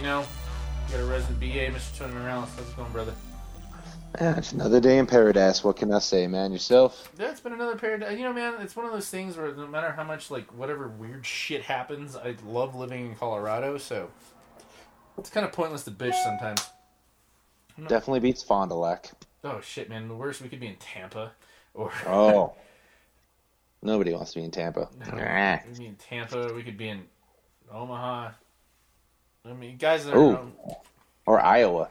you know, we got a resident BA, Mr. Tony Morales. How's it going, brother? Yeah, it's another day in paradise. What can I say, man? Yourself? Yeah, it's been another paradise. You know, man, it's one of those things where no matter how much, like, whatever weird shit happens, I love living in Colorado, so it's kind of pointless to bitch sometimes. Definitely beats Fond du Lac. Oh, shit, man. The worst, we could be in Tampa. Or. Oh. Nobody wants to be in Tampa. No, we could be in Tampa. We could be in Omaha. I mean, guys that are. Um, Or Iowa.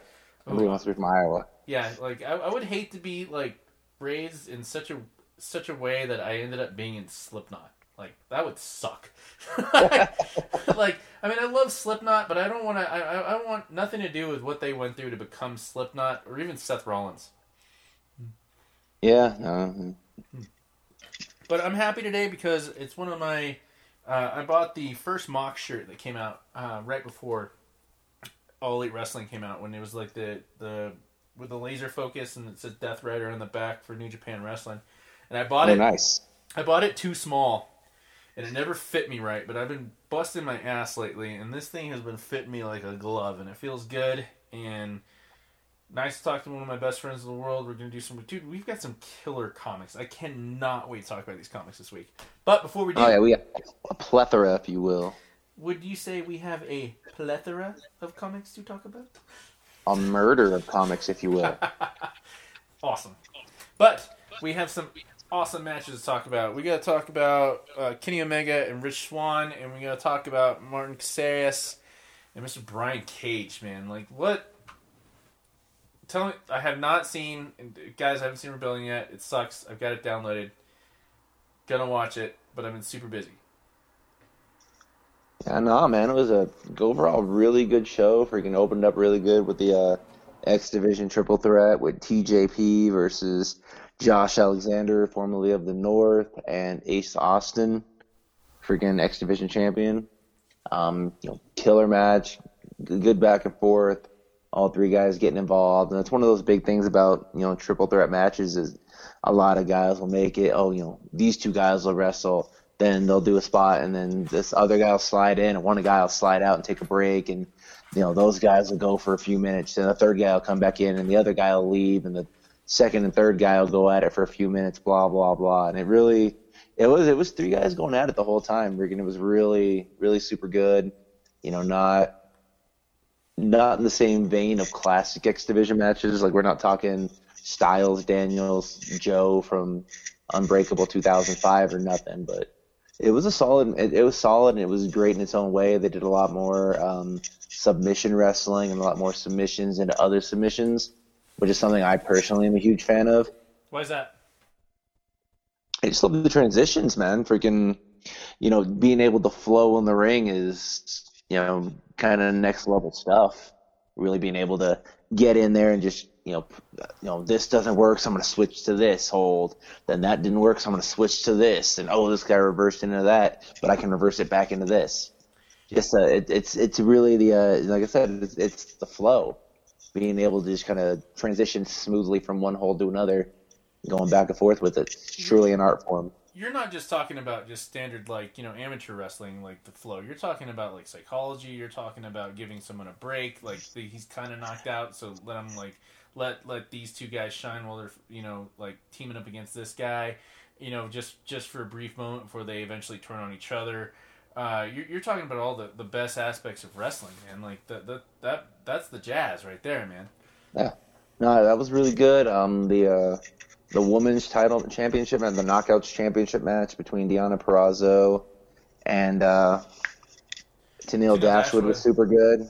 Ooh. wants to be from Iowa. Yeah, like I, I would hate to be like raised in such a such a way that I ended up being in Slipknot. Like that would suck. like I mean, I love Slipknot, but I don't want to. I, I want nothing to do with what they went through to become Slipknot or even Seth Rollins. Yeah. Uh, But I'm happy today because it's one of my. Uh, I bought the first Mox shirt that came out uh, right before All Elite Wrestling came out when it was like the the with the laser focus and it says Death Rider on the back for New Japan Wrestling, and I bought oh, it. nice. I bought it too small, and it never fit me right. But I've been busting my ass lately, and this thing has been fitting me like a glove, and it feels good. And nice to talk to one of my best friends in the world. We're gonna do some, dude. We've got some killer comics. I cannot wait to talk about these comics this week. But before we do, Oh, yeah, we have a plethora, if you will. would you say we have a plethora of comics to talk about? A murder of comics, if you will. Awesome. But we have some awesome matches to talk about. We got to talk about uh, Kenny Omega and Rich Swann, and we got to talk about Martin Casares and Mr. Brian Cage. Man, like what? Tell me, I have not seen, guys. I haven't seen Rebellion yet. It sucks. I've got it downloaded. Gonna watch it, but I've been super busy. Yeah, no, man, it was a overall really good show. Freaking opened up really good with the uh, X Division triple threat with TJP versus Josh Alexander, formerly of the North, and Ace Austin, freaking X Division champion. Um, you know, killer match, good back and forth. All three guys getting involved, and that's one of those big things about you know triple threat matches is a lot of guys will make it. Oh, you know, these two guys will wrestle then they'll do a spot and then this other guy will slide in and one guy will slide out and take a break and you know those guys will go for a few minutes Then the third guy will come back in and the other guy will leave and the second and third guy will go at it for a few minutes blah blah blah. And it really it was it was three guys going at it the whole time Regan. It was really really super good. You know not not in the same vein of classic X division matches like we're not talking Styles Daniels Joe from Unbreakable 2005 or nothing but it was a solid. It, it was solid, and it was great in its own way. They did a lot more um, submission wrestling and a lot more submissions into other submissions, which is something I personally am a huge fan of. Why is that? I just love the transitions, man. Freaking, you know, being able to flow in the ring is, you know, kind of next level stuff. Really being able to get in there and just, you know, you know, this doesn't work, so I'm going to switch to this hold. Then that didn't work, so I'm going to switch to this. And oh, this guy reversed into that, but I can reverse it back into this. Just, uh, it, it's it's really the, uh, like I said, it's, it's the flow. Being able to just kind of transition smoothly from one hold to another, going back and forth with it. It's truly an art form. You're not just talking about just standard like you know amateur wrestling like the flow. You're talking about like psychology. You're talking about giving someone a break. Like the, he's kind of knocked out so let him like let let these two guys shine while they're you know like teaming up against this guy you know just just for a brief moment before they eventually turn on each other. Uh, you're, you're talking about all the, the best aspects of wrestling man. Like that that that that's the jazz right there man. Yeah. No, that was really good. Um, the uh, the women's title championship and the knockouts championship match between Deonna Purrazzo and uh, Tennille Tennille Dashwood was super good.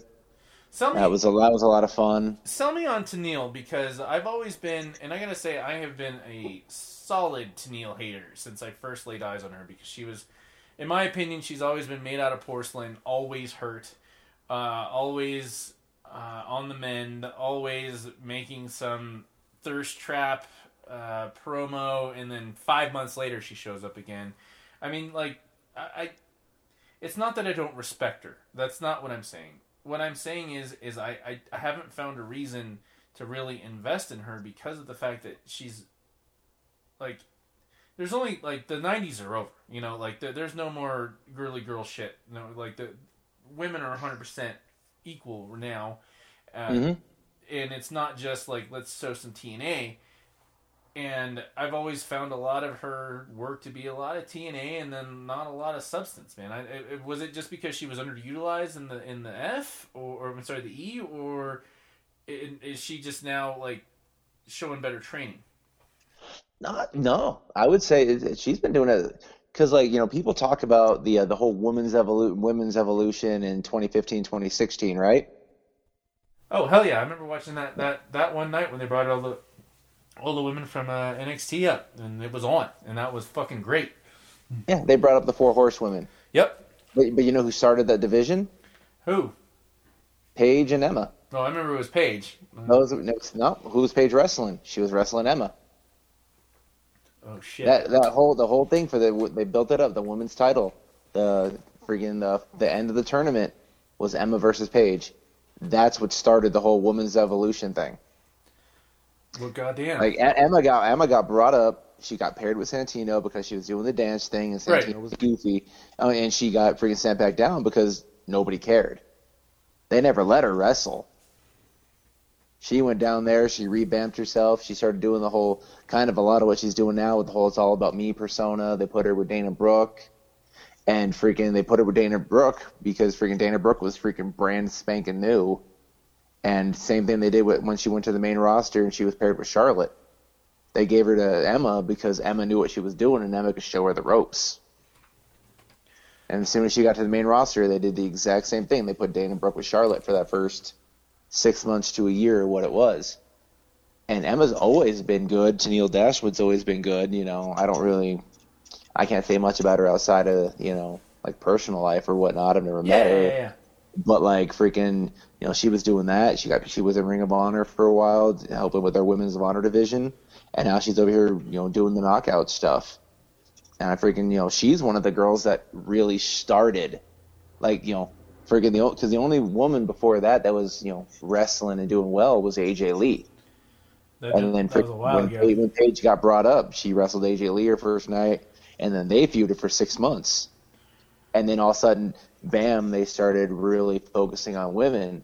Sell me, That was a that was a lot of fun. sell me on Tennille because I've always been, and I gotta say, I have been a solid Tennille hater since I first laid eyes on her because she was, in my opinion, she's always been made out of porcelain, always hurt, uh, always uh, on the mend, always making some thirst trap uh, promo, and then five months later she shows up again. I mean, like, I, I, it's not that I don't respect her. That's not what I'm saying. What I'm saying is, is I, I, I haven't found a reason to really invest in her because of the fact that she's, like, there's only like the '90s are over. You know, like the, there's no more girly girl shit. No, like the women are 100 percent equal now, uh, Mhm. and it's not just like let's show some TNA. And I've always found a lot of her work to be a lot of TNA and then not a lot of substance, man. I, it, was it just because she was underutilized in the in the F or, or I'm sorry, the E, or is she just now like showing better training? Not, no, I would say she's been doing it because, like, you know, people talk about the uh, the whole women's evolution, women's evolution in 2015, 2016, right? Oh hell yeah! I remember watching that that that one night when they brought all the all the women from uh, NXT up, and it was on, and that was fucking great. Yeah, they brought up the four horsewomen, Yep. but, but you know who started that division? Who? Paige and Emma. Oh, I remember it was Paige. Those, no, no, who was Paige wrestling? She was wrestling Emma. Oh shit. That that whole the whole thing for the they built it up the women's title. The freaking the the end of the tournament was Emma versus Paige. That's what started the whole women's evolution thing. Well, goddamn. Like Emma got Emma got brought up. She got paired with Santino because she was doing the dance thing, and Right. Santino was goofy. Oh, and she got freaking sent back down because nobody cared. They never let her wrestle. She went down there. She revamped herself. She started doing the whole kind of a lot of what she's doing now with the whole "it's all about me" persona. They put her with Dana Brooke, and freaking they put her with Dana Brooke because freaking Dana Brooke was freaking brand spanking new. And same thing they did with, when she went to the main roster and she was paired with Charlotte. They gave her to Emma because Emma knew what she was doing and Emma could show her the ropes. And as soon as she got to the main roster, they did the exact same thing. They put Dana Brooke with Charlotte for that first six months to a year, what it was. And Emma's always been good. Tennille Dashwood's always been good. You know, I don't really, I can't say much about her outside of you know like personal life or whatnot. I've never yeah, met yeah, her yeah, yeah. But like freaking you know she was doing that she got she was in ring of honor for a while helping with our women's of honor division and now she's over here you know doing the knockout stuff and i freaking you know she's one of the girls that really started like you know freaking the because the only woman before that that was you know wrestling and doing well was aj lee That, and then that was a freaking when. Paige, when Paige got brought up, she wrestled AJ Lee her first night, and then they feuded for six months. And then all of a sudden, bam, they started really focusing on women.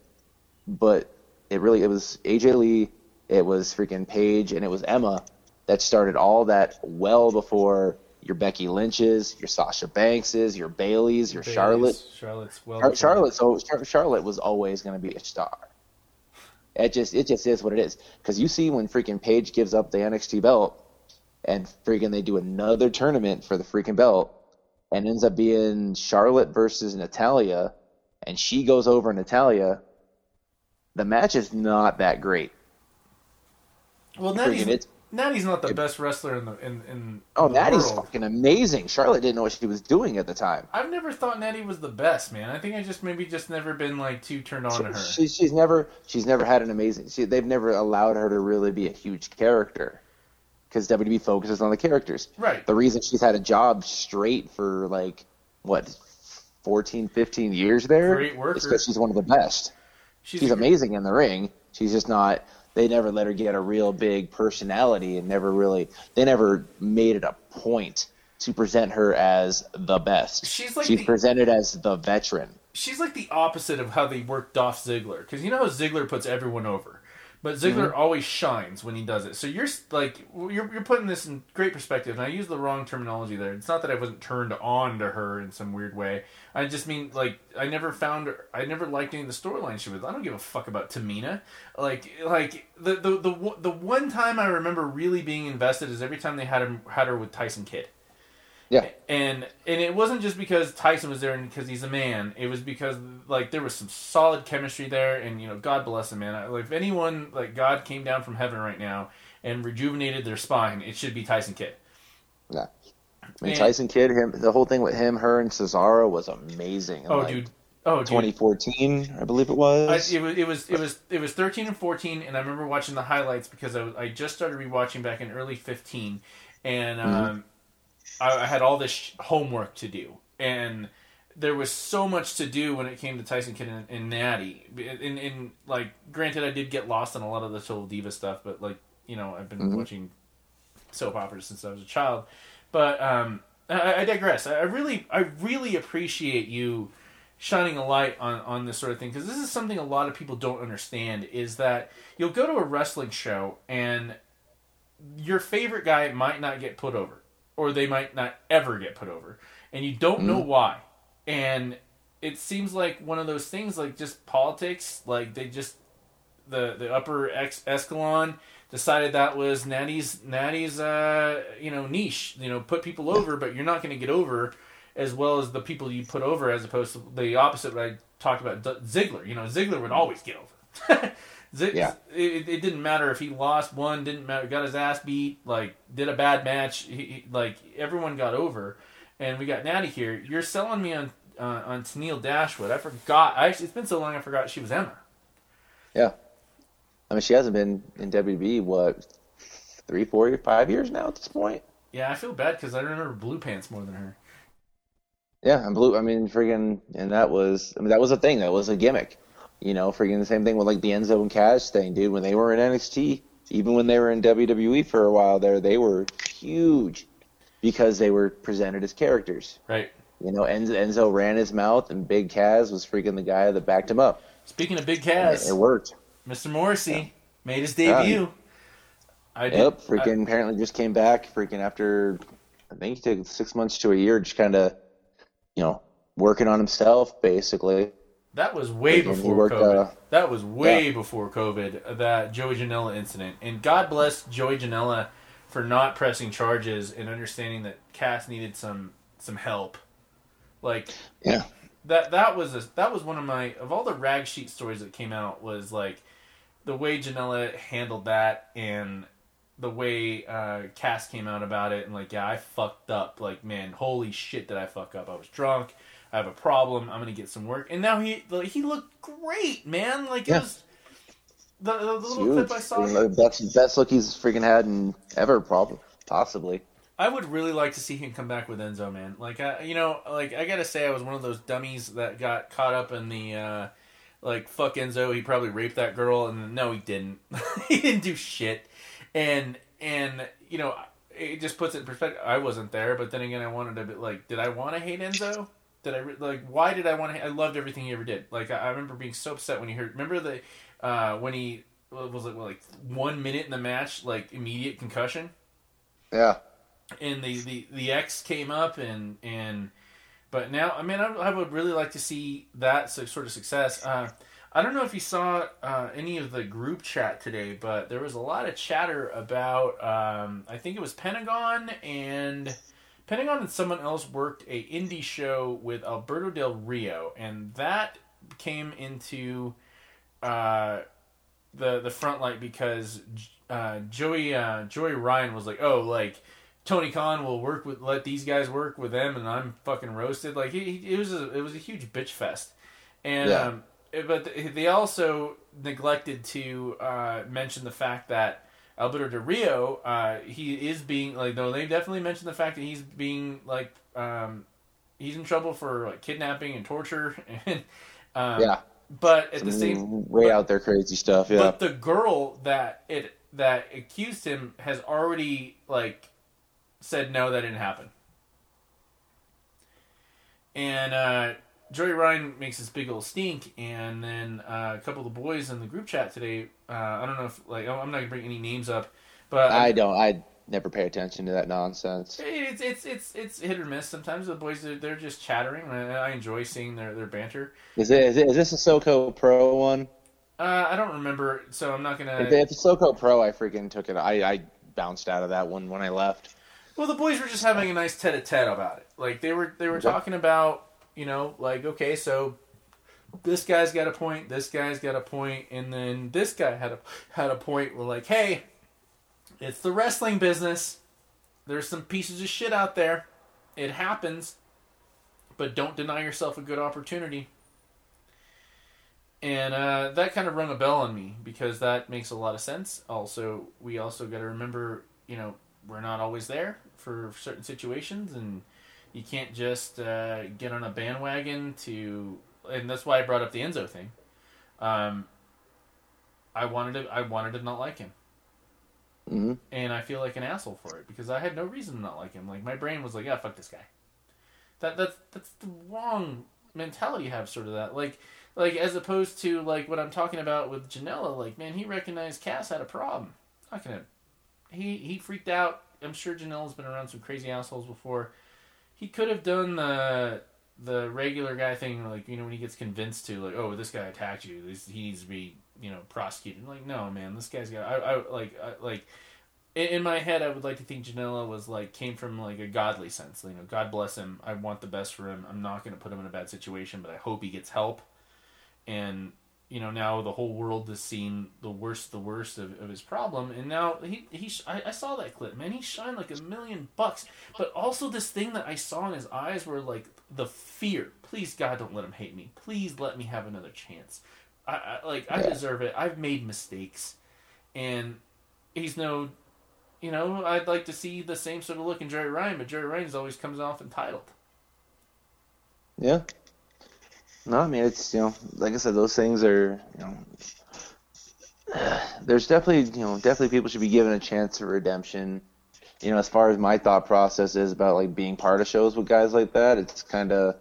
But it really, it was AJ Lee, it was freaking Paige, and it was Emma that started all that well before your Becky Lynch's, your Sasha Banks's, your Bayley's, your Bayley's, Charlotte. Charlotte's well. Char- Charlotte, so Char- Charlotte was always going to be a star. It just it just is what it is. Because you see when freaking Paige gives up the NXT belt, and freaking they do another tournament for the freaking belt, and ends up being Charlotte versus Natalya, and she goes over Natalya. The match is not that great. Well, Natty's, Natty's not the best wrestler in the in in Oh, the Natty's world. fucking amazing. Charlotte didn't know what she was doing at the time. I've never thought Natty was the best, man. I think I just maybe just never been like too turned on to her. She, she's never she's never had an amazing. She, they've never allowed her to really be a huge character because WWE focuses on the characters. Right. The reason she's had a job straight for like what 14, 15 years there Great worker. is because she's one of the best. She's, She's amazing in the ring. She's just not. They never let her get a real big personality and never really. They never made it a point to present her as the best. She's like she's the- presented as the veteran. she's like the opposite of how they worked Dolph Ziggler because you know how Ziggler puts everyone over, but Ziggler Mm-hmm. always shines when he does it. So you're like you're you're putting this in great perspective, and I use the wrong terminology there. It's not that I wasn't turned on to her in some weird way. I just mean like I never found her. I never liked any of the storyline she was. I don't give a fuck about Tamina. Like like the the the one- the one time I remember really being invested is every time they had him had her with Tyson Kidd Yeah. and and it wasn't just because Tyson was there and because he's a man. It was because like there was some solid chemistry there, and you know, God bless him, man. I- Like if anyone like God came down from heaven right now and rejuvenated their spine, it should be Tyson Kidd. Yeah. I mean, And- Tyson Kidd, him, the whole thing with him, her, and Cesaro was amazing. in, Oh, like, dude. Oh, dude. 2014, I believe it I, was. it was it was it was it was thirteen and fourteen, and I remember watching the highlights because I, was, I just started rewatching back in early fifteen, and um, I, I had all this sh- homework to do, and there was so much to do when it came to Tyson Kidd and, and Natty. And, and like, granted, I did get lost in a lot of the total diva stuff, but like you know, I've been Mhm. watching soap operas since I was a child. But um, I, I digress. I really, I really appreciate you shining a light on on this sort of thing because this is something a lot of people don't understand. Is that you'll go to a wrestling show and your favorite guy might not get put over, or they might not ever get put over, and you don't know why. And it seems like one of those things, like just politics. Like they just the the upper ex- escalon decided that was Natty's Natty's uh, you know niche. You know, put people over, but you're not going to get over as well as the people you put over, as opposed to the opposite. What I talked about D- Ziggler. You know, Ziggler would always get over. Yeah. It, it didn't matter if he lost, one, didn't matter, got his ass beat, like did a bad match. He, like everyone got over, and we got Natty here. You're selling me on uh, on Tennille Dashwood. I forgot. I actually, it's been so long. I forgot she was Emma. Yeah. I mean, she hasn't been in WWE what three, four, five years now at this point. Yeah, I feel bad because I remember Blue Pants more than her. Yeah, and blue. I mean, friggin', and that was. I mean, that was a thing. That was a gimmick. You know, freaking the same thing with like the Enzo and Cass thing, dude. When they were in NXT, even when they were in WWE for a while there, they were huge because they were presented as characters. Right. You know, Enzo, Enzo ran his mouth, and Big Cass was freaking the guy that backed him up. Speaking of Big It, it worked. Mr. Morrissey made his Yeah. debut. I did. Yep, freaking apparently just came back freaking after I think he took six months to a year, just kind of, you know, working on himself basically. That was way before worked, COVID. uh, that was way before COVID. That Joey Janela incident, and God bless Joey Janela for not pressing charges and understanding that Cass needed some some help. Like Yeah, that that was a, that was one of my of all the rag sheet stories that came out was like the way Janela handled that and the way uh, Cass came out about it and like yeah I fucked up like man holy shit did I fuck up I was drunk I have a problem I'm gonna get some work and now he like, he looked great man like it Yeah. was the, the, the little clip I saw Best best look he's freaking had in ever, probably possibly. I would really like to see him come back with Enzo, man. Like, I, you know, like I gotta say, I was one of those dummies that got caught up in the, uh, like, fuck Enzo. He probably raped that girl, and no, he didn't. he didn't do shit. And and you know, it just puts it in perspective. I wasn't there, but then again, I wanted to be like, did I want to hate Enzo? Did I re- like? Why did I want to? I loved everything he ever did. Like, I, I remember being so upset when he heard. Remember the uh, when he what was it? What, like one minute in the match, like immediate concussion Yeah, and the, the the X came up and and but now I mean I, I would really like to see that sort of success. Uh, I don't know if you saw uh, any of the group chat today, but there was a lot of chatter about um, I think it was Pentagon and Pentagon and someone else worked a indie show with Alberto Del Rio, and that came into uh, the the front light because uh, Joey uh, Joey Ryan was like, oh, like Tony Khan will work with let these guys work with them, and I'm fucking roasted. Like he, he- it was a it was a huge bitch fest, and Yeah. um, it- but they also neglected to uh, mention the fact that Alberto Del Rio, uh, he is being like though they definitely mentioned the fact that he's being like um, he's in trouble for like kidnapping and torture and um, yeah. but at the same way out there crazy stuff. Yeah, but the girl that it that accused him has already like said no, that didn't happen. And uh, Joey Ryan makes this big old stink, and then uh, a couple of the boys in the group chat today. Uh, I don't know if like I'm not gonna bring any names up, but I don't. I never pay attention to that nonsense. it's it's it's it's hit or miss. Sometimes the boys they're, they're just chattering. and I enjoy seeing their their banter. Is it? Is, it, is this a SoCo Pro one? Uh, I don't remember, so I'm not gonna. If, if it's SoCo Pro, I freaking took it. I, I bounced out of that one when I left. Well, the boys were just having a nice tete-a-tete about it. Like they were they were talking about, you know, like okay, so this guy's got a point, this guy's got a point, and then this guy had a had a point. We're like, hey, it's the wrestling business. There's some pieces of shit out there. It happens, but don't deny yourself a good opportunity. And uh, that kind of rung a bell on me because that makes a lot of sense. Also, we also got to remember, you know, we're not always there for certain situations, and you can't just uh, get on a bandwagon to. And that's why I brought up the Enzo thing. Um, I wanted to. I wanted to not like him. hmm and I feel like an asshole for it because I had no reason to not like him. Like my brain was like, yeah, fuck this guy. That that's that's the wrong mentality. Have sort of that like like as opposed to like what I'm talking about with Janela. Like man, he recognized Cass had a problem. Not gonna. He he freaked out. I'm sure Janela's been around some crazy assholes before. He could have done the the regular guy thing, like you know when he gets convinced to like, oh, this guy attacked you. He needs to be you know prosecuted. Like no, man, this guy's got. I, I like I, like in, in my head, I would like to think Janela was like came from like a godly sense. You know, God bless him. I want the best for him. I'm not going to put him in a bad situation, but I hope he gets help. And you know now the whole world has seen the worst, the worst of, of his problem, and now he he I, I saw that clip, man. He shined like a million bucks, but also this thing that I saw in his eyes were like the fear. Please God, don't let him hate me. Please let me have another chance. I, I like I deserve it. I've made mistakes, and he's no you know, I'd like to see the same sort of look in Joey Ryan, but Joey Ryan's always comes off entitled. Yeah. No, I mean it's you know, like I said, those things are you know. There's definitely you know definitely people should be given a chance for redemption. You know, as far as my thought process is about like being part of shows with guys like that, it's kind of,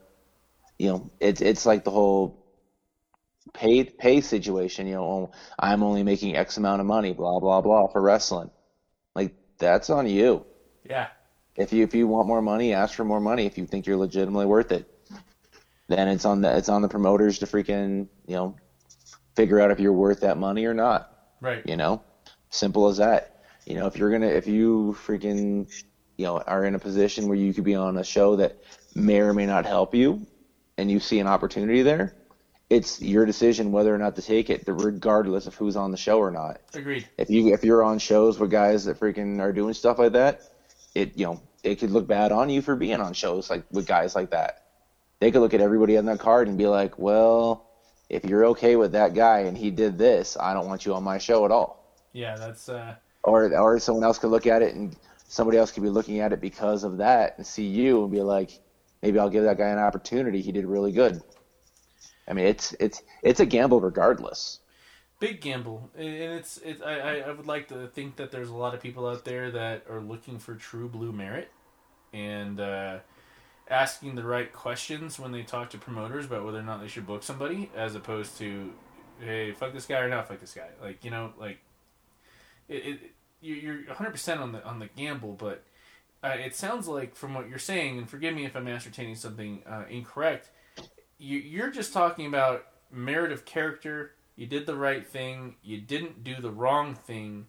you know, it's it's like the whole pay pay situation. You know, oh, I'm only making X amount of money, blah blah blah for wrestling. Like that's on you. Yeah, If you if you want more money, ask for more money. If you think you're legitimately worth it, then it's on the it's on the promoters to freaking you know figure out if you're worth that money or not. right. You know, simple as that. You know, if you're gonna if you freaking you know are in a position where you could be on a show that may or may not help you, and you see an opportunity there, it's your decision whether or not to take it, regardless of who's on the show or not Agreed. if you if you're on shows with guys that freaking are doing stuff like that, it you know it could look bad on you for being on shows like with guys like that. They could look at everybody on that card and be like, well, if you're okay with that guy and he did this, I don't want you on my show at all. Yeah, that's uh, Or or someone else could look at it and somebody else could be looking at it because of that and see you and be like, maybe I'll give that guy an opportunity. He did really good. I mean, it's it's it's a gamble regardless. big gamble, and it's it. I, I I would like to think that there's a lot of people out there that are looking for true blue merit, and uh, asking the right questions when they talk to promoters about whether or not they should book somebody, as opposed to, hey, fuck this guy or not fuck this guy. Like you know, like it. it you- you're 100 percent on the on the gamble, but uh, it sounds like from what you're saying, and forgive me if I'm ascertaining something uh, incorrect. You, you're just talking about merit of character. You did the right thing. You didn't do the wrong thing,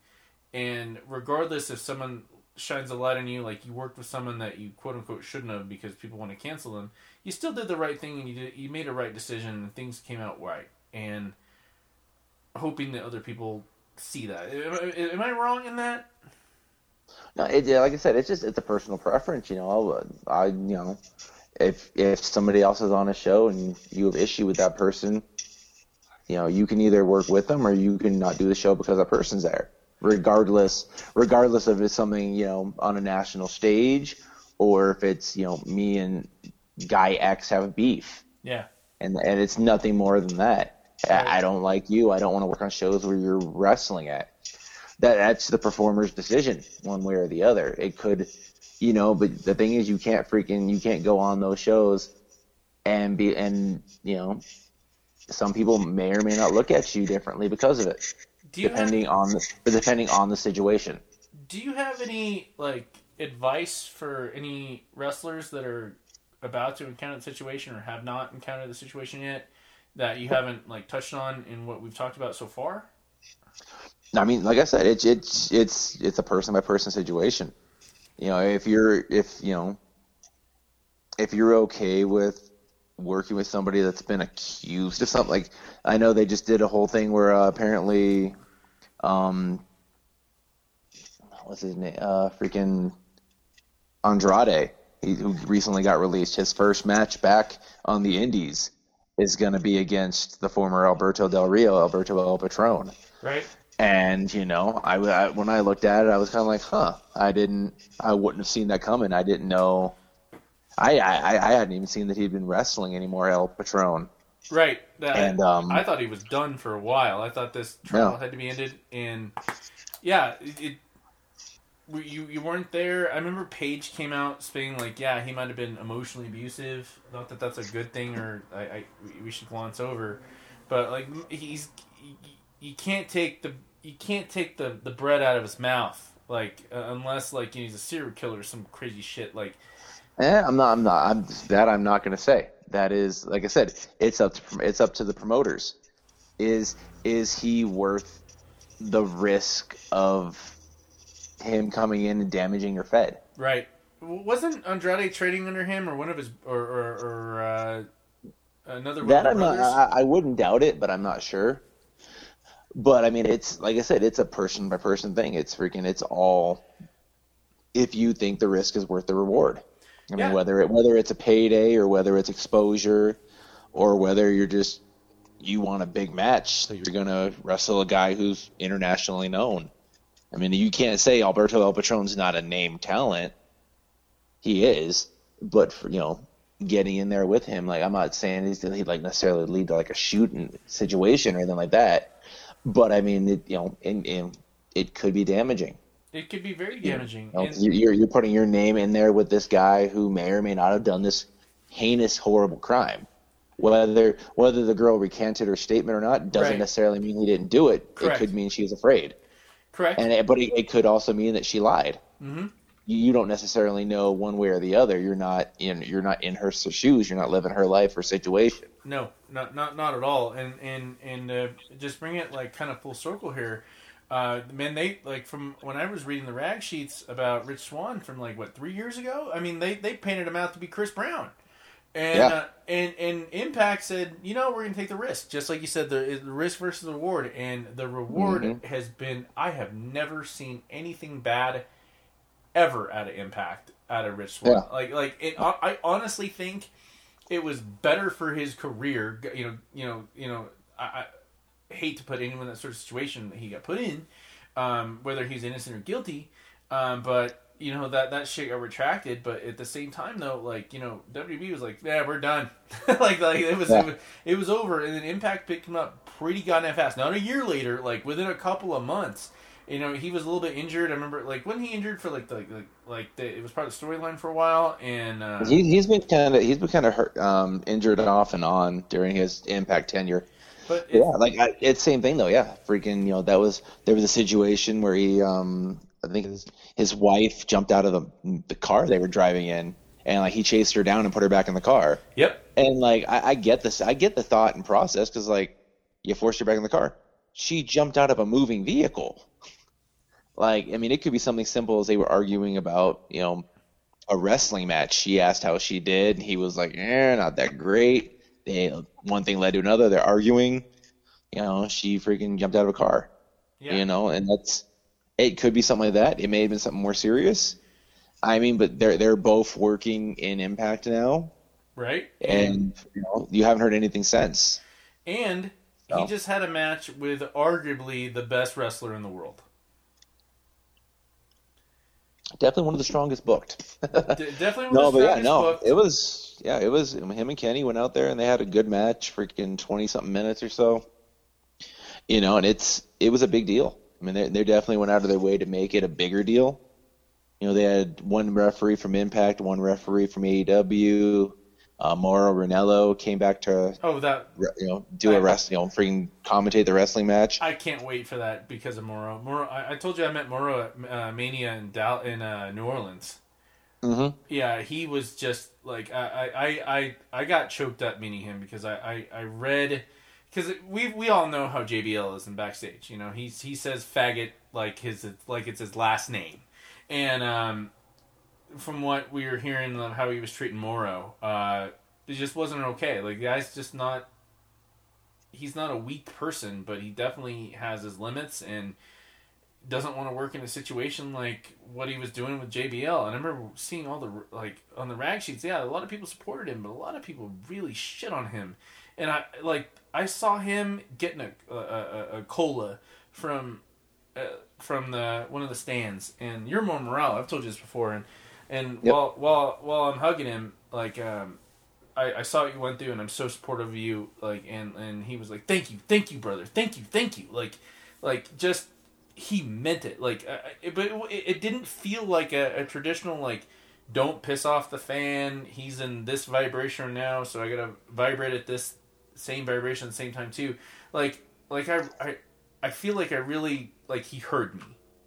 and regardless if someone shines a light on you, like you worked with someone that you quote unquote shouldn't have because people want to cancel them, you still did the right thing and you did you made a right decision and things came out right. And hoping that other people see that. Am I, wrong in that? No, it, yeah, like I said, it's just it's a personal preference. You know, I you know, if if somebody else is on a show and you have issue with that person, you know, you can either work with them or you can not do the show because that person's there. Regardless, regardless of if it's something you know on a national stage or if it's you know me and guy X have a beef Yeah. and and it's nothing more than that. Right. I I don't like you. I don't want to work on shows where you're wrestling at. That that's the performer's decision, one way or the other. It could, you know, but the thing is, you can't freaking you can't go on those shows and be and you know, some people may or may not look at you differently because of it, You have, depending on the depending on the situation. do you have any like advice for any wrestlers that are about to encounter the situation or have not encountered the situation yet that you haven't like touched on in what we've talked about so far? I mean, like I said, it's it's it's it's a person by person situation. You know, if you're if you know if you're okay with working with somebody that's been accused of something, like I know they just did a whole thing where uh, apparently, um, what's his name? Uh, freaking Andrade, he, who recently got released. His first match back on the Indies is going to be against the former Alberto Del Rio, Alberto El Patron. Right? And you know, I, I when I looked at it, I was kind of like, huh, I didn't, I wouldn't have seen that coming. I didn't know. I I, I hadn't even seen that he'd been wrestling anymore, El Patron. Right. That, And, um, I thought he was done for a while. I thought this trial No. had to be ended, and yeah, it, it you you weren't there. I remember Paige came out saying like, yeah, he might have been emotionally abusive. Not that that's a good thing, or I, I we should glance over, but like he's you can't take the you can't take the the bread out of his mouth like uh, unless like he's a serial killer or some crazy shit like. Eh, I'm not. I'm not. I'm that. I'm not going to say. That is, like I said, it's up. To, it's up to the promoters. Is is he worth the risk of him coming in and damaging your Fed? Right. Wasn't Andrade trading under him or one of his or or, or uh, another? That I'm not. I, I wouldn't doubt it, but I'm not sure. But I mean, it's like I said, it's a person by person thing. It's freaking. It's all if you think the risk is worth the reward. I yeah. mean, whether it whether it's a payday or whether it's exposure, or whether you're just you want a big match, so you're gonna wrestle a guy who's internationally known. I mean, you can't say Alberto El Patron's not a name talent. He is, but for, you know, getting in there with him, like I'm not saying he's he'd like necessarily lead to like a shooting situation or anything like that. But I mean, it, you know, in, in, it could be damaging. It could be very damaging. You know, and... you're you're putting your name in there with this guy who may or may not have done this heinous, horrible crime. Whether whether the girl recanted her statement or not doesn't right. necessarily mean he didn't do it. Correct. It could mean she was afraid. Correct. And it, but it, it, could also mean that she lied. Mm-hmm. You, you don't necessarily know one way or the other. You're not in you're not in her shoes. You're not living her life or situation. No, not not not at all. And and and uh, just bring it like kind of full circle here. Uh, man, they like from when I was reading the rag sheets about Rich Swann from like what three years ago. I mean, they they painted him out to be Chris Brown, and yeah. uh, and and Impact said, you know, we're gonna take the risk, just like you said, the, the risk versus the reward, and the reward mm-hmm. has been. I have never seen anything bad ever out of Impact out of Rich Swann. Yeah. Like like it, I, I honestly think it was better for his career. You know, you know, you know. I hate to put anyone in that sort of situation that he got put in, um, whether he's innocent or guilty. Um, but you know that that shit got retracted. But at the same time, though, like you know, WB was like, "Yeah, we're done." like, like it was, yeah. it was, it was over, and then Impact picked him up pretty goddamn fast. Not a year later, like within a couple of months you know, he was a little bit injured. I remember, like, when he injured for like the like, like the, it was part of the storyline for a while, and uh, he he's been kind of he's been kind of hurt, um, injured off and on during his Impact tenure. But yeah, like I, it's same thing though. Yeah, freaking, you know, that was there was a situation where he, um, I think his, his wife jumped out of the the car they were driving in, and like he chased her down and put her back in the car. Yep. And like I, I get this, I get the thought and process because like you forced her back in the car. She jumped out of a moving vehicle. Like, I mean, it could be something simple as they were arguing about, you know, a wrestling match. She asked how she did. And he was like, eh, not that great. They, one thing led to another. They're arguing. You know, she freaking jumped out of a car. Yeah. You know, and that's, it could be something like that. It may have been something more serious. I mean, but they're, they're both working in Impact now. Right. And, you know, you haven't heard anything since. And he just had a match with arguably the best wrestler in the world. Definitely one of the strongest booked. definitely no, but yeah, no, booked. it was yeah, it was him and Kenny went out there and they had a good match, freaking twenty something minutes or so. You know, and it's it was a big deal. I mean, they they definitely went out of their way to make it a bigger deal. You know, they had one referee from Impact, one referee from AEW, uh, Mauro came back to oh that you know do a wrestling you know freaking commentate the wrestling match. I can't wait for that because of Mauro. Mauro, I, I told you I met Mauro at uh, Mania in Dal- in uh, New Orleans. Mm-hmm. Yeah, he was just like I I, I, I got choked up meeting him because I, I, I read because we we all know how JBL is in backstage. You know he he says faggot like his like it's his last name, and um, from what we were hearing of how he was treating Mauro, uh, it just wasn't okay. Like the guy's just not. He's not a weak person, but he definitely has his limits and doesn't want to work in a situation like what he was doing with JBL. And I remember seeing all the like on the rag sheets. Yeah, a lot of people supported him, but a lot of people really shit on him. And I like I saw him getting a a, a, cola from uh, from the one of the stands. And you're more morale. I've told you this before, and and yep. while while while I'm hugging him, like um, I, I saw what you went through, and I'm so supportive of you. Like, and and he was like, "Thank you, thank you, brother, thank you, thank you." Like, like just he meant it. Like, it, but it, it didn't feel like a, a traditional like. Don't piss off the fan. He's in this vibration now, so I gotta vibrate at this same vibration at the same time too. Like, like I, I, I feel like I really like he heard me,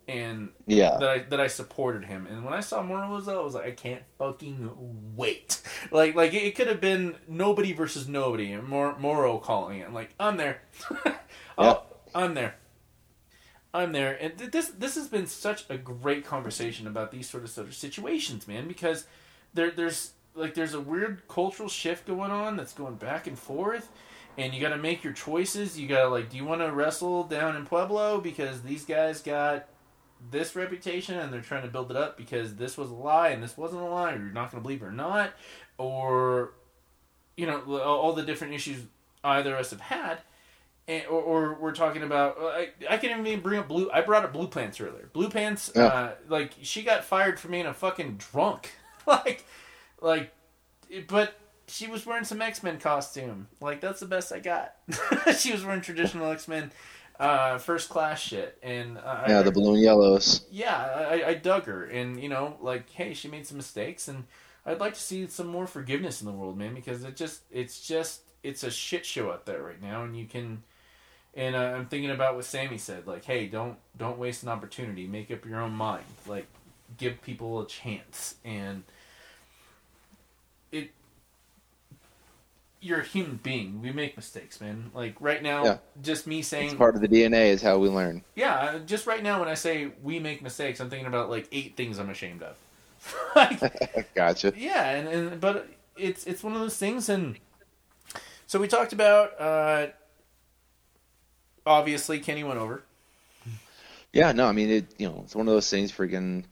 and Yeah. that I that I supported him. And when I saw Morozzo, I was like, I can't fucking wait. Like like it could have been nobody versus nobody, and Mor- Mauro calling it. like I'm there. oh, I'm there. I'm there, and th- this this has been such a great conversation about these sort of sort of situations, man. Because there there's like there's a weird cultural shift going on that's going back and forth, and you got to make your choices. You got to like, do you want to wrestle down in Pueblo because these guys got this reputation and they're trying to build it up because this was a lie and this wasn't a lie, or you're not going to believe it or not, or you know all the different issues either of us have had. And, or, or we're talking about I, I can even bring up blue I brought up blue pants earlier blue pants Yeah. uh, like she got fired for being a fucking drunk like like but she was wearing some X-Men costume like that's the best I got she was wearing traditional X-Men uh, first class shit. And uh, Yeah, I, the balloon yellows. yeah, I, I dug her, and you know, like, hey, she made some mistakes, and I'd like to see some more forgiveness in the world, man, because it just, it's just, it's a shit show out there right now, and you can, and uh, I'm thinking about what Sammy said, like, hey, don't, don't waste an opportunity, make up your own mind, like, give people a chance, and it. You're a human being. We make mistakes, man. Like right now, Yeah. just me saying It's part of the DNA is how we learn. yeah, uh, just right now when I say we make mistakes, I'm thinking about like eight things I'm ashamed of. like, gotcha. yeah, and, and but it's it's one of those things, and so we talked about. uh Obviously, Kenny went over. Yeah, no, I mean it. You know, it's one of those things. Freaking,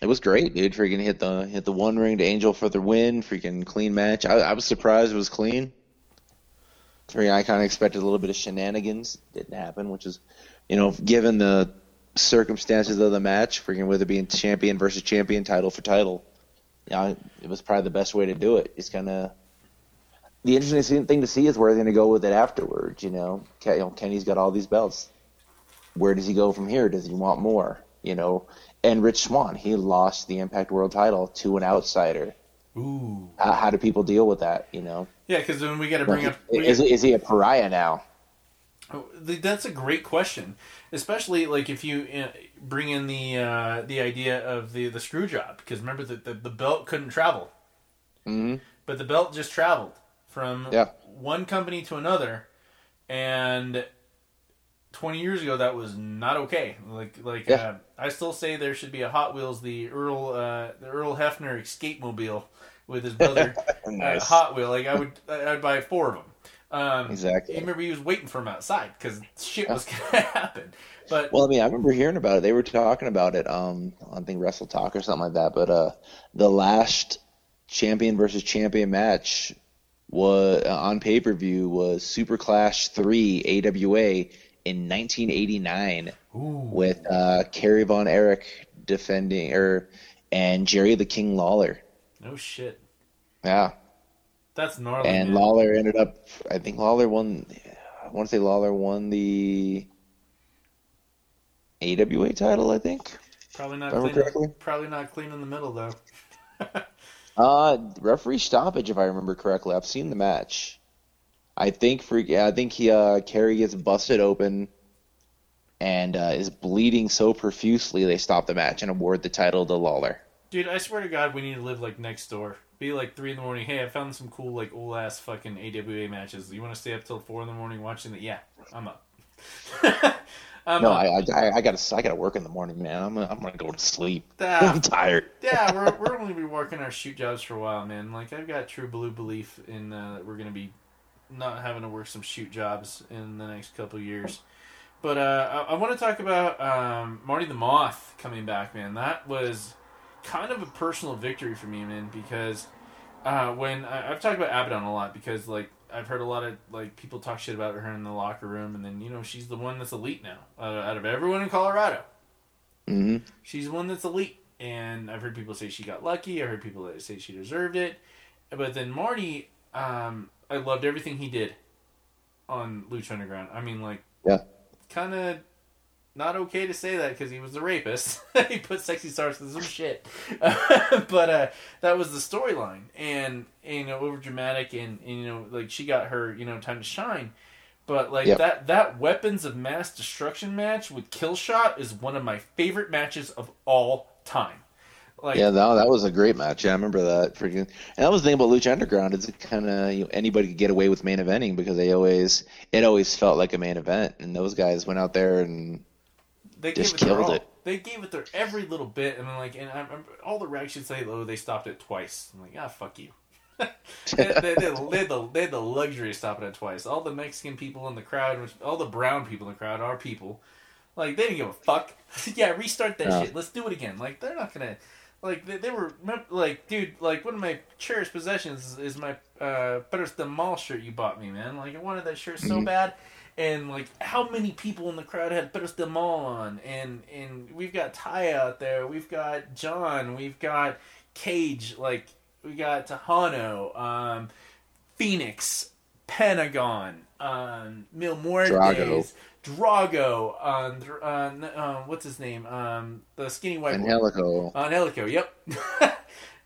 it was great, dude. Freaking hit the hit the One-Winged Angel for the win. Freaking clean match. I, I was surprised it was clean. Freaking, I kind of expected a little bit of shenanigans. Didn't happen, which is, you know, given the circumstances of the match, freaking with it being champion versus champion, title for title. Yeah, it was probably the best way to do it. It's kind of the interesting thing to see is where they're going to go with it afterwards. You know, you know, Kenny's got all these belts where does he go from here? Does he want more? You know, and Rich Swann, he lost the Impact World Title to an outsider. Ooh, How, how do people deal with that? You know, yeah, because then we got to bring up. we- is is he a pariah now? Oh, That's a great question, especially like if you uh, bring in the uh, the idea of the the screw job. Because remember that the, the belt couldn't travel, hmm but the belt just traveled from Yeah. one company to another, and twenty years ago that was not okay. Like like Yeah. uh, I still say there should be a Hot Wheels the Earl uh, the Earl Hebner escape mobile with his brother uh, Hot Wheel. Like I would I'd buy four of them. Um, Exactly. You remember he was waiting for him outside because shit was gonna happen. But Well, I mean, I remember hearing about it. They were talking about it. Um, I think Wrestle Talk or something like that. But uh, the last champion versus champion match was uh, on pay per view was Super Clash Three AWA in 1989 ooh, with uh, Kerry Von Erich defending or and Jerry the King Lawler. no shit. Yeah, That's gnarly. and man. Lawler ended up. I think Lawler won. I want to say Lawler won the AWA title. I think. probably not clean. correctly? Probably not clean in the middle though. Uh, referee stoppage, if I remember correctly. I've seen the match. I think for yeah, I think he uh Kerry gets busted open and uh, is bleeding so profusely they stop the match and award the title to Lawler. Dude, I swear to God, we need to live like next door. Be like three in the morning. Hey, I found some cool like old ass fucking AWA matches. You want to stay up till four in the morning watching that? Yeah, I'm up. I'm No, up. I, I I gotta I gotta work in the morning, man. I'm I'm gonna go to sleep. I'm tired. yeah, we're we're only be working our shoot jobs for a while, man. Like I've got true blue belief in uh, that we're gonna be not having to work some shoot jobs in the next couple of years. But uh, I, I want to talk about um, Marty the Moth coming back, man. That was kind of a personal victory for me, man, because uh, when I, I've talked about Abaddon a lot because like I've heard a lot of like people talk shit about her in the locker room, and then you know she's the one that's elite now uh, out of everyone in Colorado hmm she's one that's elite. And I've heard people say she got lucky. I heard people say she deserved it. But then Marty, um, I loved everything he did on Lucha Underground. I mean, like, Yeah. kind of not okay to say that because he was a rapist. he put sexy stars through some shit, but uh, that was the storyline, and, and, you know over dramatic, and, and, you know like she got her you know time to shine. But like Yep. that that weapons of mass destruction match with Killshot is one of my favorite matches of all time. Like Yeah, no, that was a great match. Yeah, I remember that. Freaking, and that was the thing about Lucha Underground is it kind of you know, anybody could get away with main eventing because they always it always felt like a main event, and those guys went out there and they just it killed it. They gave it their every little bit, and then like, and I remember all the reactions say, "Oh, they stopped it twice." I'm like, ah, fuck you. they, they, they, they, had the, they had the luxury of stopping it twice. All the Mexican people in the crowd, which all the brown people in the crowd are people. Like they didn't give a fuck. yeah, restart that No. shit. Let's do it again. Like they're not gonna. Like they, they were like, dude. Like one of my cherished possessions is, my uh, Pedros de Mall shirt you bought me, man. Like I wanted that shirt so Mhm. bad. And like, how many people in the crowd had Pedros de Mall on? And and we've got Ty out there. We've got John. We've got Cage. Like we got tahano um, Fenix, Pentagon, um, Mil Muertes, Drago. Drago, um, uh, uh, what's his name? Um, the skinny white boy. Angelico. Angelico, yep.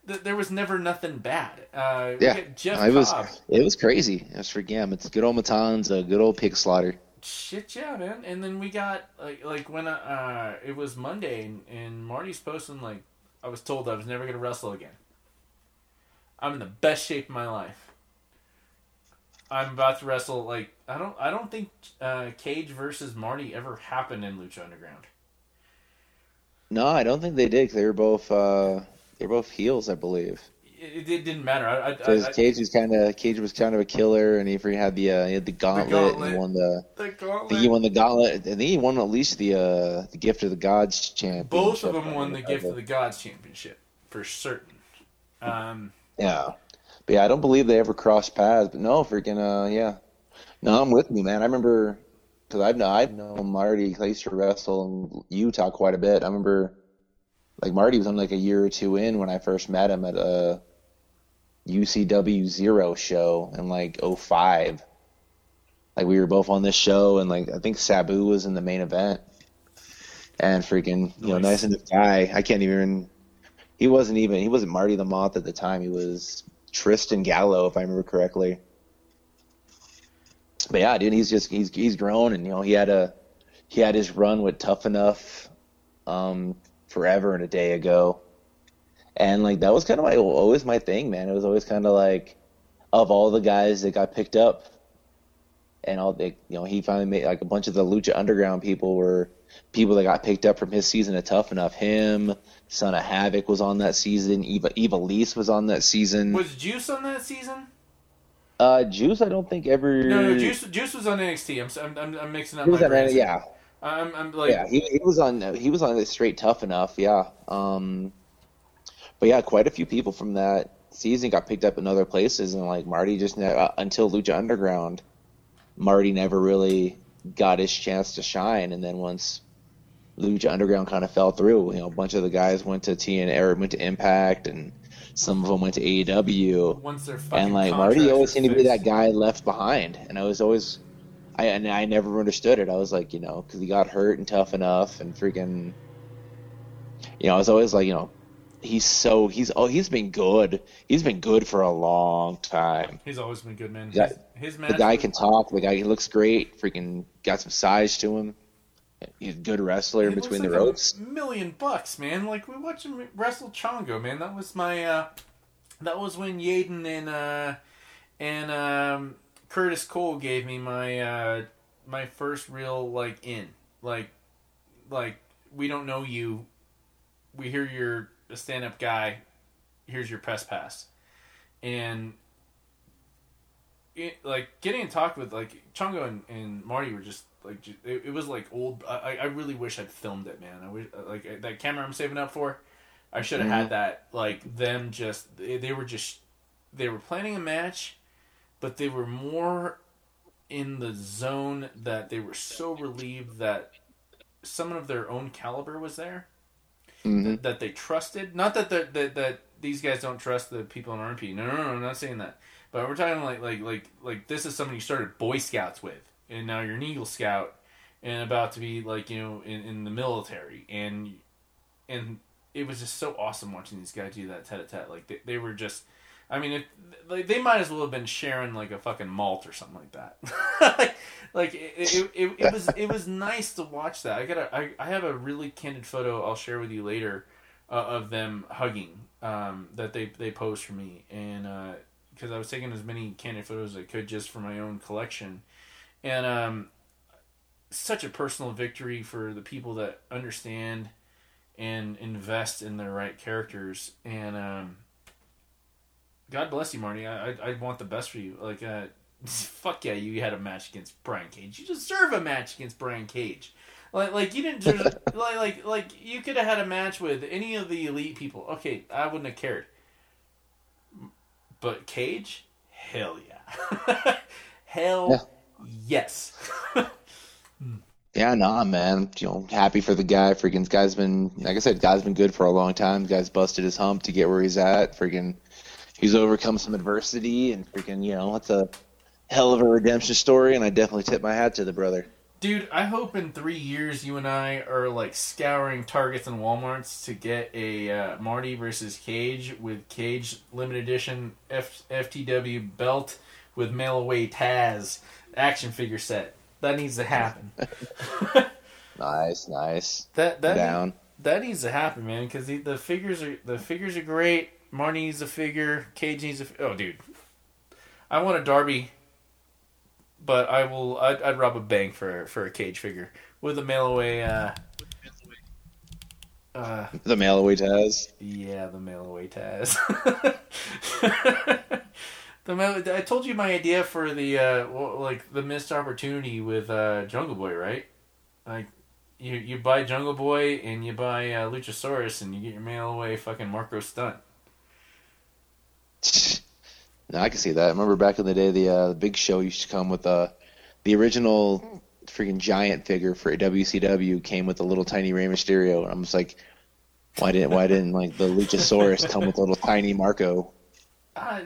There was never nothing bad. Uh, Yeah, Jeff it was Cobb. it was crazy. Was for it's good old Matanza, good old pig slaughter. Shit, yeah, man. And then we got like like when uh, it was Monday and, and Marty's posting like I was told I was never gonna wrestle again. I'm in the best shape of my life. I'm about to wrestle like I don't I don't think uh, Cage versus Marty ever happened in Lucha Underground. No, I don't think they did. 'cause they were both uh, they were both heels, I believe. It, it didn't matter. Because Cage was kind of Cage was kind of a killer, and he had the uh, he had the gauntlet, and gauntlet. he won the. the I think he won the gauntlet. I think he won at least the uh, the gift of the gods championship. Both of them won the Gift of the Gods championship for certain. Um, Yeah, but yeah, I don't believe they ever crossed paths. But no, freaking uh, yeah, no, I'm with you, man. I remember because I've known I've known Marty. I used to wrestle in Utah quite a bit. I remember like Marty was on like a year or two in when I first met him at a UCW Zero show in like '05. Like we were both on this show, and like I think Sabu was in the main event. And freaking, you know, Nice. nice enough guy. I can't even. He wasn't even. He wasn't Marty the Moth at the time. He was Tristan Gallo, if I remember correctly. But yeah, dude, he's just he's he's grown, and you know he had a he had his run with Tough Enough, um, forever and a day ago, and like that was kind of my always my thing, man. It was always kind of like of all the guys that got picked up, and all the you know he finally made like a bunch of the Lucha Underground people were people that got picked up from his season of Tough Enough. Him, Son of Havoc was on that season. Eva Ivelisse was on that season. was Juice on that season? uh, Juice, I don't think ever. No, no, Juice. Juice was on NXT. I'm, I'm, I'm, I'm mixing up He was my on, yeah, I'm, I'm like, yeah, he, he was on he was on it straight tough enough, yeah. Um, but yeah, quite a few people from that season got picked up in other places, and like Marty just ne- uh, until Lucha Underground, Marty never really got his chance to shine, and then once Lucha Underground kind of fell through, you know, a bunch of the guys went to TNA or went to Impact, and some of them went to AEW once they're fucking and like Marty always seemed to be that guy left behind, and I was always, I and I never understood it. I was like, you know, because he got hurt and tough enough, and freaking, you know, I was always like, you know, he's so he's oh he's been good. He's been good for a long time. He's always been good, man. Yeah. His, his The guy with- can talk. The guy he looks great. Freaking got some size to him. He's a good wrestler between the ropes. Million bucks, man. Like we watched him wrestle Chongo, man. That was my. uh That was when Yaden and uh and um Curtis Cole gave me my uh my first real like in like like we don't know you. We hear you're a stand up guy. Here's your press pass, and it, like getting in talk with like Chongo and, and Marty were just like it, it was like old. I, I really wish I'd filmed it, man. I wish uh, like uh, that camera I'm saving up for. I should have had mm-hmm. that like them just they, they were just they were planning a match, but they were more in the zone that they were so relieved that someone of their own caliber was there Mhm. that, that they trusted. Not that the, that that these guys don't trust the people in RMP. No, no, no, I'm not saying that. But we're talking like like like like this is somebody you started Boy Scouts with, and now you're an Eagle Scout, and about to be like you know in, in the military. And and it was just so awesome watching these guys do that tete-a-tete. Like they, they were just I mean, it, like, they might as well have been sharing like a fucking malt or something like that. like, like it, it, it, it, was it was nice to watch that. I got a, I, I have a really candid photo I'll share with you later uh, of them hugging um, that they they posed for me, and because uh, I was taking as many candid photos as I could just for my own collection, and um, such a personal victory for the people that understand and invest in their right characters and. Um, God bless you, Marty. I, I, I want the best for you. Like, uh, fuck yeah, you had a match against Brian Cage. You deserve a match against Brian Cage. Like, like you didn't just, like, like, like you could have had a match with any of the elite people. Okay, I wouldn't have cared. But Cage, hell yeah, hell yeah. Yes. yeah, nah, man. You know, happy for the guy. Freaking guy's been, like I said, guy's been good for a long time. guy's busted his hump to get where he's at. Freaking he's overcome some adversity and freaking, you know, that's a hell of a redemption story, and I definitely tip my hat to the brother. Dude, I hope in three years you and I are like scouring Targets and WalMarts to get a uh, Marty versus Cage with Cage limited edition F- FTW belt with mail away Taz action figure set. That needs to happen. nice, nice. That that down. That needs to happen, man. Because the, the figures are the figures are great. Marty needs a figure. Cage needs a. Oh, dude, I want a Darby, but I will. I'd, I'd rob a bank for for a Cage figure with a mail away. Uh, uh, the mail away Taz. Yeah, the mail away Taz. the I told you my idea for the uh, like the missed opportunity with uh, Jungle Boy, right? Like you you buy Jungle Boy and you buy uh, Luchasaurus and you get your mail away fucking Marko Stunt. No, I can see that. I remember back in the day, the uh, the Big Show used to come with uh, the original freaking giant figure for WCW came with a little tiny Rey Mysterio, and I'm just like, why didn't why didn't like the Luchasaurus come with a little tiny Marko? Ah,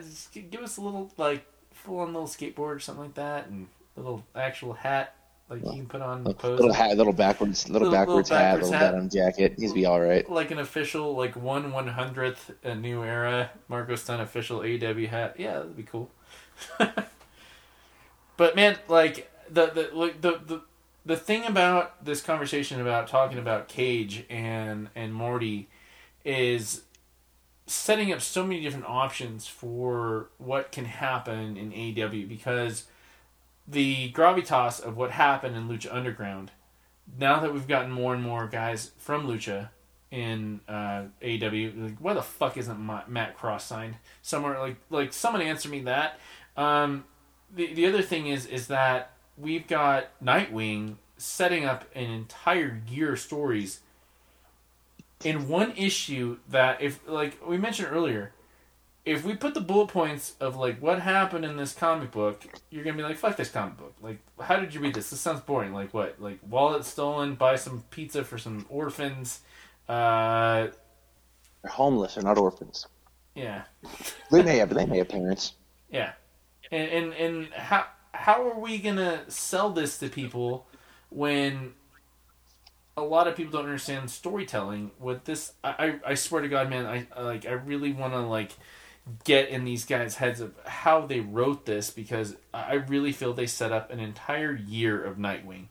give us a little like full on little skateboard or something like that, and a little actual hat like you can put on a little hat, little backwards, little, little backwards, little backwards hat, hat, little denim jacket. He's be all right. Like an official, like one one hundredth a new era Marko Stunt official AW hat. Yeah, that'd be cool. but man, like the the like the the the thing about this conversation about talking about Cage and and Morty is setting up so many different options for what can happen in AW because the gravitas of what happened in Lucha Underground, now that we've gotten more and more guys from Lucha in uh, AW, like why the fuck isn't Matt Cross signed somewhere? Like like someone answer me that. Um, the the other thing is is that we've got Nightwing setting up an entire year of stories in one issue that if like we mentioned earlier if we put the bullet points of like what happened in this comic book, you're gonna be like, fuck this comic book. Like, how did you read this? This sounds boring. Like what? Like wallet stolen, buy some pizza for some orphans. Uh, they're homeless. They're not orphans. Yeah. they may have. They may have parents. Yeah, and and and how how are we gonna sell this to people when a lot of people don't understand storytelling? With this, I I, I swear to God, man, I like I really want to like get in these guys' heads of how they wrote this because I really feel they set up an entire year of Nightwing.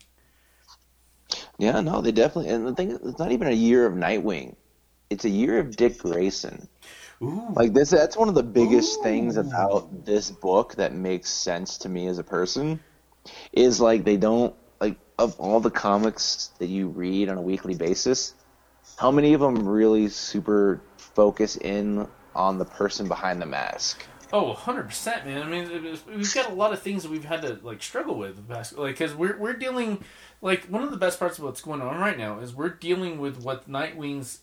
Yeah, no, they definitely. And the thing, is it's not even a year of Nightwing; it's a year of Dick Grayson. Ooh. Like this, that's one of the biggest Ooh. things about this book that makes sense to me as a person. Is like they don't like of all the comics that you read on a weekly basis. How many of them really super focus in on the person behind the mask. Oh, 100%, man. I mean, we've got a lot of things that we've had to like struggle with, like because we're we're dealing like one of the best parts of what's going on right now is we're dealing with what Nightwing's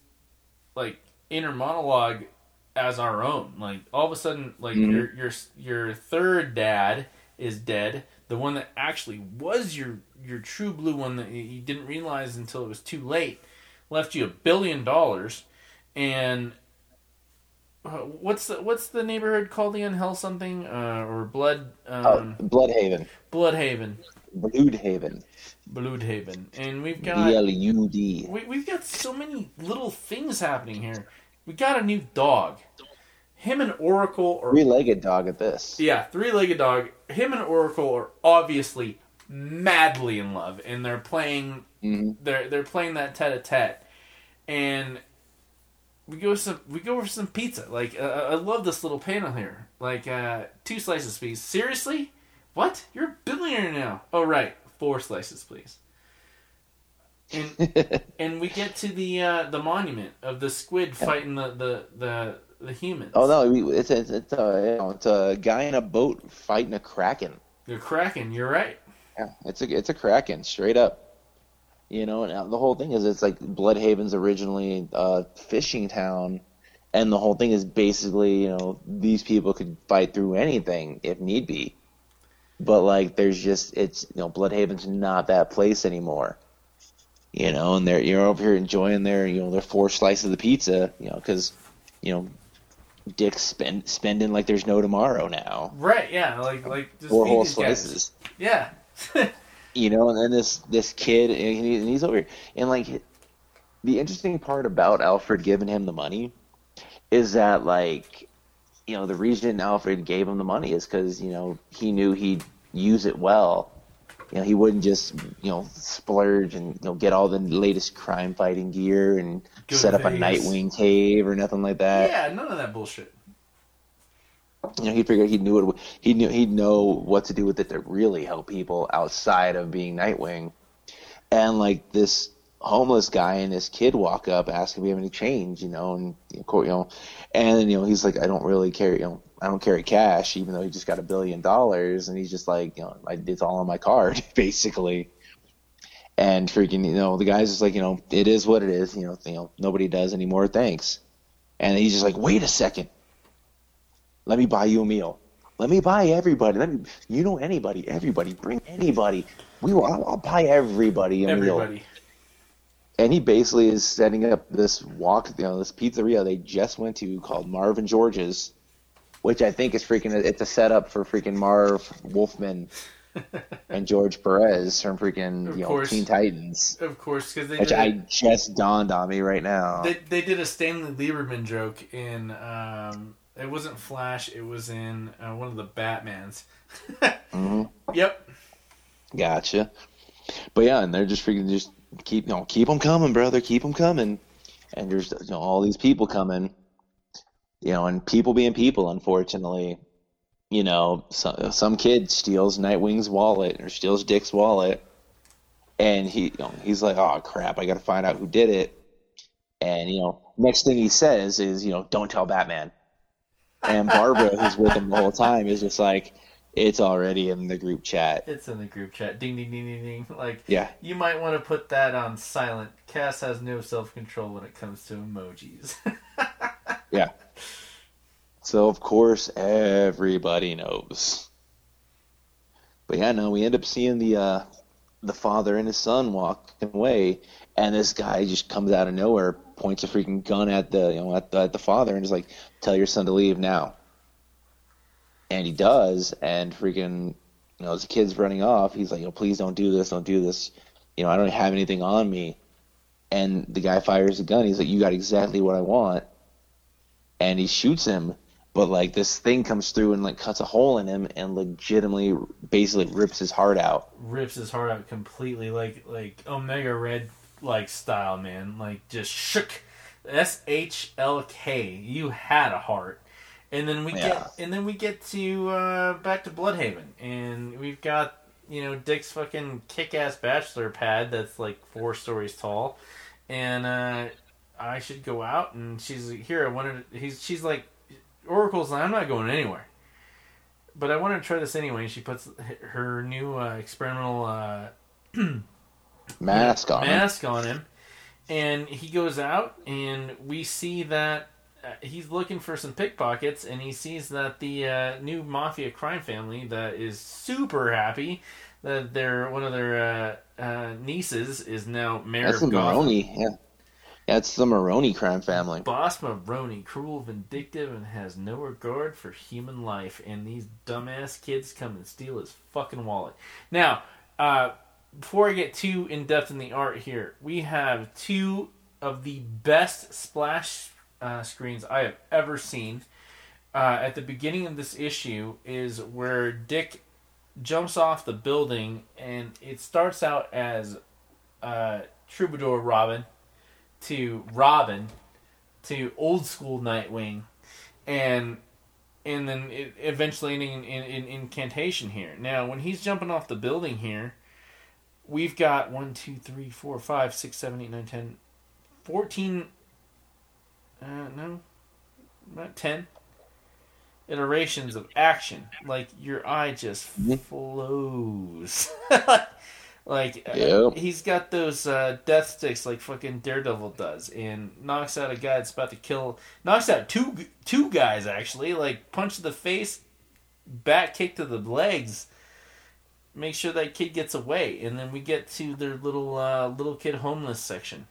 like inner monologue as our own. Like all of a sudden, like mm-hmm. your your your third dad is dead. The one that actually was your your true blue one that you didn't realize until it was too late, left you a billion dollars, and uh, what's the what's the neighborhood called again? Hell something uh, or Blood Oh, um, Blüdhaven, Blüdhaven, Blüdhaven, Blüdhaven, and we've got B L U D. we, we've got so many little things happening here. We got a new dog. Him and Oracle are Three-legged dog at this. yeah, three-legged dog. Him and Oracle are obviously madly in love, and they're playing. hmm They're they're playing that tete-a-tete, and we go some we go for some pizza. Like uh, I love this little panel here. Like uh, two slices, please. Seriously, what? You're a billionaire now. Oh right, four slices, please. And and we get to the uh, the monument of the squid fighting the the the, the humans. Oh no, it's it's it's a, it's a guy in a boat fighting a kraken. You're cracking. You're right. Yeah, it's a it's a kraken, straight up. You know, and uh, the whole thing is it's like Blüdhaven's originally a fishing town, and the whole thing is basically you know these people could fight through anything if need be, but like there's just it's you know Blüdhaven's not that place anymore. You know, and they're you're over here enjoying their you know their four slices of the pizza, you know, because you know Dick's spend, spending like there's no tomorrow now. Right. Yeah. Like like just Four whole these guys. slices. Yeah. you know, and then this this kid, and, he, and he's over here, and like the interesting part about Alfred giving him the money is that like you know the reason Alfred gave him the money is because you know he knew he'd use it well. You know, he wouldn't just you know splurge and you know get all the latest crime fighting gear and Go set up a Nightwing cave or nothing like that. yeah. None of that bullshit. You know, he figured he knew it. He knew he'd know what to do with it to really help people outside of being Nightwing. And like this homeless guy and this kid walk up asking if we have any change, you know, and you know, and you know he's like, I don't really carry, you know, I don't carry cash, even though he just got a billion dollars, and he's just like, you know, I, it's all on my card, basically. And freaking, you know, the guy's just like, you know, it is what it is, you know, you know, nobody does anymore, thanks. And he's just like, wait a second. Let me buy you a meal. Let me buy everybody. Let me, you know anybody, everybody, bring anybody. We will, I'll, I'll buy everybody a meal. Everybody. And he basically is setting up this walk, you know, this pizzeria they just went to called Marvin George's, which I think is freaking. It's a setup for freaking Marv Wolfman and George Perez from freaking Of you know course. Teen Titans, Of course, because they which did, I just dawned on me right now. they they did a Stanley Lieberman joke in um it wasn't Flash it was in uh, one of the Batmans. hmm Yep. Gotcha. But yeah, and they're just freaking just keep you know keep them coming, brother, keep them coming. And there's you know all these people coming, you know, and people being people. Unfortunately, you know, some some kid steals Nightwing's wallet or steals Dick's wallet, and he you know, he's like, oh crap, I got to find out who did it. And you know, next thing he says is, you know, don't tell Batman. And Barbara, who's with him the whole time, is just like, it's already in the group chat. It's in the group chat. Ding ding ding ding ding. Like Yeah. you might want to put that on silent. Cass has no self control when it comes to emojis. Yeah. So of course everybody knows. But yeah, no, we end up seeing the uh the father and his son walking away, and this guy just comes out of nowhere, points a freaking gun at the you know at the, at the father, and is like, "Tell your son to leave now." And he does, and freaking, you know, the kid's running off, he's like, "You know, please don't do this, don't do this." You know, I don't have anything on me. And the guy fires a gun. He's like, "You got exactly what I want." and he shoots him, but like this thing comes through and like cuts a hole in him and legitimately basically rips his heart out. Rips his heart out completely, like like Omega Red like style, man. Like just shook. S H L K. You had a heart. And then we Yeah. get and then we get to uh, back to Blüdhaven, and we've got you know Dick's fucking kick-ass bachelor pad that's like four stories tall, and uh, I should go out, and she's like, here. I wanted. He's she's like, Oracle's. like, I'm not going anywhere, but I want to try this anyway. And she puts her new uh, experimental uh, Mask on him. mask on him, and he goes out, and we see that uh, he's looking for some pickpockets, and he sees that the uh, new mafia crime family that is super happy that their one of their uh, uh, nieces is now mayor That's of Gotham. Maroni, yeah. That's the Maroni crime family. Boss Maroni, cruel, vindictive, and has no regard for human life. And these dumbass kids come and steal his fucking wallet. Now, uh, before I get too in depth in the art here, we have two of the best splash uh, screens I have ever seen. Uh, at the beginning of this issue is where Dick jumps off the building, and it starts out as uh, Troubadour Robin to Robin to old school Nightwing, and and then eventually ending in, in, in incantation here. Now, when he's jumping off the building here, we've got 1, 2, 3, 4, 5, 6, 7, 8, 9, 10, 14. Uh, no, not 10 iterations of action. Like, your eye just flows. like, uh, Yep. he's got those uh, death sticks like fucking Daredevil does, and knocks out a guy that's about to kill. Knocks out two two guys actually. Like punch to the face, back kick to the legs. Make sure that kid gets away, and then we get to their little uh, little kid homeless section.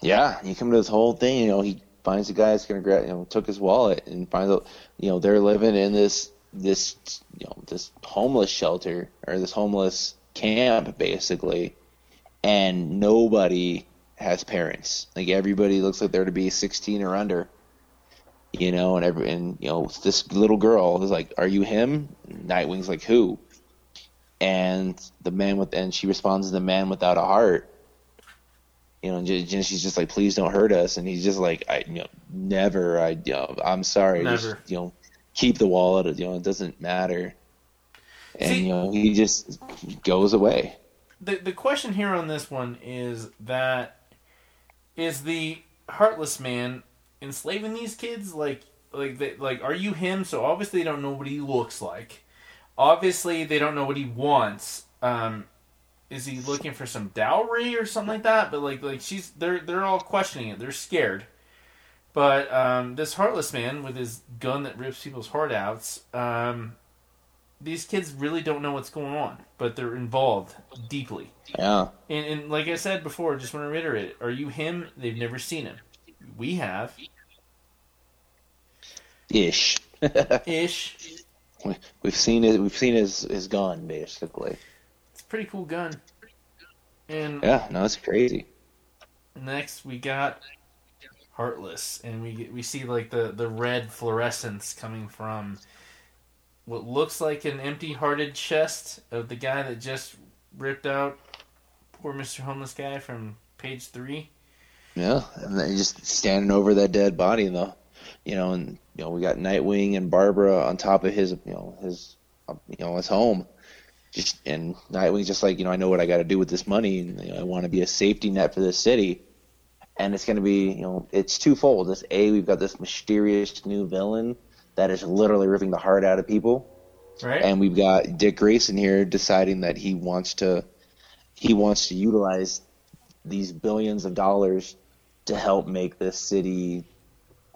Yeah, you come to this whole thing. You know, he finds the guy that's gonna grab, you know, took his wallet, and finds out, you know, they're living in this this you know this homeless shelter or this homeless camp basically, and nobody has parents. Like everybody looks like they're to be 16 or under. You know, and every and you know this little girl is like, "Are you him?" Nightwing's like, "Who?" And the man with and she responds, to "The man without a heart." you know, and she's just like, please don't hurt us. And he's just like, I, you know, never, I, you know, I'm sorry. Never. Just, you know, keep the wallet. You know, it doesn't matter. And, See- you know, he just goes away. the the question here on this one is that is the heartless man enslaving these kids like like they, like are you him so obviously they don't know what he looks like obviously they don't know what he wants um is he looking for some dowry or something like that but like like she's they're they're all questioning it they're scared but um this heartless man with his gun that rips people's heart outs um these kids really don't know what's going on, but they're involved deeply. Yeah. And, and like I said before, just want to reiterate: Are you him? They've never seen him. We have Ish. ish. we've seen it. We've seen his, his gun basically. It's a pretty cool gun. And Yeah. No, it's crazy. next we got Heartless, and we get- we see like the the red fluorescence coming from what looks like an empty-hearted chest of the guy that just ripped out poor Mister Homeless guy from page three. Yeah. And then just standing over that dead body, and the, you know, and you know, we got Nightwing and Barbara on top of his, you know, his, uh, you know, his home. Just, and Nightwing's just like, you know, I know what I got to do with this money, and you know, I want to be a safety net for this city. And it's going to be, you know, it's twofold. It's a, we've got this mysterious new villain that is literally ripping the heart out of people, Right? and we've got Dick Grayson here deciding that he wants to, he wants to utilize these billions of dollars to help make this city,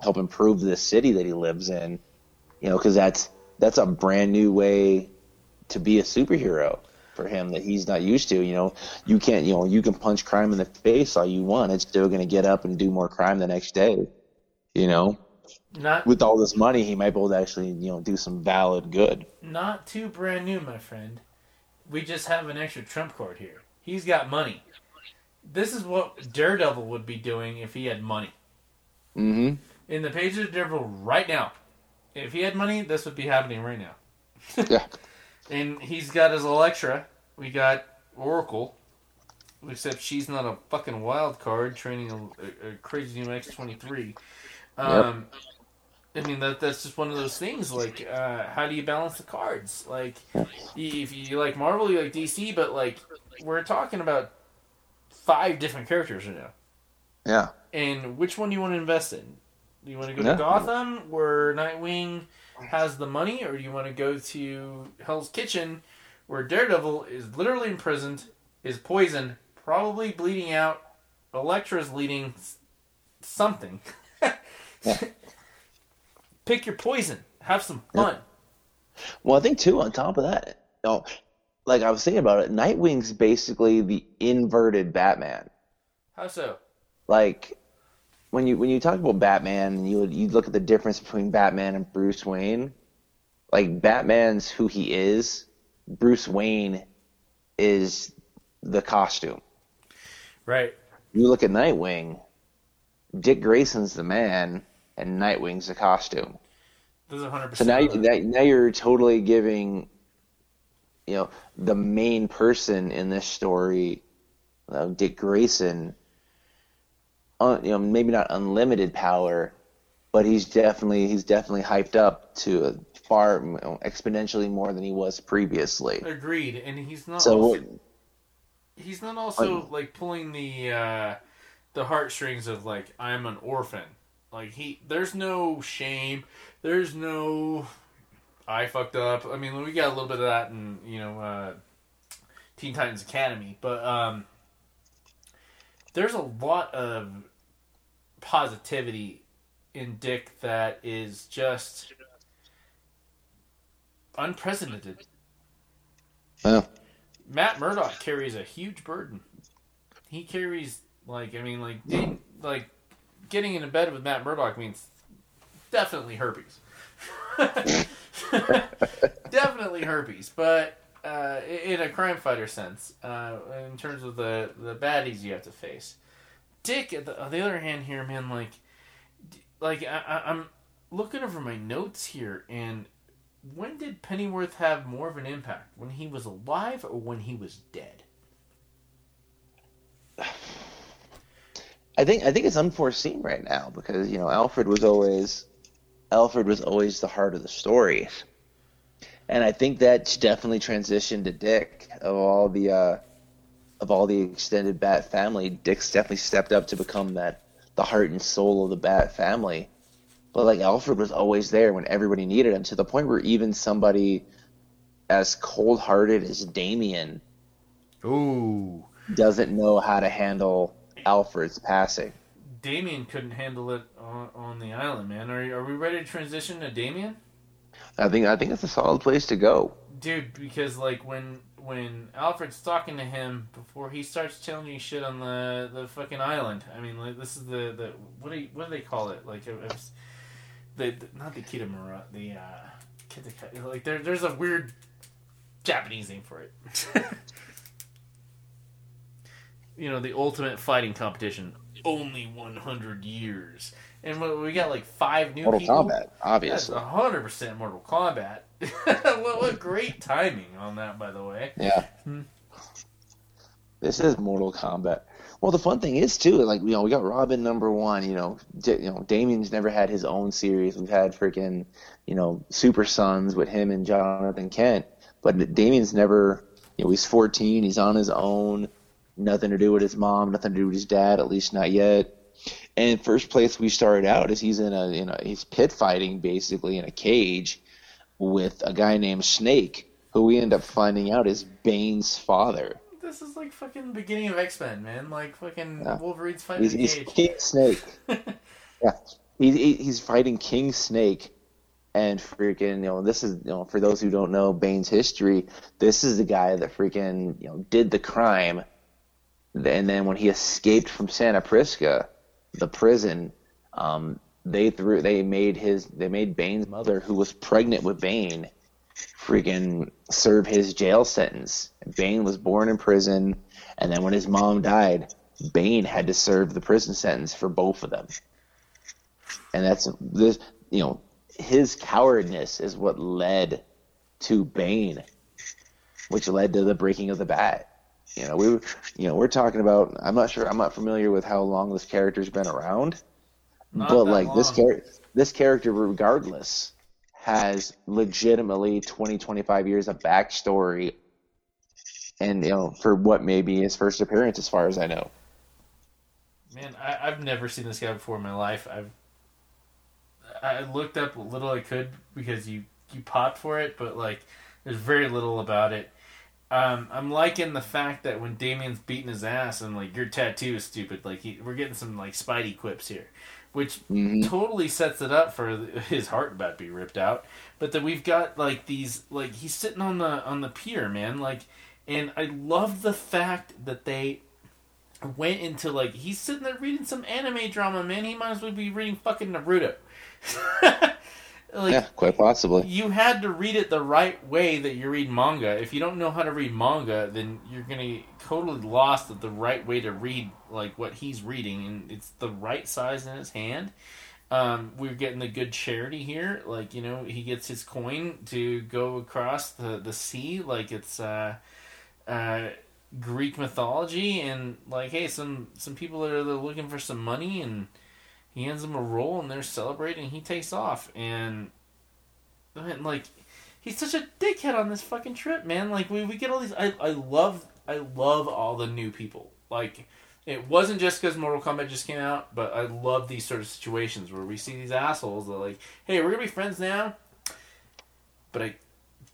help improve this city that he lives in. You know, because that's that's a brand new way to be a superhero for him that he's not used to. You know, you can't, you know, you can punch crime in the face all you want; it's still going to get up and do more crime the next day. You know, not with all this money, he might be able to actually, you know, do some valid good. not too brand new, my friend. We just have an extra trump card here. He's got money. This is what Daredevil would be doing if he had money. hmm In the pages of Daredevil right now, if he had money, this would be happening right now. Yeah. And he's got his Elektra. We got Oracle. Except she's not a fucking wild card training a, a, a crazy new X twenty three. Um, I mean that that's just one of those things. Like, uh, how do you balance the cards? Like, if you like Marvel, you like DC, but like we're talking about five different characters right now. Yeah. And which one do you want to invest in? Do you want to go Yeah. to Gotham, where Nightwing has the money, or do you want to go to Hell's Kitchen, where Daredevil is literally imprisoned, is poisoned, probably bleeding out, Elektra's leading something? Pick your poison. Have some fun. Well, I think too. On top of that, you know, like I was thinking about it, Nightwing's basically the inverted Batman. How so? Like when you when you talk about Batman and you you look at the difference between Batman and Bruce Wayne, like Batman's who he is, Bruce Wayne is the costume. Right. You look at Nightwing, Dick Grayson's the man and Nightwing's the costume. This is 100%. So now you, now, now you're totally giving, you know, the main person in this story, uh, Dick Grayson, uh, you know, maybe not unlimited power, but he's definitely he's definitely hyped up to a far you know, exponentially more than he was previously. Agreed, and he's not. So also, he's not also like pulling the uh, the heartstrings of like I'm an orphan. Like he, there's no shame. There's no I fucked up. I mean, we got a little bit of that in you know uh, Teen Titans Academy, but um, there's a lot of positivity in Dick that is just unprecedented. Yeah. Matt Murdock carries a huge burden. He carries like I mean like dating, like getting into bed with Matt Murdock means definitely herpes. definitely herpes, but uh, in a crime fighter sense, uh, in terms of the the baddies you have to face. Dick, the, on the other hand, here, man, like, like I, I'm looking over my notes here, and when did Pennyworth have more of an impact? When he was alive or when he was dead? I think I think it's unforeseen right now because you know Alfred was always Alfred was always the heart of the story, and I think that definitely transitioned to Dick of all the uh, of all the extended Bat family. Dick's definitely stepped up to become that the heart and soul of the Bat family. But like Alfred was always there when everybody needed him to the point where even somebody as cold hearted as Damian Ooh. doesn't know how to handle Alfred's passing. Damian couldn't handle it on, on the island, man. Are, are we ready to transition to Damian? I think I think it's a solid place to go. Dude, because like when when Alfred's talking to him before he starts telling you shit on the the fucking island. I mean, like this is the the what do you, what do they call it? Like it was the, the not the Kitamura, the uh like there there's a weird Japanese name for it. you know, the ultimate fighting competition. Only 100 years. And we- got like five new Mortal people. Kombat, That's obviously. hundred percent Mortal Kombat. what, what great timing on that, by the way. Yeah. Hmm. This is Mortal Kombat. Well, the fun thing is too, like you know, we got Robin number one. You know, D- you know, Damian's never had his own series. We've had freaking, you know, Super Sons with him and Jonathan Kent, but Damian's never. You know, he's 14. He's on his own. Nothing to do with his mom. Nothing to do with his dad. At least not yet. And first place we started out is he's in a you know he's pit fighting basically in a cage with a guy named Snake, who we end up finding out is Bane's father. This is like fucking the beginning of X Men, man. Like fucking Yeah. Wolverine's fighting He's, he's cage. King Snake. Yeah, he, he, he's fighting King Snake, and freaking, you know, this is, you know, for those who don't know Bane's history, this is the guy that freaking, you know, did the crime, and then when he escaped from Santa Prisca, the prison, um, they threw, they made his, they made Bane's mother, who was pregnant with Bane, freaking serve his jail sentence. Bane was born in prison, and then when his mom died, Bane had to serve the prison sentence for both of them. And that's this, you know, his cowardness is what led to Bane, which led to the breaking of the bat. You know, we, were- you know, we're talking about. I'm not sure. I'm not familiar with how long this character's been around, Not but like this character, this character, regardless, has legitimately 20, 25 years of backstory, and you know, for what may be his first appearance, as far as I know. Man, I, I've never seen this guy before in my life. I've I looked up what little I could because you you popped for it, but like there's very little about it. Um, I'm liking the fact that when Damian's beating his ass and like your tattoo is stupid, like he, we're getting some like Spidey quips here, which Mhm. totally sets it up for his heart about to be ripped out. But then we've got like these like he's sitting on the on the pier, man, like, and I love the fact that they went into like he's sitting there reading some anime drama, man. He might as well be reading fucking Naruto. like yeah, quite possibly. you had to read it the right way that you read manga. If you don't know how to read manga, then you're gonna totally lost at the right way to read like what he's reading, and it's the right size in his hand. Um, we're getting the good charity here, like you know, he gets his coin to go across the the sea, like it's uh, uh, Greek mythology, and like hey, some some people are looking for some money, and he hands them a roll, and they're celebrating. He takes off, and like he's such a dickhead on this fucking trip, man. Like we, we get all these. I I love I love all the new people. Like it wasn't just because Mortal Kombat just came out, but I love these sort of situations where we see these assholes that like, hey, we're gonna be friends now, but I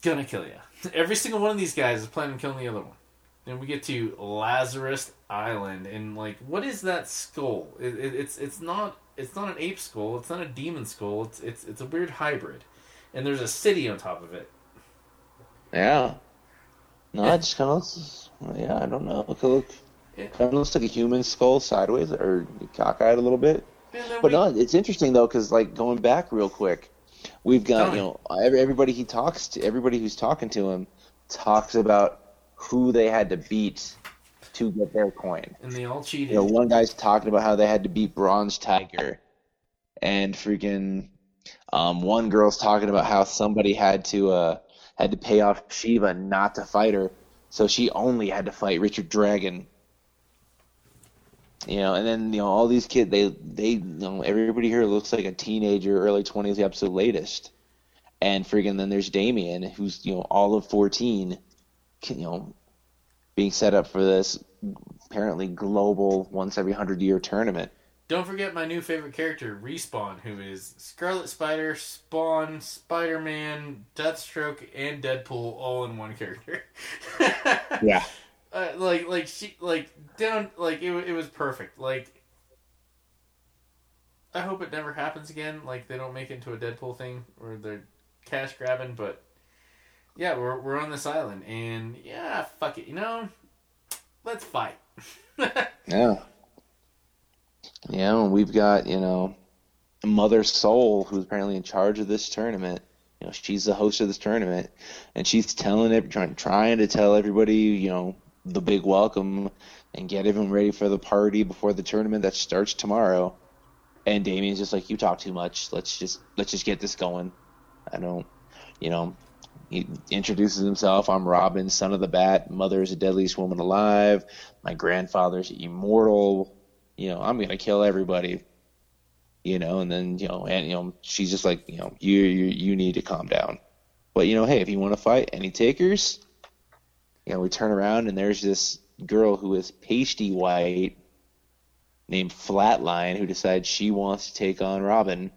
gonna kill you. Every single one of these guys is planning on killing the other one. Then we get to Lazarus Island, and like, what is that skull? It, it, it's it's not it's not an ape skull. It's not a demon skull. It's it's it's a weird hybrid, and there's a city on top of it. Yeah. No, it just kind of looks. Yeah, I don't know. It look, Yeah. kind of looks like a human skull sideways or cockeyed a little bit. But we- no, it's interesting though, because like going back real quick, we've got you know every, everybody he talks to, everybody who's talking to him, talks about who they had to beat to get their coin. and they all cheated. You know, one guy's talking about how they had to beat Bronze Tiger, and freaking, um, one girl's talking about how somebody had to uh had to pay off Shiva not to fight her, so she only had to fight Richard Dragon. You know, and then you know all these kids, they they you know everybody here looks like a teenager, early twenties, the absolute latest, and freaking then there's Damian, who's you know all of fourteen, you know, being set up for this apparently global once every hundred year tournament. Don't forget my new favorite character, Respawn, who is Scarlet Spider, Spawn, Spider Man, Deathstroke, and Deadpool all in one character. Yeah. uh, like like she like down like it, it was perfect. Like I hope it never happens again. Like they don't make it into a Deadpool thing where they're cash grabbing, but yeah, we're we're on this island and yeah, fuck it, you know, let's fight. Yeah. Yeah, and we've got, you know, Mother Soul, who's apparently in charge of this tournament. You know, she's the host of this tournament, and she's telling it, trying, trying to tell everybody, you know, the big welcome and get everyone ready for the party before the tournament that starts tomorrow. And Damian's just like, you talk too much. Let's just let's just get this going. I don't, you know. He introduces himself. I'm Robin, son of the Bat. Mother is the deadliest woman alive. My grandfather's immortal. You know, I'm gonna kill everybody. You know, and then you know, and you know, she's just like, you know, you you you need to calm down. But you know, hey, if you want to fight, any takers? You know, we turn around and there's this girl who is pasty white named Flatline who decides she wants to take on Robin.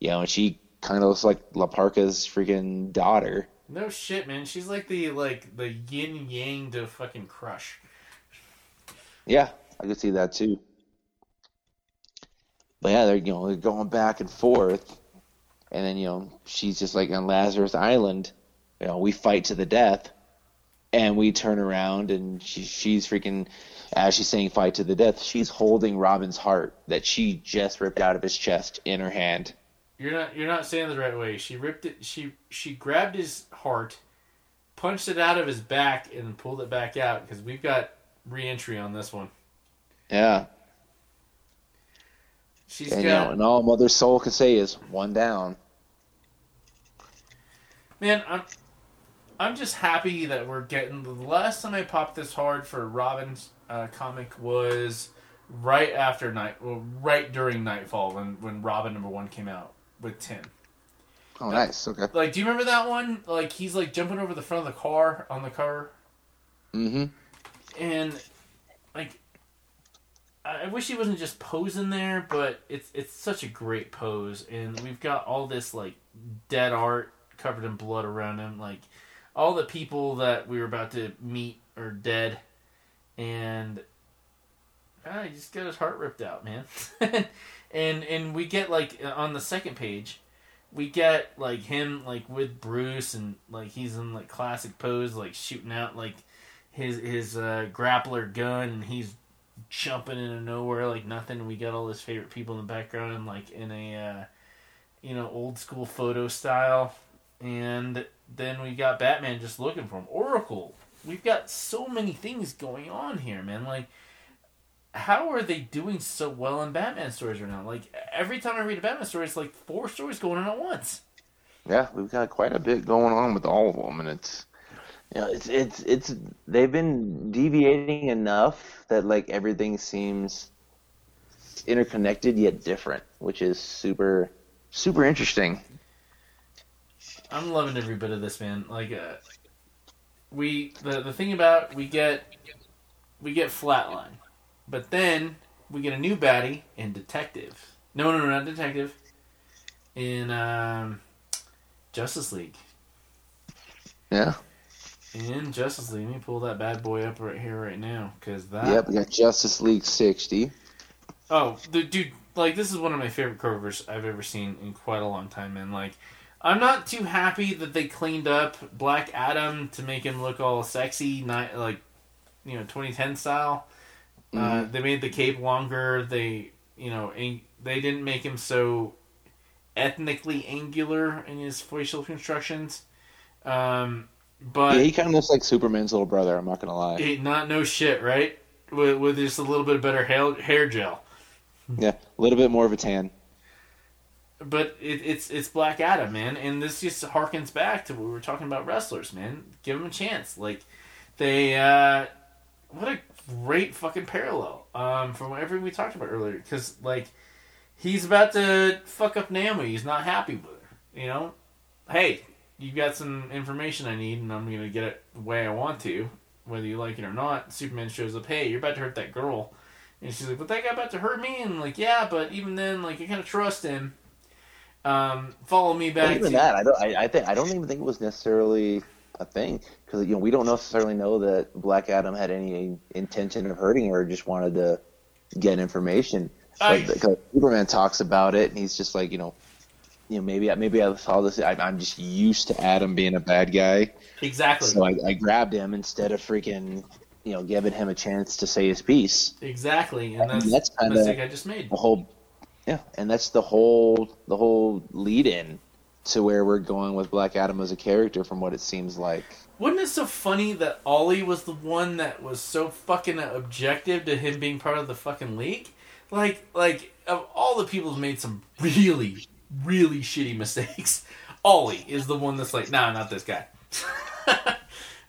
You know, and she kind of looks like La Parca's freaking daughter. No shit, man. She's like the like the yin yang to fucking crush. Yeah, I could see that too. But yeah, they're you know they're going back and forth, and then you know she's just like on Lazarus Island. You know, we fight to the death, and we turn around and she, she's freaking as she's saying fight to the death. She's holding Robin's heart that she just ripped out of his chest in her hand. You're not you're not saying it the right way. She ripped it. She she grabbed his heart, punched it out of his back, and pulled it back out because we've got re-entry on this one. Yeah, She's and you know, got and all Mother Soul can say is one down. man. I'm I'm just happy that we're getting. The last time I popped this hard for Robin's uh, comic was right after night, well, right during Knightfall when when Robin number one came out with Tim. Oh, nice. Okay. Like, do you remember that one? Like, he's like jumping over the front of the car on the cover. Mm-hmm. and like I I wish he wasn't just posing there, but it's it's such a great pose, and we've got all this like dead art covered in blood around him, like all the people that we were about to meet are dead, and ah, he just got his heart ripped out, man, and and we get like on the second page. We get like him like with Bruce and like he's in like classic pose like shooting out like his his uh, grappler gun and he's jumping into nowhere like nothing. We got all his favorite people in the background, like in a uh, you know old school photo style, and then we got Batman just looking for him. Oracle. We've got so many things going on here, man. Like, how are they doing so well in Batman stories right now? Like every time I read a Batman story, it's like four stories going on at once. Yeah, we've got quite a bit going on with all of them, and it's you know, it's it's it's they've been deviating enough that like everything seems interconnected yet different, which is super super interesting. I'm loving every bit of this, man. Like, uh, we the the thing about we get we get flatline, but then we get a new baddie in detective. No, no, no, not detective. In um, Justice League. Yeah. In Justice League, let me pull that bad boy up right here, right now, because that. Yep, we got Justice League sixty. Oh, the dude, like this is one of my favorite covers I've ever seen in quite a long time, man. Like, I'm not too happy that they cleaned up Black Adam to make him look all sexy, not like, you know, 2010 style. Uh, Mhm. they made the cape longer. They, you know, ang- they didn't make him so ethnically angular in his facial constructions. Um, but yeah, he kind of looks like Superman's little brother. I'm not gonna lie. Hey, not no shit, right? With, with just a little bit better hair, hair gel. Yeah, a little bit more of a tan. But it, it's it's Black Adam, man, and this just harkens back to what we were talking about wrestlers, man. Give them a chance. Like they, uh, what a great fucking parallel um, from everything we talked about earlier. Because like he's about to fuck up Naomi. He's not happy with her. You know, hey, you got some information I need, and I'm gonna get it the way I want to, whether you like it or not. Superman shows up. Hey, you're about to hurt that girl. And she's like, but that guy about to hurt me, and like, yeah, but even then, like, I kind of trust him. Um, follow me But back. even to, that, I don't. I, I think I don't even think it was necessarily a thing because you know we don't necessarily know that Black Adam had any intention of hurting her. Just wanted to get information. I- because Superman talks about it, and he's just like, you know, you know, maybe maybe I saw this. I, I'm just used to Adam being a bad guy, exactly, so I, I grabbed him instead of freaking, you know, giving him a chance to say his piece. exactly, and that's, That's the kinda- I just made. The whole, yeah, and that's the whole the whole lead in to where we're going with Black Adam as a character, from what it seems like. Wasn't it so funny that Ollie was the one that was so fucking objective to him being part of the fucking league? Like, like of all the people who've made some really, really shitty mistakes, Ollie is the one that's like, nah, not this guy.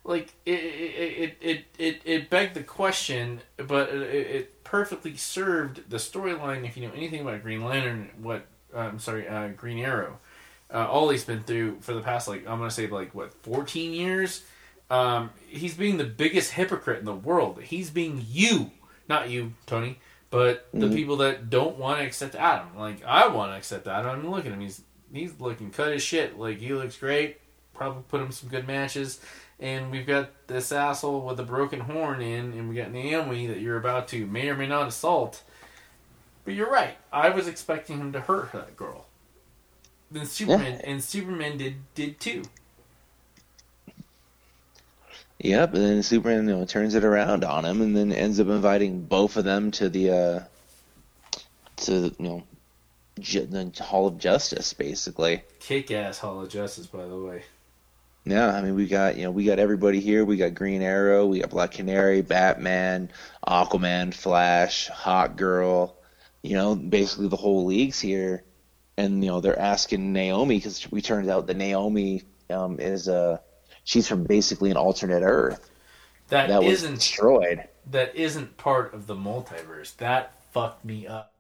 like it, it, it, it, it, it begged the question, but it, it perfectly served the storyline. If you know anything about Green Lantern, what uh, I'm sorry, uh, Green Arrow, uh, Ollie's been through for the past like I'm gonna say like what 14 years. Um, he's being the biggest hypocrite in the world. He's being you, not you, Tony, but the Mhm. people that don't want to accept Adam. Like I want to accept Adam. I'm looking at him. He's he's looking cut as shit. Like he looks great. Probably put him some good matches. And we've got this asshole with a broken horn in, and we got Naomi that you're about to may or may not assault. But you're right. I was expecting him to hurt that girl. Then Superman and Superman did did too. Yep, and then Superman you know, turns it around on him, and then ends up inviting both of them to the uh, to you know ju- the Hall of Justice, basically. Kick ass Hall of Justice, by the way. Yeah, I mean we got you know we got everybody here. We got Green Arrow, we got Black Canary, Batman, Aquaman, Flash, Hawkgirl. You know, basically the whole league's here, and you know they're asking Naomi because we turned out that Naomi um, is a she's from basically an alternate Earth That, that was isn't destroyed. that isn't part of the multiverse. That fucked me up.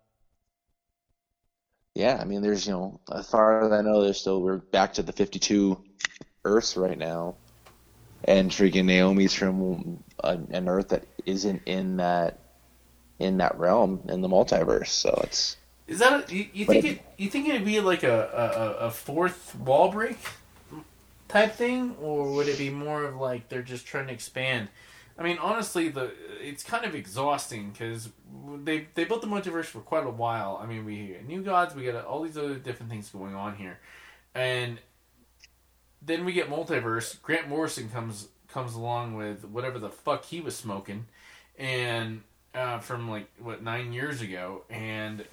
Yeah, I mean, there's you know, as far as I know, there's still we're back to the 52 Earths right now, and freaking Naomi's from an Earth that isn't in that in that realm in the multiverse. So it's Is that a, you, you think it? You think it'd be like a, a, a fourth wall break type thing, or would it be more of like they're just trying to expand? I mean, honestly, the it's kind of exhausting because they they built the multiverse for quite a while. I mean, we got new gods, we got all these other different things going on here, and then we get multiverse. Grant Morrison comes comes along with whatever the fuck he was smoking, and uh, from like what nine years ago, and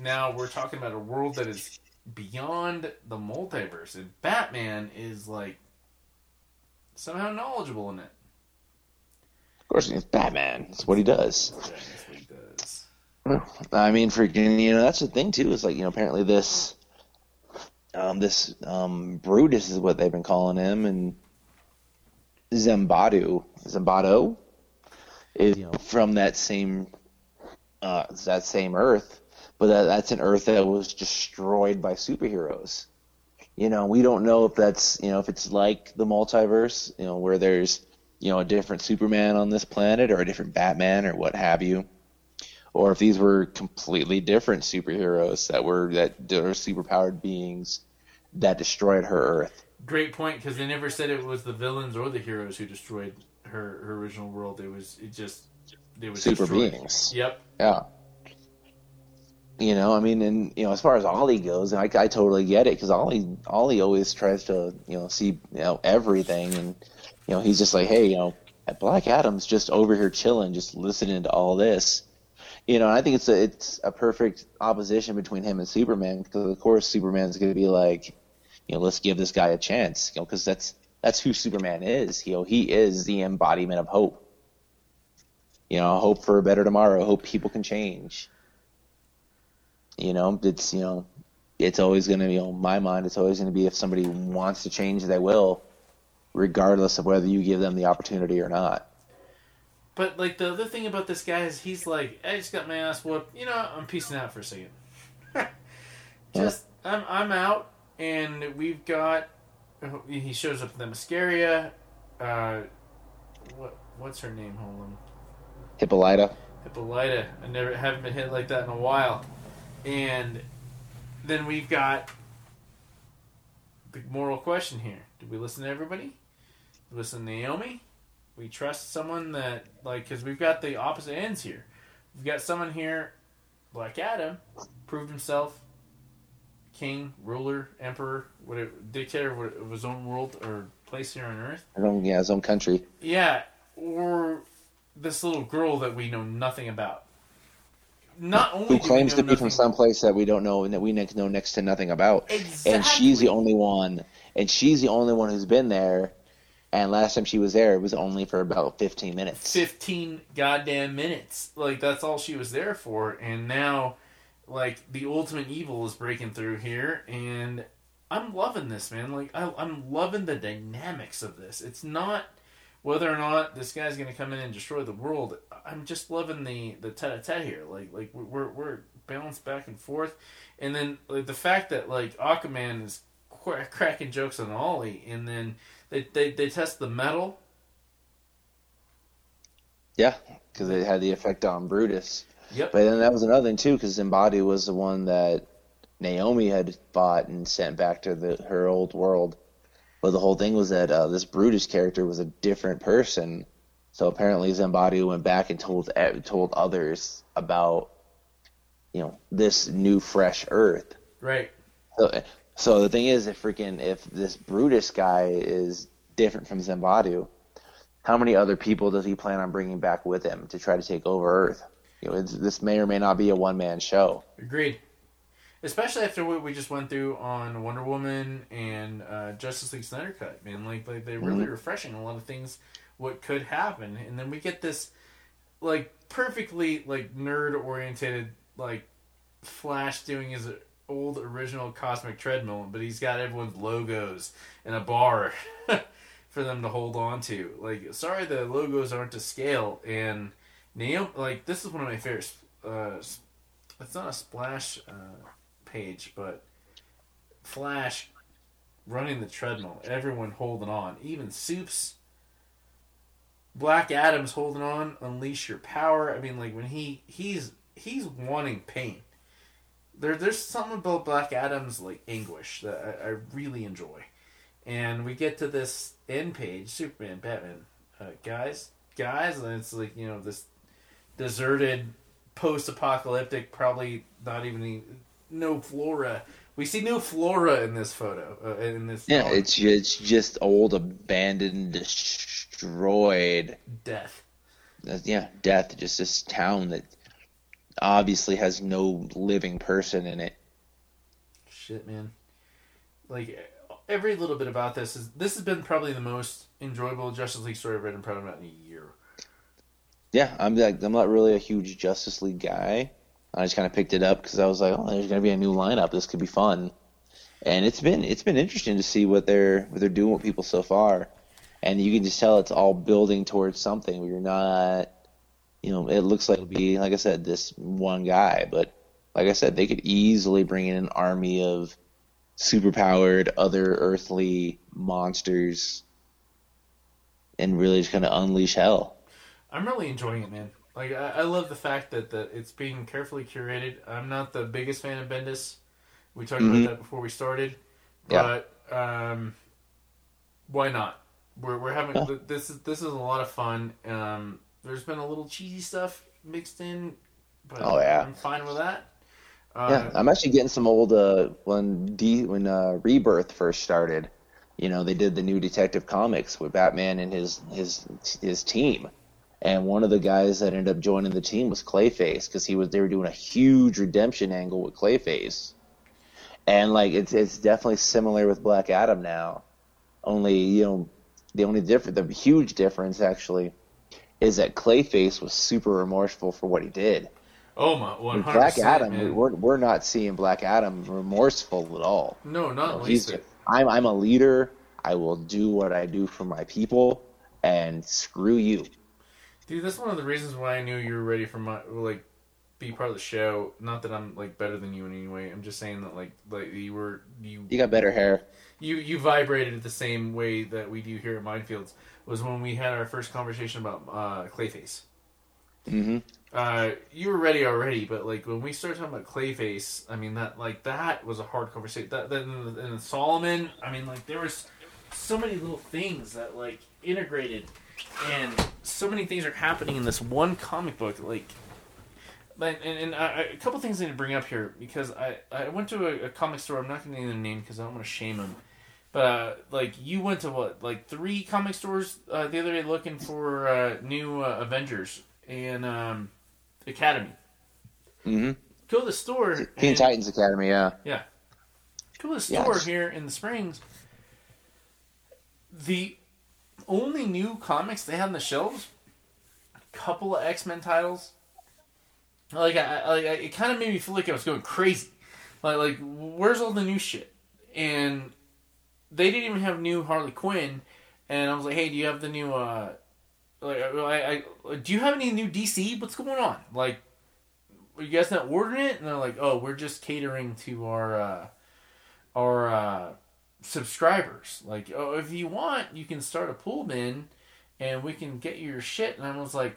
now we're talking about a world that is beyond the multiverse, and Batman is like somehow knowledgeable in it. Of course, it's Batman. That's what he does. Yeah, that's what he does. I mean, freaking, you know, that's the thing too. Is like, you know, apparently this, um, this um, Brutus is what they've been calling him, and Zembadu, Zembado, is you know, from that same, uh, that same Earth, but that, that's an Earth that was destroyed by superheroes. You know, we don't know if that's, you know, if it's like the multiverse, you know, where there's, you know, a different Superman on this planet or a different Batman or what have you or if these were completely different superheroes that were that are superpowered beings that destroyed her Earth. Great point, because they never said it was the villains or the heroes who destroyed her, her original world. It was it just they were Super destroyed. beings. Yep. Yeah. You know, I mean, and you know, as far as Ollie goes, I, I totally get it because Ollie, Ollie always tries to, you know, see, you know, everything, and you know, he's just like, hey, you know, Black Adam's just over here chilling, just listening to all this, you know, I think it's a it's a perfect opposition between him and Superman because of course Superman's going to be like, you know, let's give this guy a chance, you know, because that's that's who Superman is. You know, he is the embodiment of hope. You know, hope for a better tomorrow. Hope people can change. You know, it's you know, it's always going to be on my mind. It's always going to be if somebody wants to change, they will, regardless of whether you give them the opportunity or not. But like the other thing about this guy is he's like, I just got my ass whooped. You know, I'm peacing out for a second. just I'm I'm out, and we've got. He shows up in Themyscira. Uh, what what's her name? Hold on. Hippolyta. Hippolyta. I never haven't been hit like that in a while. And then we've got the moral question here. Do we listen to everybody? Listen to Naomi? We trust someone that like because we've got the opposite ends here. We've got someone here, Black Adam, proved himself king, ruler, emperor, whatever, dictator of his own world or place here on Earth. His own, yeah, his own country. Yeah, or this little girl that we know nothing about. Not only who claims to be from some place that we don't know and that we know next to nothing about, exactly. and she's the only one, and she's the only one who's been there and last time she was there, it was only for about 15 minutes. 15 goddamn minutes. Like, that's all she was there for. And now, like, the ultimate evil is breaking through here. And I'm loving this, man. Like, I, I'm loving the dynamics of this. It's not whether or not this guy's going to come in and destroy the world. I'm just loving the, the tete-a-tete here. Like, like we're, we're balanced back and forth. And then, like, the fact that, like, Aquaman is cracking jokes on Ollie, and then they, they, they test the metal. Yeah, because it had the effect on Brutus. Yep. But then that was another thing too, because Zimbadi was the one that Naomi had bought and sent back to the, her old world. But the whole thing was that uh, this Brutus character was a different person. So apparently Zimbadi went back and told told others about, you know, this new fresh Earth. Right. So so the thing is, if freaking if this Brutus guy is different from Zembadu, how many other people does he plan on bringing back with him to try to take over Earth? You know, this may or may not be a one man show. Agreed. Especially after what we just went through on Wonder Woman and uh, Justice League Snyder Cut, man, like like they're really mm-hmm. refreshing a lot of things. What could happen, and then we get this like perfectly like nerd oriented like Flash doing his old original Cosmic Treadmill, but he's got everyone's logos in a bar for them to hold on to. Like, sorry, the logos aren't to scale. And Naomi, like, this is one of my favorites. Uh, it's not a splash uh, page, but Flash running the treadmill, everyone holding on, even Soups. Black Adam's holding on, unleash your power. I mean, like when he he's he's wanting pain there there's something about Black Adam's like anguish that I, I really enjoy, and we get to this end page, Superman, Batman, uh, guys, guys, and it's like you know this deserted, post-apocalyptic, probably not even no flora. We see no flora in this photo. Uh, in this, yeah, it's it's just old, abandoned, destroyed death. uh, yeah, death. Just this town that obviously has no living person in it. Shit, man. Like every little bit about this is this has been probably the most enjoyable Justice League story I've read in probably about in a year. Yeah, I'm like I'm not really a huge Justice League guy. I just kind of picked it up because I was like, oh, there's gonna be a new lineup. This could be fun, and it's been it's been interesting to see what they're what they're doing with people so far, and you can just tell it's all building towards something. You're not, you know, it looks like it'll be like I said, this one guy, but like I said, they could easily bring in an army of superpowered other earthly monsters and really just kind of unleash hell. I'm really enjoying it, man. Like I, I love the fact that, that it's being carefully curated. I'm not the biggest fan of Bendis. We talked Mhm. about that before we started, Yeah. but um, why not? We're we're having Yeah. this is this is a lot of fun. Um, there's been a little cheesy stuff mixed in, but Oh, yeah. I'm fine with that. Uh, Yeah, I'm actually getting some old uh, when D when uh, Rebirth first started. You know, they did the new Detective Comics with Batman and his his his team, and one of the guys that ended up joining the team was Clayface because he was they were doing a huge redemption angle with Clayface, and like it's it's definitely similar with Black Adam now, only you know the only difference the huge difference actually is that Clayface was super remorseful for what he did. oh my, one hundred Black Adam, Man. we're we're not seeing Black Adam remorseful at all. no, not He's least. I'm I'm a leader. I will do what I do for my people, and screw you. Dude, that's one of the reasons why I knew you were ready for my like be part of the show. Not that I'm like better than you in any way. I'm just saying that like like you were you You got better hair. you you vibrated the same way that we do here at Mindfields. Was when we had our first conversation about uh, Clayface. hmm Uh, you were ready already, but like when we started talking about Clayface, I mean that like that was a hard conversation. That then and Solomon, I mean like there was so many little things that like integrated, and so many things are happening in this one comic book. Like, but and, and I, a couple things I need to bring up here because I I went to a, a comic store. I'm not going to name the name because I don't want to shame them. But uh, like you went to what like three comic stores uh, the other day looking for uh, new uh, Avengers and um, Academy. hmm Go to the store. Teen and- Titans Academy, yeah. Yeah. Go to the store just- here in the Springs. The only new comics they had on the shelves, a couple of X Men titles. Like I, I, it kind of made me feel like I was going crazy. Like, like where's all the new shit? And they didn't even have new Harley Quinn. And I was like, hey, do you have the new? uh Like, I, I do you have any new DC? What's going on? Like, are you guys not ordering it? And they're like, oh, we're just catering to our uh, our uh, subscribers. Like, oh, if you want, you can start a pool bin, and we can get you your shit. And I was like,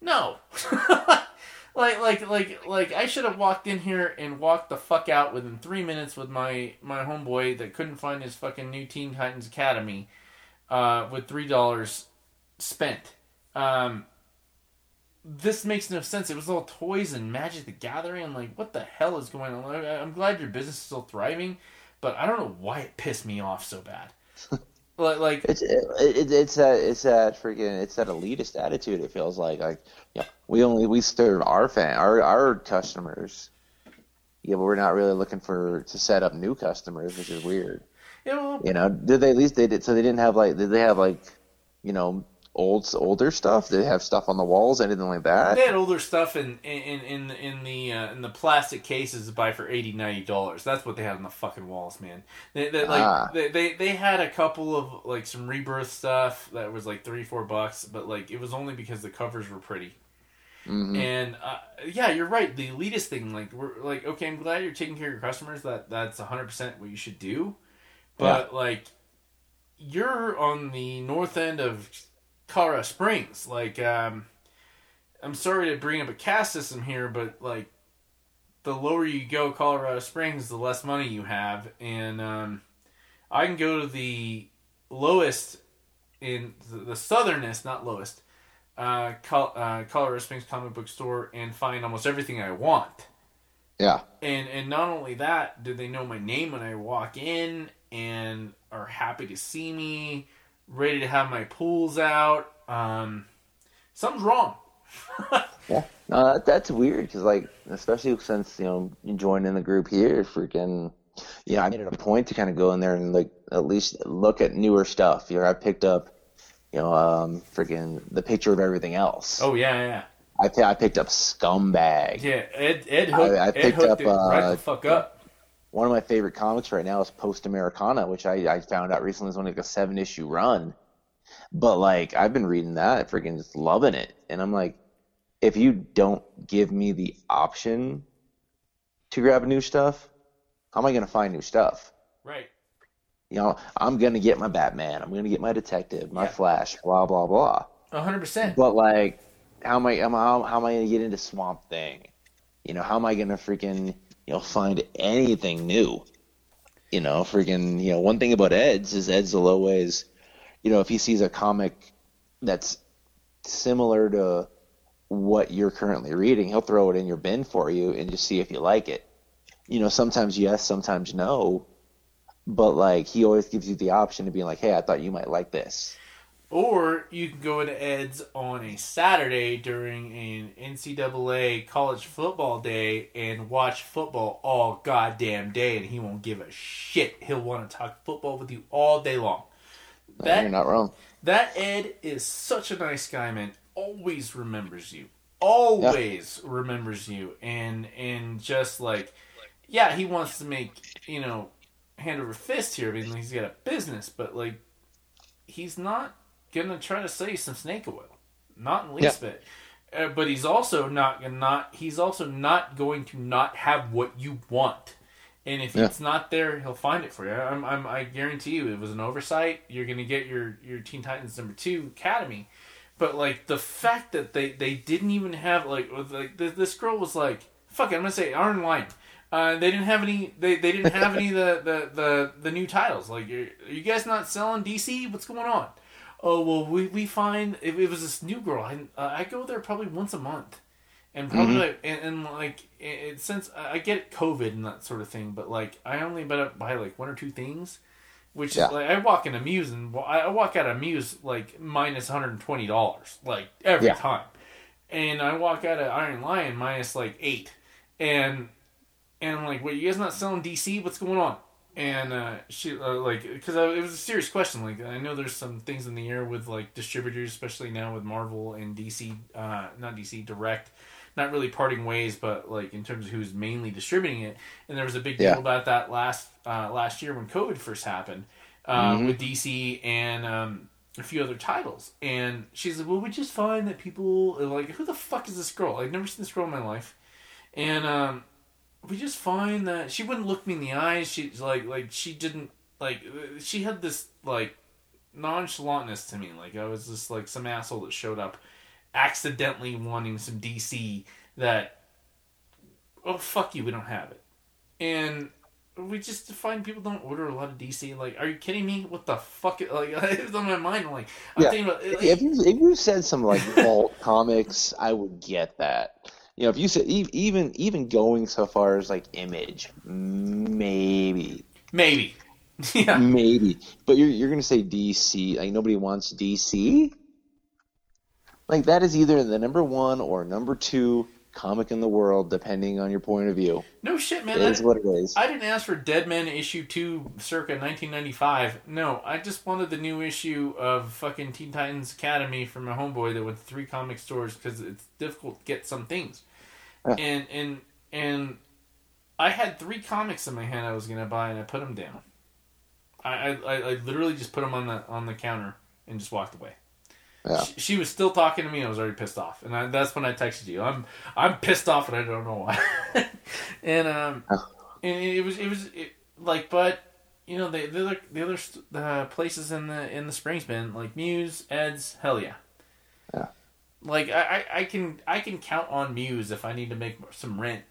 no. like, like, like, like, I should have walked in here and walked the fuck out within three minutes with my my homeboy that couldn't find his fucking new Teen Titans Academy, uh, with three dollars spent. Um, this makes no sense. It was all toys and Magic the Gathering. I'm like, what the hell is going on? I'm glad your business is still thriving, but I don't know why it pissed me off so bad. like, like It's it, it, it's that it's that freaking it's that elitist attitude. It feels like like yeah, we only we serve our fan our our customers. Yeah, but we're not really looking for to set up new customers, which is weird. you know, You know, did they at least they did so they didn't have like did they have like you know old older stuff? Did they have stuff on the walls anything like that? they had older stuff in in in in the uh, in the plastic cases to buy for 80 90 dollars. That's what they had on the fucking walls, man. They, they like Ah. they, they they had a couple of like some rebirth stuff that was like three four bucks, but like it was only because the covers were pretty. hmm And uh, yeah, you're right. The elitist thing, like we're like, okay, I'm glad you're taking care of your customers. That that's 100 percent what you should do. But like, you're on the north end of Colorado Springs. Like, um, I'm sorry to bring up a caste system here, but like, the lower you go, Colorado Springs, the less money you have, and um, I can go to the lowest in the, the southernest, not lowest uh, Col- uh, Colorado Springs comic book store and find almost everything I want. Yeah. And and not only that, do they know my name when I walk in and are happy to see me, ready to have my pools out. Um, something's wrong. Yeah, no, that, that's weird because like, especially since you know you joined in the group here, freaking, yeah, I made it a point to kind of go in there and like at least look at newer stuff. You know, I picked up, you know, um, freaking the picture of everything else. Oh yeah, yeah, I I picked up Scumbag. yeah. Ed Ed hooked, I Ed picked hooked up, it right uh, the fuck up. One of my favorite comics right now is Post Americana, which I, I found out recently is only like a seven issue run. But like I've been reading that, freaking just loving it. And I'm like, if you don't give me the option to grab new stuff, how am I gonna find new stuff? Right. You know, I'm gonna get my Batman, I'm gonna get my Detective, my Yeah. Flash, blah blah blah. A hundred percent. But like, how am I? How, how am I gonna get into Swamp Thing? You know, how am I gonna freaking you know find anything new? You know, freaking you know, one thing about Ed's is Ed's always, you know, if he sees a comic that's similar to what you're currently reading, he'll throw it in your bin for you and just see if you like it. You know, sometimes yes, sometimes no, but like he always gives you the option to be like, hey, I thought you might like this. Or you can go into Ed's on a Saturday during an NCAA college football day and watch football all goddamn day, and he won't give a shit. He'll want to talk football with you all day long. That, You're not wrong. That Ed is such a nice guy, man. Always remembers you. Always remembers you, and and just like, yeah, he wants to make you know hand over fist here. I mean, he's got a business, but like, he's not gonna try to sell you some snake oil, not in the least bit. Uh, but he's also not gonna not. He's also not going to not have what you want. And if Yeah. it's not there, he'll find it for you. I'm, I'm, I guarantee you, it was an oversight. You're gonna get your your Teen Titans number two Academy, but like the fact that they they didn't even have like like this, this girl was like fuck it, I'm gonna say Iron Lion. Uh, they didn't have any. They, they didn't have any of the, the, the, the new titles. Like, are, are you guys not selling DC? What's going on? Oh well, we, we find if it was this new girl. I uh, I go there probably once a month, and probably like, and, and like it, it, since I get COVID and that sort of thing, but like I only buy buy like one or two things, which Yeah. is like I walk in a Muse and I walk out of Muse like minus one hundred and twenty dollars like every Yeah. time, and I walk out of Iron Lion minus like eight, and and I'm like, "Wait, you guys not selling DC? What's going on?" And uh, she uh, like because it was a serious question. Like I know there's some things in the air with like distributors, especially now with Marvel and DC, uh, not DC Direct, not really parting ways, but like in terms of who's mainly distributing it. And there was a big deal Yeah. about that last uh, last year when COVID first happened uh, Mhm. with DC and. Um, a few other titles, and she's like, "Well, we just find that people like, who the fuck is this girl? I've never seen this girl in my life." And um, we just find that she wouldn't look me in the eyes. She's like, like she didn't like. She had this like nonchalantness to me. Like I was just like some asshole that showed up, accidentally wanting some DC that. Oh fuck you! We don't have it, and we just find people don't order a lot of DC. Like, are you kidding me? What the fuck? Like, it was on my mind. I'm like, I'm Yeah. thinking about. Like, if you if you said some like vault comics, I would get that. You know, if you said even even going so far as like image, maybe maybe. yeah. maybe, but you're you're gonna say DC. Like nobody wants DC. Like that is either the number one or number two comic in the world, depending on your point of view. No shit, man. It I didn't- what it is. I didn't ask for Dead Men issue two circa 1995. No, I just wanted the new issue of fucking Teen Titans Academy from my homeboy that went to three comic stores because it's difficult to get some things. Yeah. And and and I had three comics in my hand I was gonna buy and I put them down. I I, I literally just put them on the on the counter and just walked away. Yeah. She, she was still talking to me. and I was already pissed off, and I, that's when I texted you. I'm I'm pissed off, and I don't know why. and um, and it was it was it, like, but you know the the other the other uh, places in the in the Springs bin like Muse, Ed's, hell. Yeah. Like I, I, can I can count on Muse if I need to make some rent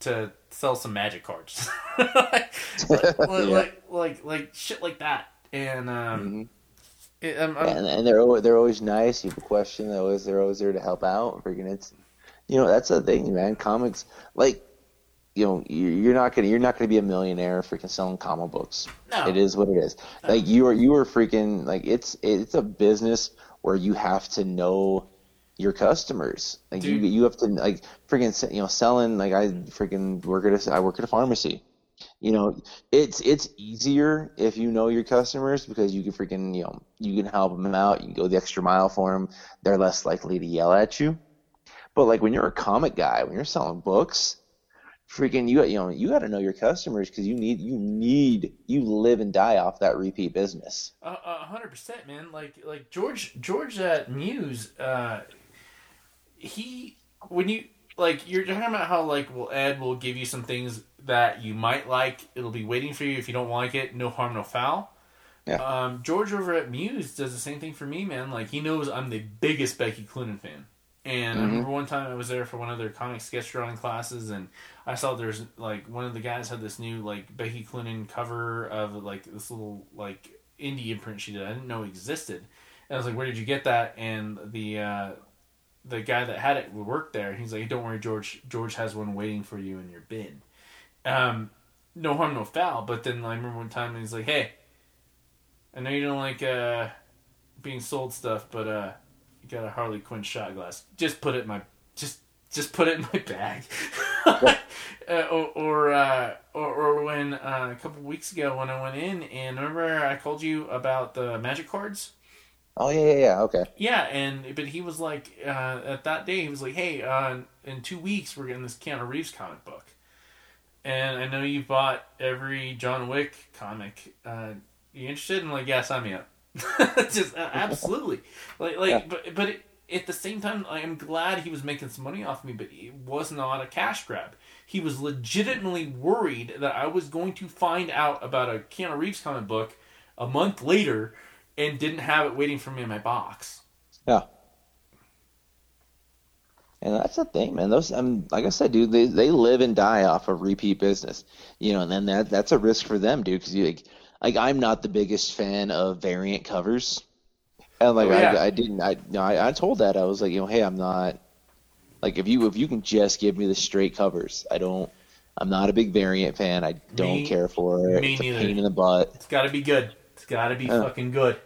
to sell some magic cards, like, like, Yeah. like like like shit like that. And um, Mhm. it, and, and they're always, they're always nice. You have a question, they're always they're always there to help out. Freaking, it's you know that's the thing, man. Comics, like you know, you- you're not gonna you're not gonna be a millionaire freaking selling comic books. No. It is what it is. Like you are you are freaking like it's it's a business where you have to know your customers. Like you, Dude. you have to like freaking you know selling. Like I freaking work at a I work at a pharmacy. You know, it's it's easier if you know your customers because you can freaking you know you can help them out. You can go the extra mile for them. They're less likely to yell at you. But like when you're a comic guy, when you're selling books, freaking you you know you got to know your customers because you need you need you live and die off that repeat business. A a hundred percent, man. Like like George George at Muse, uh, he when you like you're talking about how like well Ed will give you some things that you might like. It'll be waiting for you if you don't like it. No harm, no foul. Yeah. Um, George over at Muse does the same thing for me, man. Like he knows I'm the biggest Becky Cloonan fan. And I Mhm. remember one time I was there for one of their comic sketch drawing classes, and I saw there's like one of the guys had this new like Becky Cloonan cover of like this little like indie imprint she did. I didn't know existed, and I was like, "Where did you get that?" And the uh, the guy that had it worked there. He's like, "Don't worry, George. George has one waiting for you in your bin." Um, no harm, no foul. But then I remember one time he's like, "Hey, I know you don't like uh, being sold stuff, but uh, you got a Harley Quinn shot glass. Just put it in my just just put it in my bag." uh, or or, uh, or or when uh, a couple weeks ago when I went in and remember I called you about the magic cards. Oh yeah yeah yeah okay. Yeah, and but he was like uh, at that day he was like, "Hey, uh, in two weeks we're getting this Keanu Reeves comic book." And I know you bought every John Wick comic. Uh, you interested? And like, yeah, sign me up. Just uh, absolutely, like, like, Yeah. but but it, at the same time, I am glad he was making some money off me, but it was not a cash grab. He was legitimately worried that I was going to find out about a Keanu Reeves comic book a month later and didn't have it waiting for me in my box. Yeah. And that's the thing, man. Those, um, like I said, dude, they they live and die off of repeat business, you know. And then that that's a risk for them, dude. Because you like, like I'm not the biggest fan of variant covers, and like Oh, yeah. I, I didn't, I, no, I I told that I was like, you know, hey, I'm not like if you if you can just give me the straight covers, I don't. I'm not a big variant fan. I don't Me- care for it. me it's a pain in the butt. It's got to be good. It's got to be Yeah. fucking good.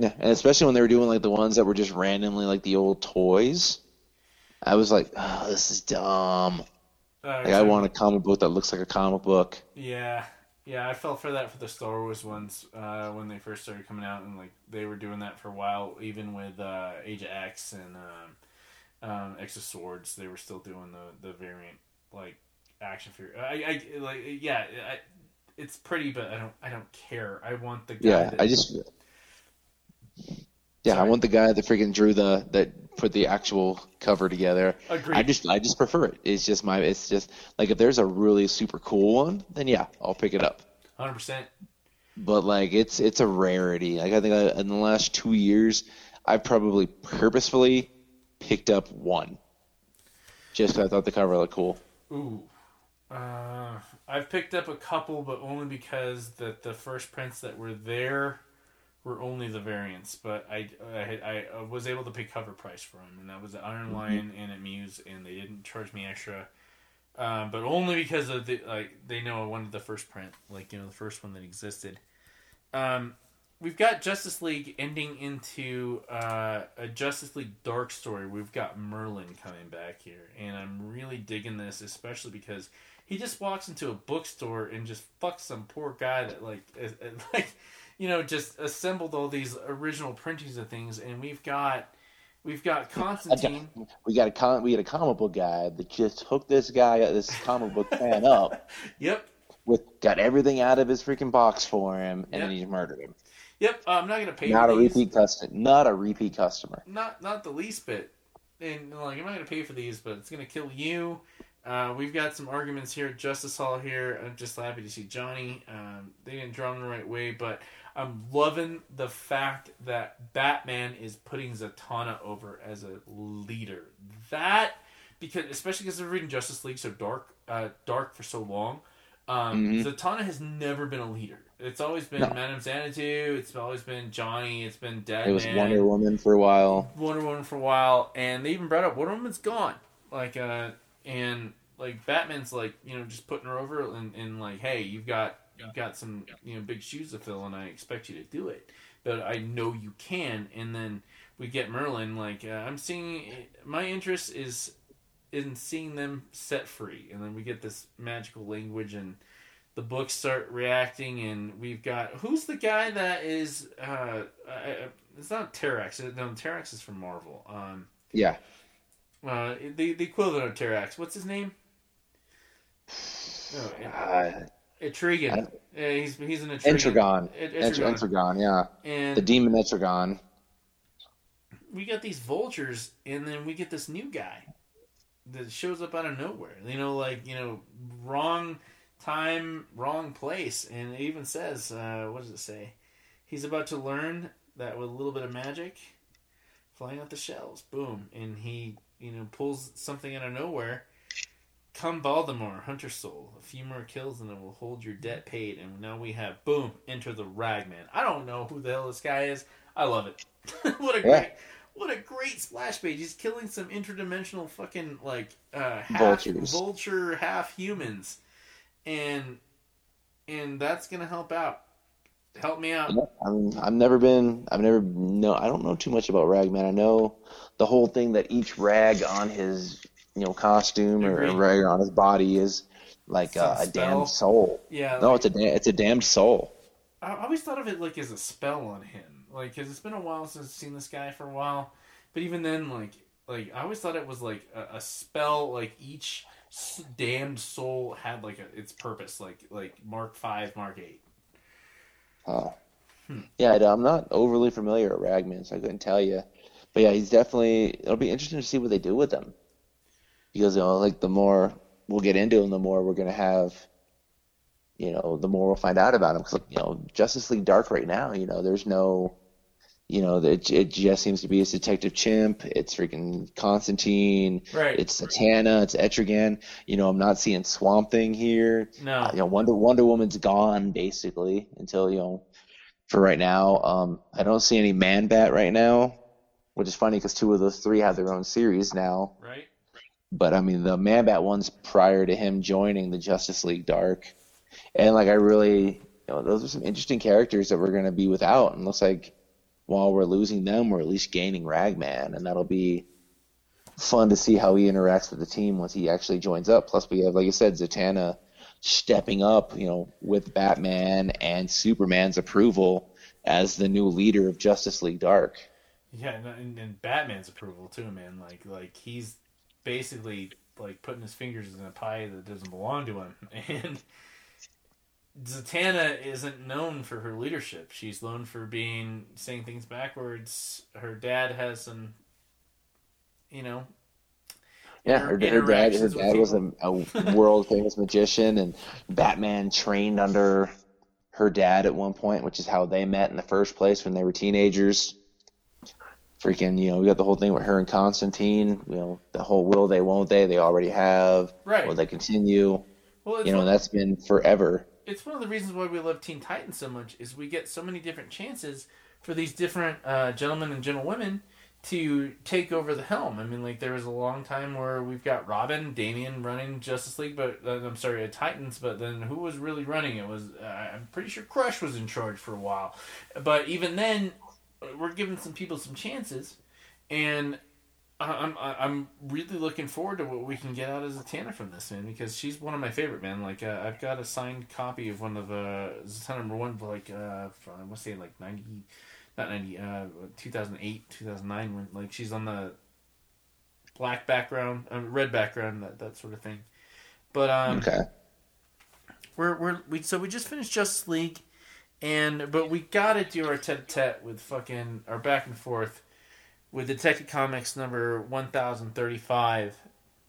Yeah, and especially when they were doing like the ones that were just randomly like the old toys. I was like, oh, this is dumb. Uh, Like I want a comic book that looks like a comic book. Yeah, yeah, I fell for that for the Star Wars ones uh, when they first started coming out, and like they were doing that for a while, even with uh, Age of X and um, um, X of Swords. They were still doing the the variant like action figure. I, I like yeah, I, it's pretty, but I don't I don't care. I want the guy. Yeah, that, I just Yeah, I want the guy that freaking drew the that put the actual cover together. Agreed. I just I just prefer it. It's just my it's just like if there's a really super cool one, then yeah, I'll pick it up. hundred percent. But like it's it's a rarity. Like I think I, in the last 2 years I've probably purposefully picked up one. Just I thought the cover looked cool. Ooh. Uh, I've picked up a couple, but only because the the first prints that were there were only the variants. But I I, I was able to pay cover price for them, and that was at Iron Lion and at Muse, and they didn't charge me extra. Um, but only because of the like they know I wanted the first print, like you know the first one that existed. Um, we've got Justice League ending into uh, a Justice League Dark story. We've got Merlin coming back here, and I'm really digging this, especially because he just walks into a bookstore and just fucks some poor guy that like is, is, like you know just assembled all these original printings of things, and we've got we've got Constantine. We got a com- we got a comic book guy that just hooked this guy this comic book fan up Yep, with got everything out of his freaking box for him and then Yeah. he murdered him. yep. Uh, I'm not gonna pay Not a these. repeat customer. Not a repeat customer. not not the least bit. And like I'm not gonna pay for these, but it's gonna kill you. Uh, we've got some arguments here at Justice Hall here. I'm just happy to see Johnny. Um, they didn't draw him the right way, but I'm loving the fact that Batman is putting Zatanna over as a leader. That because especially because they're reading Justice League so dark, uh, dark for so long. Um, Mhm. Zatanna has never been a leader. It's always been No. Madame Xanadu. It's always been Johnny. It's been Dead It was Man. Wonder Woman for a while. Wonder Woman for a while, and they even brought up Wonder Woman's gone. Like, uh, and like Batman's like, you know, just putting her over and, and like, hey, you've got you've got some you know big shoes to fill, and I expect you to do it, but I know you can. And then we get Merlin. Like uh, I'm seeing, my interest is in seeing them set free, and then we get this magical language, and the books start reacting, and we've got who's the guy that is? Uh, uh, it's not Terrax. No, Terrax is from Marvel. Um, Yeah. uh, the the equivalent of Terrax. What's his name? It- Uh, Etrigan. Uh, he's he's an Etrigan. Entragon. Ed- Ent- Etrigan. Entragon, yeah. And The demon Entragon. we got these vultures, and then we get this new guy that shows up out of nowhere. You know, like you know, wrong time, wrong place, and it even says, uh, what does it say? He's about to learn that with a little bit of magic, flying out the shells, boom, and he you know pulls something out of nowhere. Come Baltimore, Hunter Soul. A few more kills and it will hold your debt paid. And now we have boom, enter the Ragman. I don't know who the hell this guy is. I love it. what a Yeah. great what a great splash page. He's killing some interdimensional fucking like uh half Vultures. vulture, half humans. And and that's gonna help out. Help me out. Yeah, I mean, I've never been, I've never, no, I don't know too much about Ragman. I know the whole thing that each rag on his, you know, costume or rag on his body is like uh, a damned soul. Yeah. No, like- it's a it's a damned soul. I always thought of it like as a spell on him, like because it's been a while since I've seen this guy for a while. But even then, like like I always thought it was like a, a spell. Like each s- damned soul had like a, its purpose, like like Mark Five, Mark Eight. Oh. Hmm. Yeah, I- I'm not overly familiar with Ragman, so I couldn't tell you. But yeah, he's definitely. It'll be interesting to see what they do with him, because you know, like the more we'll get into him, the more we're gonna have. You know, the more we'll find out about him. Because you know, Justice League Dark right now, you know, there's no. You know, it, it just seems to be it's Detective Chimp, it's freaking Constantine, Right. it's Zatanna, it's Etrigan. You know, I'm not seeing Swamp Thing here. No. Uh, you know, Wonder Wonder Woman's gone basically until you know for right now. Um, I don't see any Man Bat right now, which is funny because two of those three have their own series now. right. But I mean, the Man Bat one's prior to him joining the Justice League Dark, and like I really, you know, those are some interesting characters that we're gonna be without. And looks like while we're losing them, we're at least gaining Ragman, and that'll be fun to see how he interacts with the team once he actually joins up. Plus, we have, like I said, Zatanna stepping up, you know, with Batman and Superman's approval as the new leader of Justice League Dark. Yeah, and, and Batman's approval too, man. Like like he's basically like putting his fingers in a pie that doesn't belong to him, and. Zatanna isn't known for her leadership. She's known for being saying things backwards. Her dad has some, you know, Yeah, her, her dad, her dad was a, a world famous magician, and Batman trained under her dad at one point, which is how they met in the first place when they were teenagers. Freaking, you know, we got the whole thing with her and Constantine. You know, the whole will they, won't they? They already have. Right. Will they continue? well, it's You know, one, that's been forever. it's one of the reasons why we love Teen Titans so much is we get so many different chances for these different uh, gentlemen and gentlewomen to take over the helm. I mean, like there was a long time where we've got Robin, Damian running Justice League, but uh, I'm sorry, uh, Titans. But then who was really running it was uh, I'm pretty sure Crush was in charge for a while. But even then, we're giving some people some chances, and I'm I'm really looking forward to what we can get out of Zatanna from this man because she's one of my favorite man. Like uh, I've got a signed copy of one of uh, Zatanna number one, like uh, from, I want to say like ninety, not ninety, uh, two thousand eight, two thousand nine. When like she's on the black background, um, red background, that that sort of thing. But um, Okay. we're we're we so we just finished Justice League, and but we gotta do our tete tete with fucking our back and forth with Detective Comics number one thousand thirty five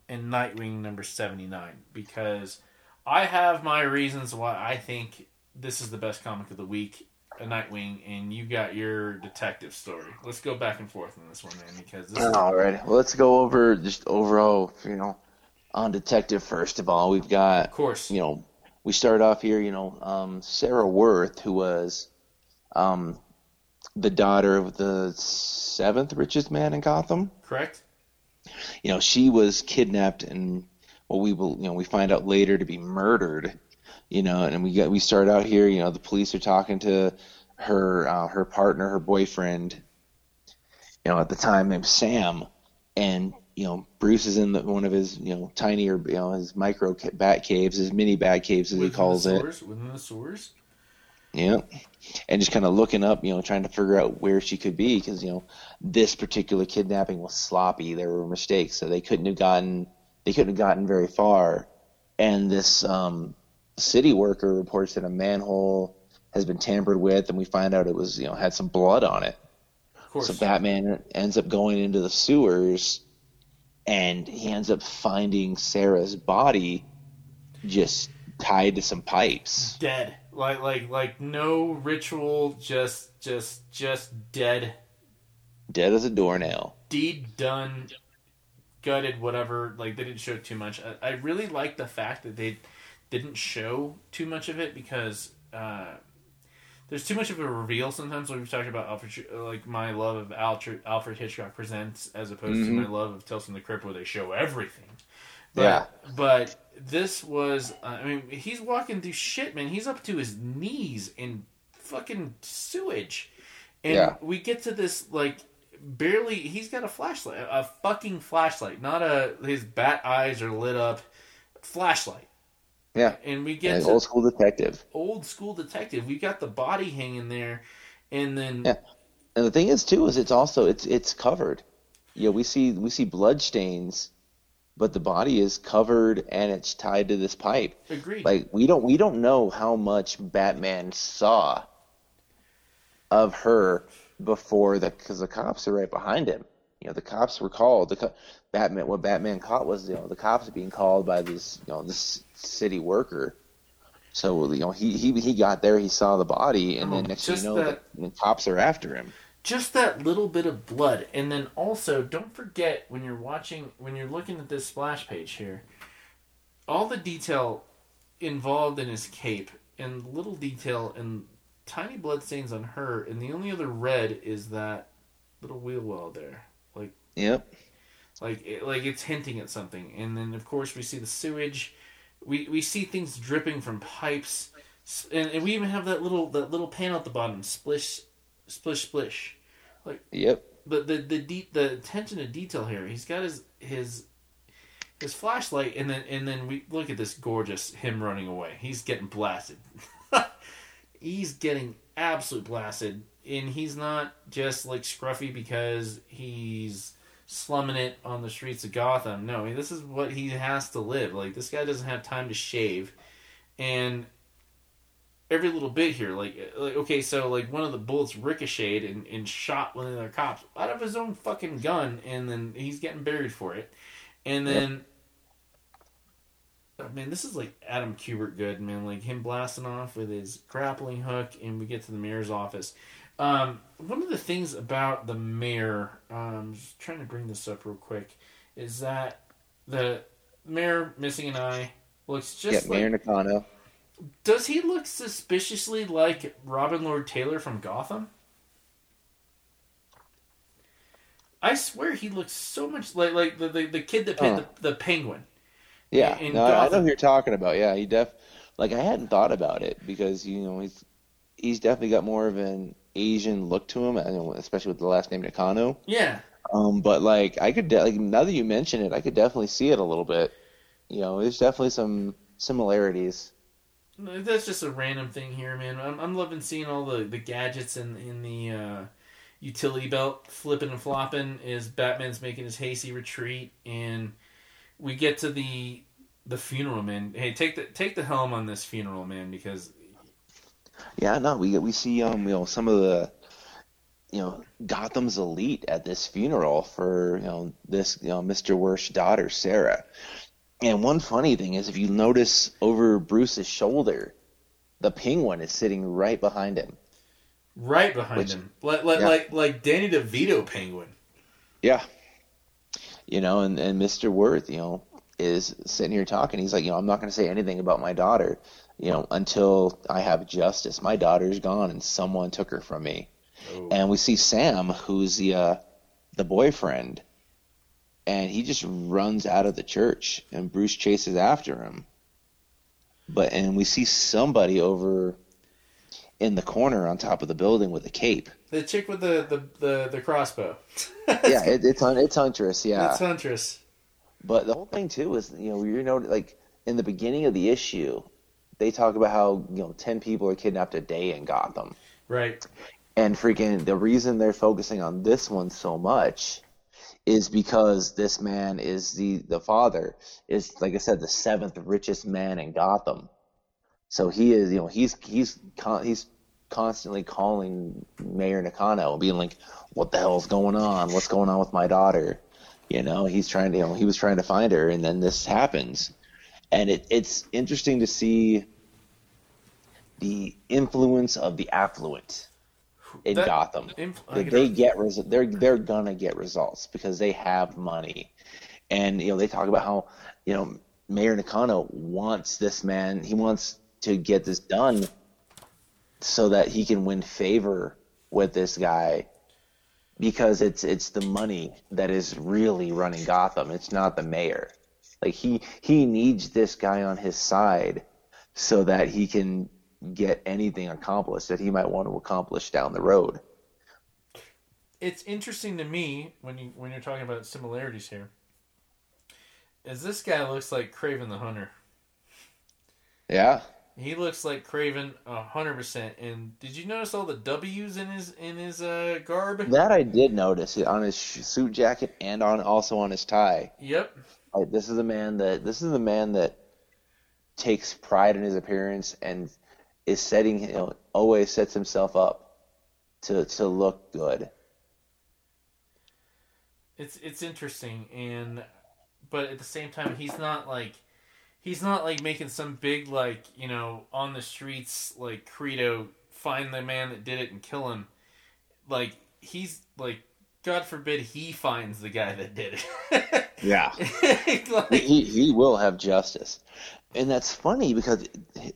and Nightwing number seventy nine because I have my reasons why I think this is the best comic of the week, a Nightwing, and you got your detective story. Let's go back and forth on this one, man, because this is, All right. Well, let's go over just overall, you know, on Detective first of all. We've got of course, you know, we start off here, you know, um, Sarah Worth, who was um, the daughter of the seventh richest man in Gotham. correct. You know, she was kidnapped and well, we will, you know, we find out later to be murdered. You know, and we get we start out here. You know, the police are talking to her uh, her partner, her boyfriend, you know, at the time named Sam, and you know, Bruce is in the, one of his you know tinier you know his micro bat caves, his mini bat caves as Within he calls the it. Within the sewers. Yeah. And just kind of looking up, you know, trying to figure out where she could be because, you know, this particular kidnapping was sloppy. There were mistakes, so they couldn't have gotten they couldn't have gotten very far. And this um, city worker reports that a manhole has been tampered with, and we find out it was, you know, had some blood on it. Of course. So Batman ends up going into the sewers, and he ends up finding Sarah's body just tied to some pipes. dead. Like like like no ritual. Just just just dead. Dead as a doornail. Deed done. Gutted. Whatever. Like they didn't show too much. I, I really like the fact that they didn't show too much of it because. Uh, there's too much of a reveal sometimes when we've talked about Alfred, like my love of Alfred, Alfred Hitchcock Presents as opposed to Mhm. my love of Tales from the Crypt where they show everything. But, Yeah. But this was, uh, I mean, he's walking through shit, man. He's up to his knees in fucking sewage. And Yeah. we get to this, like, barely, he's got a flashlight, a fucking flashlight, not a, his bat eyes are lit up flashlight. Yeah. And we get An to old school detective. old school detective. We got the body hanging there, and then Yeah. And the thing is too is it's also it's it's covered. You know, we see we see blood stains, but the body is covered and it's tied to this pipe. agreed. Like we don't we don't know how much Batman saw of her before the because the cops are right behind him. You know, the cops were called. The co- Batman what Batman caught was you know the cops being called by this you know this city worker. So you know he he he got there, he saw the body, and Oh, then next thing you know that- the, the cops are after him. just that little bit of blood, and then also don't forget when you're watching, when you're looking at this splash page here, all the detail involved in his cape, and little detail and tiny blood stains on her, and the only other red is that little wheel well there, Yep. like it, like it's hinting at something. And then of course we see the sewage. We we see things dripping from pipes. And, and we even have that little that little panel at the bottom. Splish splish splish. Like Yep. but the the de- the attention to detail here he's got his his his flashlight and then and then we look at this gorgeous him running away. He's getting blasted. He's getting absolute blasted. And he's not just like scruffy because he's slumming it on the streets of Gotham. No, I mean, this is what he has to live. Like this guy doesn't have time to shave, and every little bit here, like, like okay, so like one of the bullets ricocheted and, and shot one of the cops out of his own fucking gun, and then he's getting buried for it, and then. Man, this is like Adam Kubert good, man. Like him blasting off with his grappling hook, and we get to the mayor's office. Um, one of the things about the mayor, um, just trying to bring this up real quick, is that the mayor missing an eye looks just yeah, like. Mayor Nakano. Does he look suspiciously like Robin Lord Taylor from Gotham? I swear he looks so much like like the the, the kid that played Huh. the, the penguin. Yeah, in no, I- I know who you're talking about. Yeah, he def like I hadn't thought about it because you know he's he's definitely got more of an Asian look to him, especially with the last name Nakano. Yeah, Um, but like I could de- like now that you mention it, I could definitely see it a little bit. You know, there's definitely some similarities. That's just a random thing here, man. I'm, I'm loving seeing all the, the gadgets in in the uh, utility belt flipping and flopping as Batman's making his hasty retreat, and we get to the the funeral, man. Hey, take the take the helm on this funeral, man, because Yeah, no, we we see um you know some of the you know Gotham's elite at this funeral for you know this you know Mr. Worth's daughter Sarah. And one funny thing is if you notice over Bruce's shoulder, the penguin is sitting right behind him. right behind Which- him, like like yeah. like like Danny DeVito penguin. Yeah. You know, and, and Mr. Worth, you know, is sitting here talking. He's like, you know, I'm not going to say anything about my daughter, you know, until I have justice. My daughter's gone and someone took her from me. Oh. And we see Sam, who's the uh, the boyfriend, and he just runs out of the church, and Bruce chases after him. But and we see somebody over in the corner on top of the building with a cape. The chick with the the the, the crossbow. yeah, it, it's hun- it's Huntress. Yeah, It's Huntress. But the whole thing too is, you know, you know, like in the beginning of the issue, they talk about how you know ten people are kidnapped a day in Gotham, Right. and freaking the reason they're focusing on this one so much is because this man is the the father is like I said the seventh richest man in Gotham, so he is you know he's he's con- he's constantly calling Mayor Nakano being like, what the hell's going on? What's going on with my daughter? You know, he's trying to, you know, he was trying to find her, and then this happens, and it, it's interesting to see the influence of the affluent in That- Gotham. Inf- They, they get res- they're they're gonna get results because they have money, and you know they talk about how you know Mayor Nakano wants this man. He wants to get this done so that he can win favor with this guy because it's it's the money that is really running Gotham. It's not the mayor. Like he he needs this guy on his side so that he can get anything accomplished that he might want to accomplish down the road. it's interesting to me when you when you're talking about similarities here. Is this guy looks like Kraven the Hunter? Yeah. He looks like Kraven hundred percent. And did you notice all the W's in his in his uh, garb? That I did notice on his suit jacket and on also on his tie. Yep. This is a man that this is a man that takes pride in his appearance and is setting you know always sets himself up to to look good. It's it's interesting and but at the same time he's not like he's not like making some big like, you know, on the streets like credo find the man that did it and kill him. Like he's like God forbid he finds the guy that did it. Yeah. like, he he will have justice, and that's funny because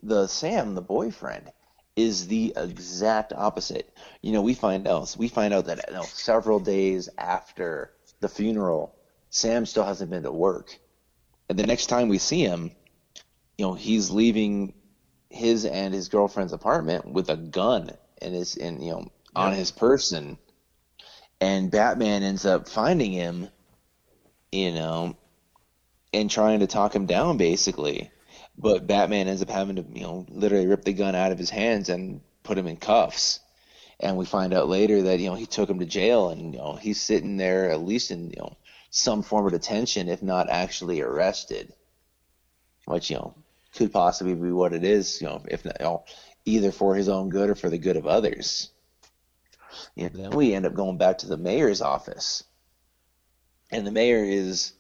the Sam, the boyfriend, is the exact opposite. You know, we find out we find out that you know, several days after the funeral, Sam still hasn't been to work, and the next time we see him, you know, he's leaving his and his girlfriend's apartment with a gun and his in you know on Yeah. his person, and Batman ends up finding him, you know, and trying to talk him down basically. But Batman ends up having to, you know, literally rip the gun out of his hands and put him in cuffs. And we find out later that, you know, he took him to jail and, you know, he's sitting there at least in, you know, some form of detention, if not actually arrested. Which, you know, could possibly be what it is, you know, if not, you know, either for his own good or for the good of others. You know, then we end up going back to the mayor's office. And the mayor is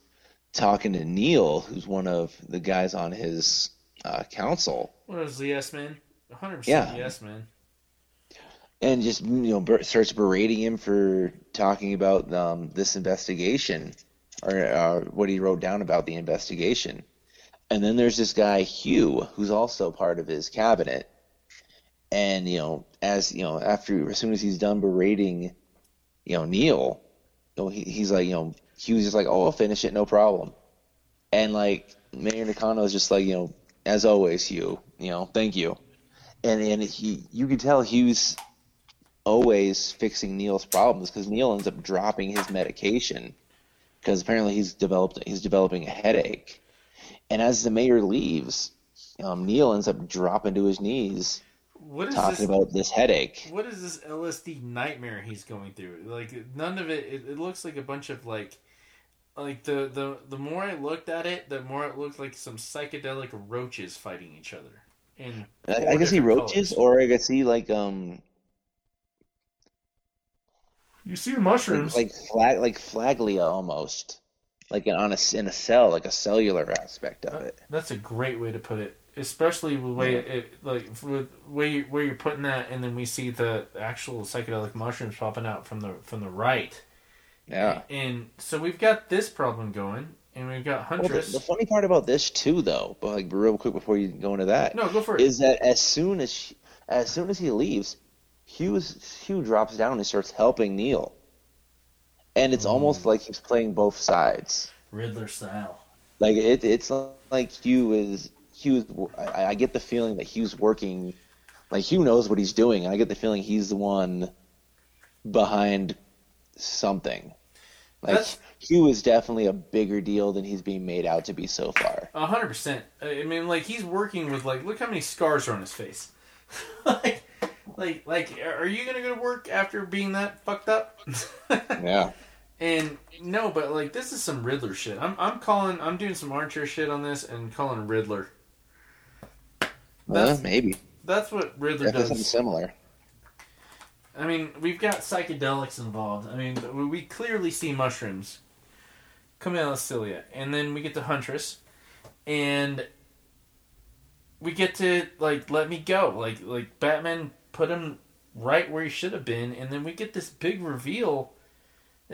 talking to Neil, who's one of the guys on his uh, council, what is the yes man? hundred Yeah. percent yes man. and just you know starts berating him for talking about um, this investigation or uh, what he wrote down about the investigation. And then there's this guy Hugh, who's also part of his cabinet. And you know, as you know, after as soon as he's done berating, you know Neil, you know, he, he's like, you know, Hugh's just like, oh, I'll finish it, no problem. And like Mayor Nakano is just like, you know, as always, Hugh, you know, thank you. And and he, you can tell Hugh's always fixing Neil's problems because Neil ends up dropping his medication because apparently he's developed he's developing a headache. And as the mayor leaves, um, Neil ends up dropping to his knees What is talking this? about this headache. What is this LSD nightmare he's going through? Like none of it. It, it looks like a bunch of like, like the the the more I looked at it, the more it looked like some psychedelic roaches fighting each other. And I, I can see roaches, or I can see like um you see the mushrooms. like flag like flagella almost, like an, on a in a cell, like a cellular aspect of it. That's a great way to put it, especially the way it like with where you, where you're putting that, and then we see the actual psychedelic mushrooms popping out from the from the right. Yeah. And so we've got this problem going, and we've got Well, the, Huntress. the funny part about this too, though, but like real quick before you go into that, no, go for it. is that as soon as she, as soon as he leaves, Hugh's, Hugh drops down and starts helping Neil, and it's almost mm. like he's playing both sides. Riddler style. Like it, it's like Hugh is Hugh. I, I get the feeling that Hugh's working like Hugh knows what he's doing, and I get the feeling he's the one behind something. Like That's- Hugh is definitely a bigger deal than he's being made out to be so far. A hundred percent. I mean, like he's working with like, look how many scars are on his face. like, like, like, are you gonna go to work after being that fucked up? Yeah. and no, but like, this is some Riddler shit. I'm, I'm calling, I'm doing some Archer shit on this and calling Riddler. Well, That's- maybe. That's what Riddler Definitely something similar. I mean, we've got psychedelics involved. I mean, we- clearly see mushrooms coming out of Cilia, and then we get to Huntress, and we get to like let me go, like like Batman put him right where he should have been, and then we get this big reveal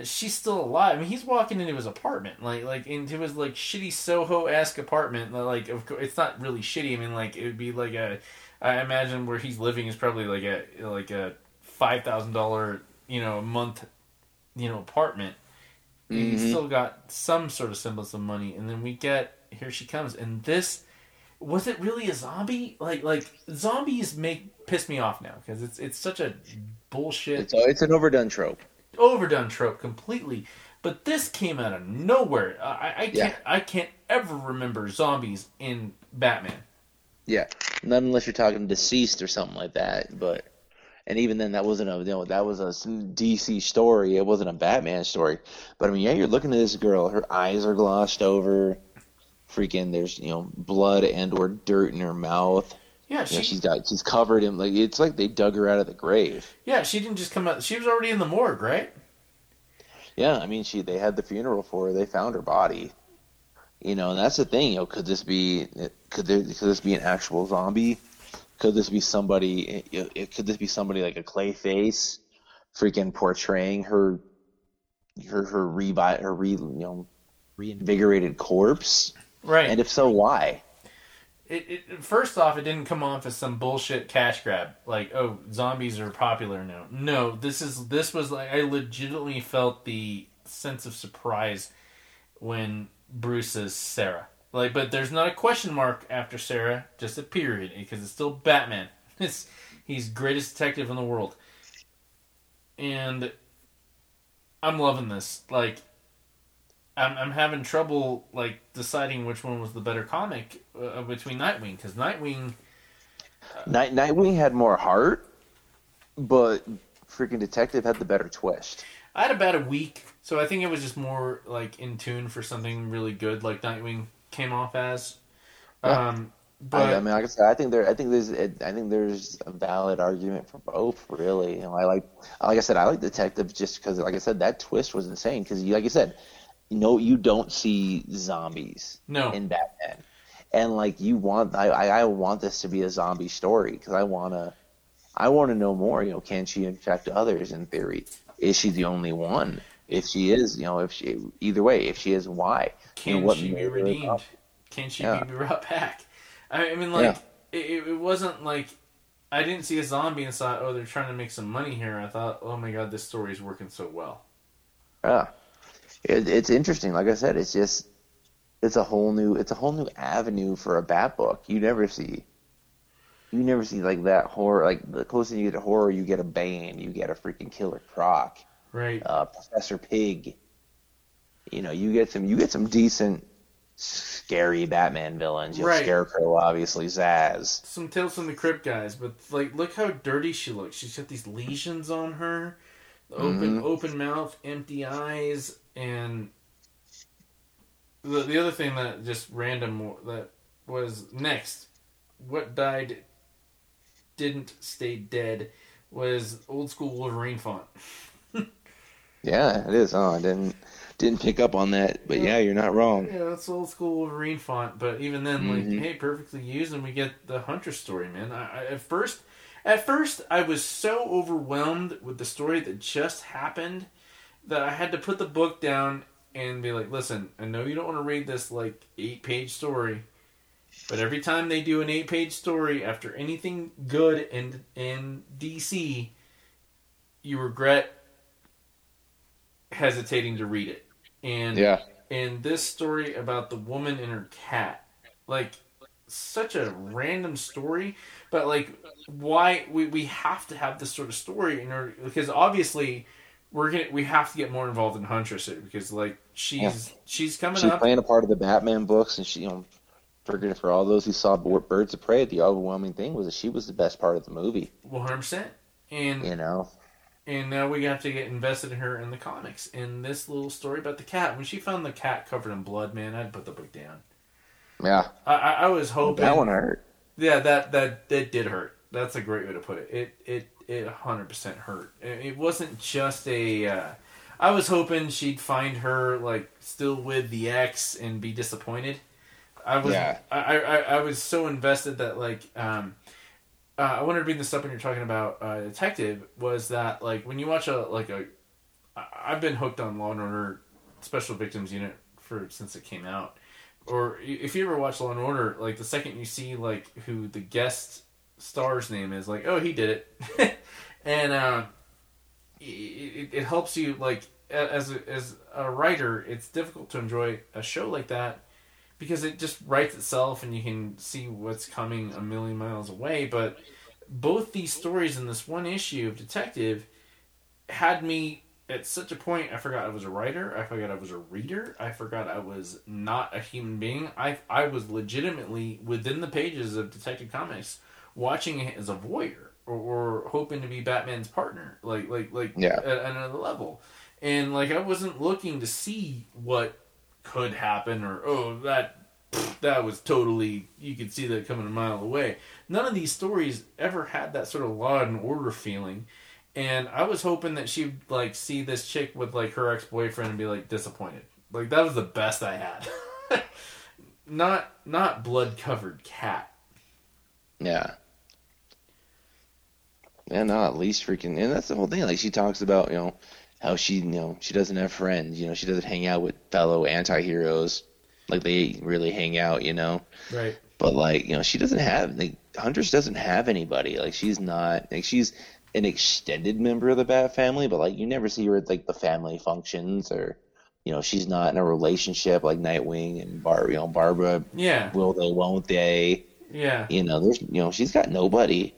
she's still alive. I mean, he's walking into his apartment, like like into his like shitty Soho esque apartment. Like, of course, it's not really shitty. I mean, like it would be like a. I imagine where he's living is probably like a like a five thousand dollar you know a month you know apartment. He's Mhm. still got some sort of semblance of money, and then we get here she comes, and this was it really a zombie? Like like zombies make piss me off now because it's it's such a bullshit It's it's an overdone trope. Overdone trope completely. But this came out of nowhere. I, I can't. Yeah. I can't ever remember zombies in Batman. Yeah, not unless you're talking DCeased or something like that. But and even then, that wasn't a you know that was a DC story. It wasn't a Batman story. But I mean, yeah, you're looking at this girl. Her eyes are glossed over. Freaking, there's you know blood and or dirt in her mouth. Yeah, You know, she's got she's covered in like it's like they dug her out of the grave. yeah, she didn't just come out. She was already in the morgue, right? Yeah, I mean, she they had the funeral for her. They found her body. You know, and that's the thing. You know, could this be could there could this be an actual zombie? Could this be somebody? It, it- could this be somebody like a Clayface, freaking portraying her, her her revi her re you know reinvigorated corpse? Right. And if so, why? It, it first off, it didn't come off as some bullshit cash grab. Like, oh, zombies are popular now. No, this is this was like I legitimately felt the sense of surprise when Bruce says Sarah. Like, but there's not a question mark after Sarah, just a period, because it's still Batman. It's he's greatest detective in the world, and I'm loving this. Like, I'm, I'm having trouble like deciding which one was the better comic uh, between Nightwing because Nightwing Night Nightwing had more heart, but freaking Detective had the better twist. I had about a week, so I think it was just more like in tune for something really good, like Nightwing came off as. Yeah. Um, but I, I mean, like I said, I think there, I think there's, I think there's a valid argument for both. Really, you know, I like, like I said, I like Detective just because, like I said, that twist was insane. Because, like I said, you know, you don't see zombies no, in Batman, and like you want, I, I, want this to be a zombie story because I wanna, I want to know more. You know, can she infect others? In theory, is she the only one? If she is, you know, if she either way, if she is, why? You know, can what she be redeemed? up? Can she Yeah. be brought back? I I mean, like Yeah. it, it wasn't like I didn't see a zombie and thought, oh, they're trying to make some money here. I thought, oh my god, this story is working so well. Yeah, it, it's interesting. Like I said, it's just it's a whole new it's a whole new avenue for a bat book. You never see you never see like that horror. Like the closer you get to horror, you get a Bane, you get a freaking Killer Croc, Right. uh, Professor Pig. You know, you get some you get some decent scary Batman villains. You have Right. Scarecrow, obviously Zsasz. some Tales from the Crypt guys, but like, look how dirty she looks. She's got these lesions on her, open Mhm. open mouth, empty eyes, and the the other thing that just random that was next. What died didn't stay dead was old school Wolverine font. Yeah, it is. Oh, I didn't didn't pick up on that, but yeah, you're not wrong. Yeah, that's old school Wolverine font. But even then, like, Mhm. hey, perfectly used, and we get the Hunter story, man. I, I, at first, at first, I was so overwhelmed with the story that just happened that I had to put the book down and be like, listen, I know you don't want to read this like eight page story, but every time they do an eight page story after anything good in in DC, you regret hesitating to read it. And Yeah. and this story about the woman and her cat like such a random story, but like why we, we have to have this sort of story in order because obviously we're gonna we have to get more involved in Huntress because like she's Yeah. she's coming She's up. playing a part of the Batman books, and she, you know, for for all those who saw Birds of Prey, the overwhelming thing was that she was the best part of the movie. One hundred percent. And You know, and now we have to get invested in her in the comics. In this little story about the cat, when she found the cat covered in blood, man, I'd put the book down. yeah, I, I, I was hoping that one hurt. Yeah, that that that did hurt. That's a great way to put it. It it it hundred percent hurt. It, it wasn't just a. Uh, I was hoping she'd find her like still with the ex and be disappointed. I was Yeah. I, I I was so invested that like um uh, I wanted to bring this up when you're talking about uh, detective was that like when you watch a like a I've been hooked on Law and Order Special Victims Unit for since it came out or if you ever watch Law and Order, like the second you see like who the guest star's name is, like oh he did it, and uh, it, it, helps you like as a, as a writer, it's difficult to enjoy a show like that because it just writes itself and you can see what's coming a million miles away. But both these stories in this one issue of Detective had me at such a point I forgot I was a writer, I forgot I was a reader, I forgot I was not a human being. I I was legitimately within the pages of Detective Comics watching it as a voyeur or, or hoping to be Batman's partner, like like like Yeah. at, at another level. And like I wasn't looking to see what could happen or oh that that was totally you could see that coming a mile away. None of these stories ever had that sort of law and order feeling. And I was hoping that she'd like see this chick with like her ex boyfriend and be like disappointed. Like that was the best I had. not not blood covered cat. Yeah. Yeah, no, at least freaking, and that's the whole thing. Like she talks about, you know, how she, you know, she doesn't have friends. You know, she doesn't hang out with fellow anti-heroes like they really hang out. You know, Right. but like, you know, she doesn't have like Huntress doesn't have anybody. Like she's not like she's an extended member of the Bat family, but like you never see her at like the family functions or. You know, she's not in a relationship like Nightwing and Bar. You know, Barbara. Yeah. Will they? Won't they? Yeah. You know, there's you know she's got nobody,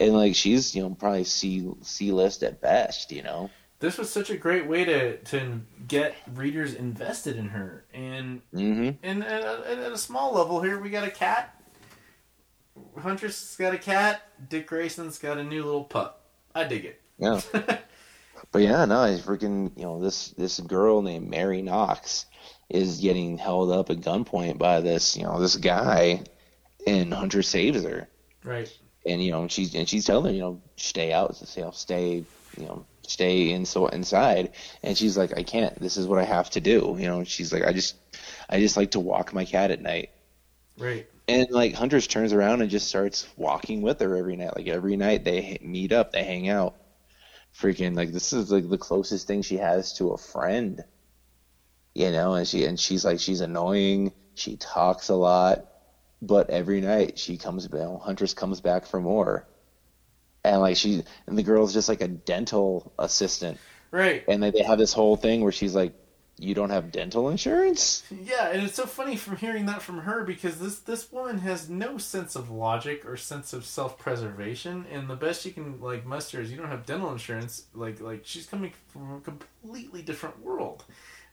and like she's you know probably C C list at best. You know. This was such a great way to to get readers invested in her. And hmm and at a, at a small level here, we got a cat. Huntress got a cat. Dick Grayson's got a new little pup. I dig it. Yeah. But yeah, no, it's freaking you know this this girl named Mary Knox is getting held up at gunpoint by this you know this guy, and Hunter saves her, right. And you know and she's and she's telling her you know stay out, you know stay you know stay in so inside, and she's like I can't. This is what I have to do. You know she's like I just I just like to walk my cat at night. Right. And like Huntress turns around and just starts walking with her every night. Like every night they meet up, they hang out. Freaking like this is like the closest thing she has to a friend. You know, and she and she's like she's annoying. She talks a lot, but every night she comes back. Huntress comes back for more. And like she and the girl's just like a dental assistant, Right. and like they have this whole thing where she's like, "You don't have dental insurance." Yeah, and it's so funny from hearing that from her because this this woman has no sense of logic or sense of self preservation, and the best she can like muster is you don't have dental insurance. Like like she's coming from a completely different world.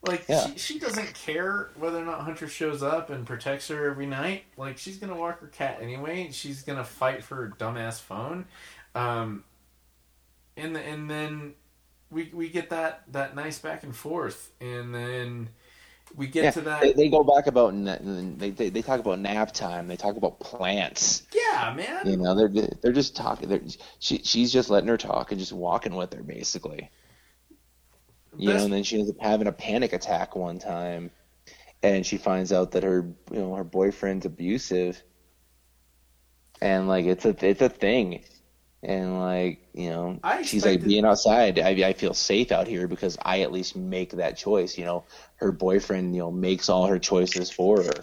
Like Yeah. she she doesn't care whether or not Hunter shows up and protects her every night. Like she's gonna walk her cat anyway. She's gonna fight for her dumbass phone. Um, and the, and then we we get that that nice back and forth, and then we get Yeah, to that. They, they go back about they, they they talk about nap time. They talk about plants. yeah, man. You know, they're they're just talking. They're, she she's just letting her talk and just walking with her basically. You know, and then she ends up having a panic attack one time, and she finds out that her you know her boyfriend's abusive, and like it's a it's a thing, and like you know she's like being outside. I I feel safe out here because I at least make that choice. You know, her boyfriend you know makes all her choices for her.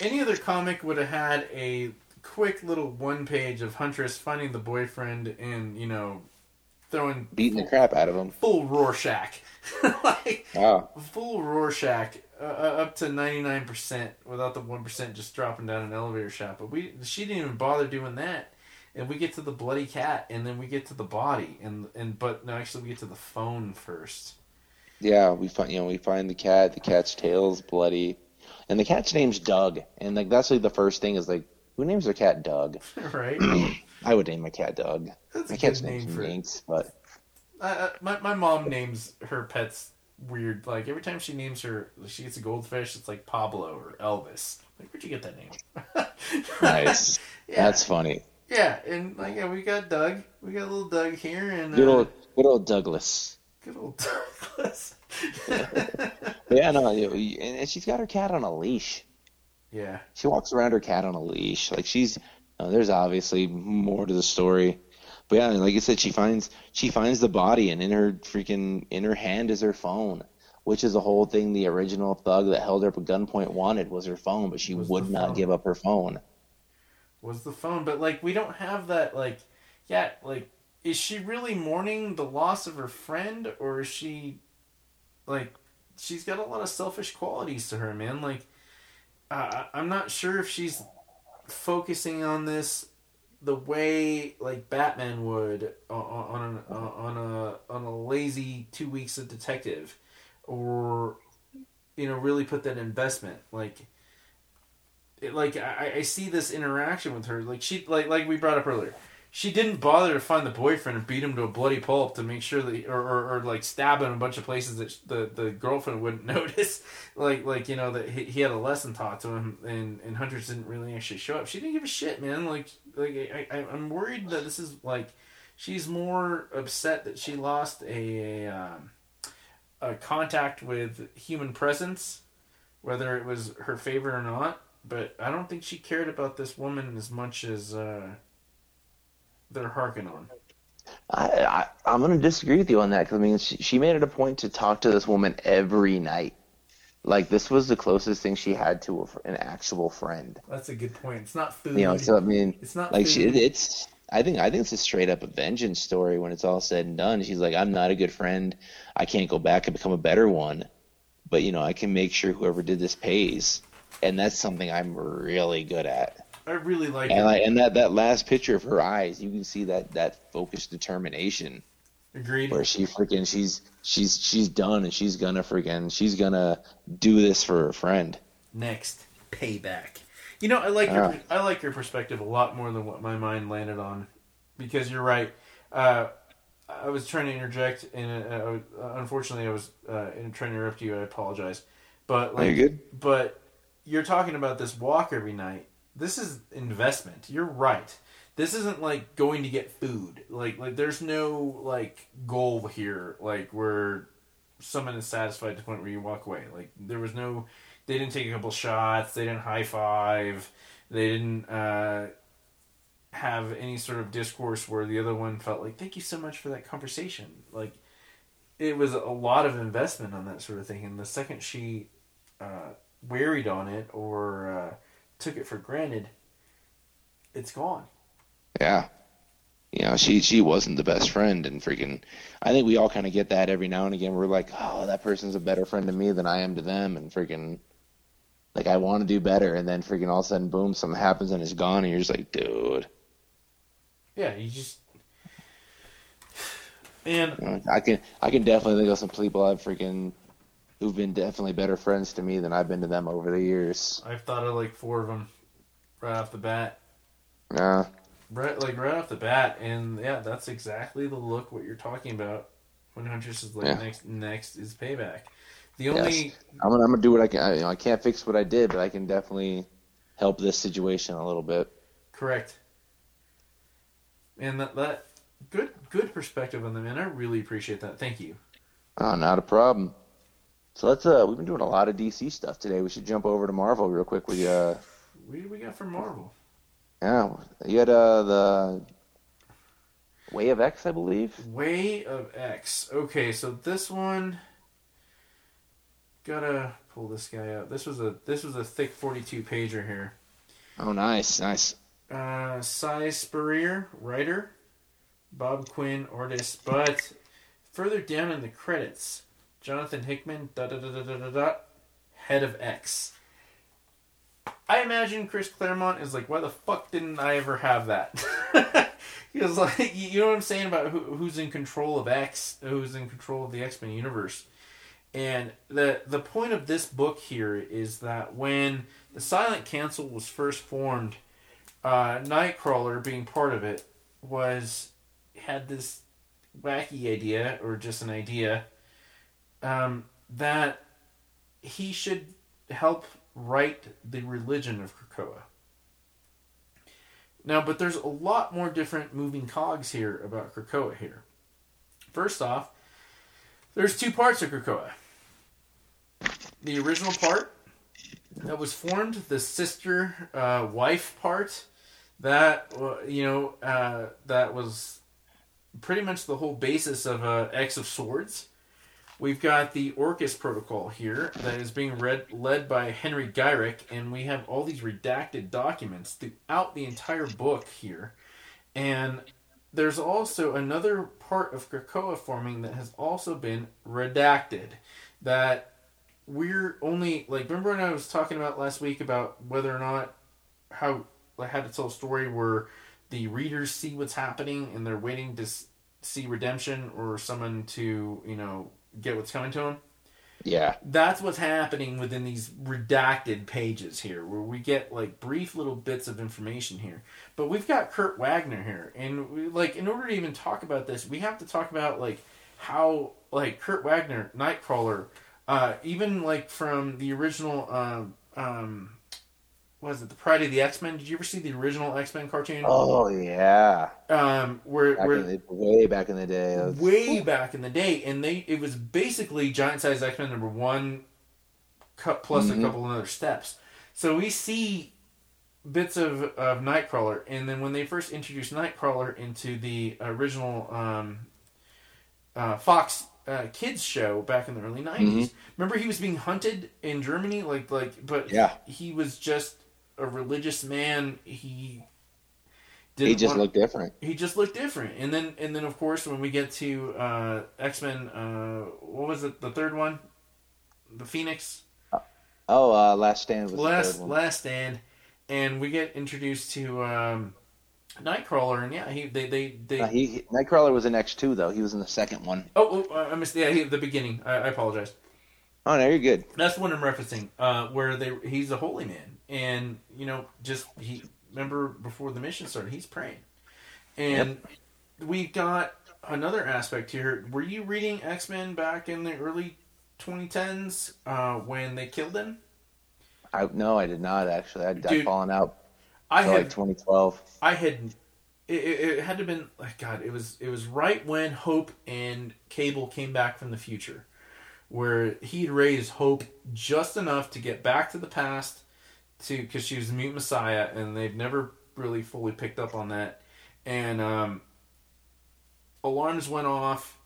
Any other comic would have had a quick little one page of Huntress finding the boyfriend and you know throwing Beating the crap out of him. full Rorschach, like Wow. full Rorschach uh, up to ninety nine percent without the one percent just dropping down an elevator shaft. But we she didn't even bother doing that. And we get to the bloody cat, and then we get to the body, and and but no, actually we get to the phone first. Yeah, we find you know we find the cat. The cat's tail's bloody, and the cat's name's Doug. And like that's like the first thing is like who names their cat Doug? right. I would name my cat Doug. That's My a cat's name for. Minx, but Uh, my my mom names her pets weird. Like every time she names her, she gets a goldfish. It's like Pablo or Elvis. Like where'd you get that name? nice. yeah, That's funny. yeah, and like yeah, we got Doug. We got little Doug here, and Good uh, old, good old Douglas. good old Douglas. Yeah, no, you know, and and she's got her cat on a leash. yeah, She walks around her cat on a leash. Like she's, uh, there's obviously more to the story. But yeah, like I said, she finds she finds the body, and in her freaking in her hand is her phone, which is the whole thing. The original thug that held her up at gunpoint wanted was her phone, but she Was would not give up her phone. was the phone, but like we don't have that. Like, yeah, like is she really mourning the loss of her friend, or is she like she's got a lot of selfish qualities to her, man? Like, uh, I'm not sure if she's focusing on this the way like Batman would on on, an, on a on a lazy two weeks of detective, or you know really put that investment like. It, like I, I see this interaction with her like she like like we brought up earlier she didn't bother to find the boyfriend and beat him to a bloody pulp to make sure that or, or, or like stab him in a bunch of places that the the girlfriend wouldn't notice. Like like you know that he, he had a lesson taught to him and and hunters didn't really actually show up. She didn't give a shit man. Like like I, I i'm worried that this is like she's more upset that she lost a, a um a contact with human presence whether it was her favorite or not but i don't think she cared about this woman as much as uh they're harking on I, I I'm gonna disagree with you on that because I mean she, she made it a point to talk to this woman every night. Like this was the closest thing she had to a, an actual friend. That's a good point. It's not food. You know, so I mean, it's not like food. she, it's. I think I think it's a straight up a vengeance story when it's all said and done. She's like, I'm not a good friend. I can't go back and become a better one, but you know, I can make sure whoever did this pays, and that's something I'm really good at. I really like And like, and that that last picture of her eyes, you can see that that focused determination Agreed. where she freaking she's she's she's done and she's gonna freaking she's gonna do this for her friend. Next, payback. You know, I like Ah. your I like your perspective a lot more than what my mind landed on, because you're right. Uh, I was trying to interject, and uh, I uh, unfortunately, I was uh, in- trying to interrupt you. I apologize, but Are like, you good? but you're talking about this walk every night. This is investment. You're right. This isn't like going to get food. Like like there's no like goal here. Like where someone is satisfied to the point where you walk away. Like there was no. They didn't take a couple shots. They didn't high five. They didn't uh, have any sort of discourse where the other one felt like, "Thank you so much for that conversation." Like it was a lot of investment on that sort of thing. And the second she uh, wearied on it or uh, took it for granted, it's gone. Yeah. You know, she she wasn't the best friend and freaking I think we all kinda get that every now and again. We're like, Oh, that person's a better friend to me than I am to them and freaking like I wanna do better and then freaking all of a sudden boom, something happens and it's gone and you're just like, dude. Yeah, you just and I can I can definitely think of some people I've freaking who've been definitely better friends to me than I've been to them over the years. I've thought of like four of them right off the bat. Yeah. Right, like right off the bat, and yeah, that's exactly the look what you're talking about. When Huntress is like Yeah. next, next is payback. The only I'm gonna I'm gonna do what I can I, you know, I can't fix what I did, but I can definitely help this situation a little bit. correct, and that that good good perspective on them, and I really appreciate that. Thank you. Oh, not a problem. So let's uh we've been doing a lot of DC stuff today. We should jump over to Marvel real quick. We uh What do we got from Marvel? yeah, you had uh the Way of X, I believe. Way of X. Okay, so this one gotta pull this guy out. This was a this was a thick 42 pager here. Oh, nice, nice. Uh, Si Spurrier, writer, Bob Quinn, artist. But further down in the credits, Jonathan Hickman, da da da da da da da, head of X. I imagine Chris Claremont is like, why the fuck didn't I ever have that? Because like, you know what I'm saying about who, who's in control of X, who's in control of the X Men universe. And the the point of this book here is that when the Silent Council was first formed, uh, Nightcrawler being part of it was had this wacky idea or just an idea um, that he should help write the religion of Krakoa. Now, but there's a lot more different moving cogs here about Krakoa here. First off, there's two parts of Krakoa. The original part that was formed, the sister uh, wife part, that uh, you know uh, that was pretty much the whole basis of uh, X of Swords. We've got the Orchis Protocol here that is being read, led by Henry Gyrich, and we have all these redacted documents throughout the entire book here. And there's also another part of Krakoa forming that has also been redacted. That we're only like remember when I was talking about last week about whether or not how I had to tell a story where the readers see what's happening and they're waiting to see redemption or someone to you know get what's coming to him. Yeah. That's what's happening within these redacted pages here, where we get like brief little bits of information here. But we've got Kurt Wagner here, and we, like in order to even talk about this, we have to talk about like how like Kurt Wagner, Nightcrawler, uh, even like from the original um, um, was it the Pride of the X Men? Did you ever see the original X Men cartoon? Oh yeah. Um, where Back where the, way back in the day. Was- way back in the day, and they it was basically Giant Size X Men number one, cut plus Mhm. a couple of other steps. So we see bits of of Nightcrawler, and then when they first introduced Nightcrawler into the original um, uh, Fox uh, kids show back in the early 90s remember he was being hunted in Germany, like like, but Yeah. he was just a religious man. He didn't He just want- looked different. he just looked different. And then and then of course when we get to uh, X Men, uh, what was it? The third one, the Phoenix Oh, uh, Last Stand was the Last third one. Last Stand, and we get introduced to um, Nightcrawler, and yeah, he they they, they Uh, he, he- Nightcrawler was in X two though. He was in the second one. oh, oh I missed yeah he, the beginning. I, I apologize. Oh, no, you're good. That's what I'm referencing. Uh, where they he's a holy man, and you know, just he remember before the mission started, he's praying, and we got another aspect here. Were you reading X Men back in the early 2010s uh, when they killed him? I no, I did not actually. I'd, I'd fallen out I had like 2012. I had it, it, it had to have been like God. It was it was right when Hope and Cable came back from the future, where he'd raised Hope just enough to get back to the past, to because she was the mute Messiah, and they've never really fully picked up on that, and um, alarms went off.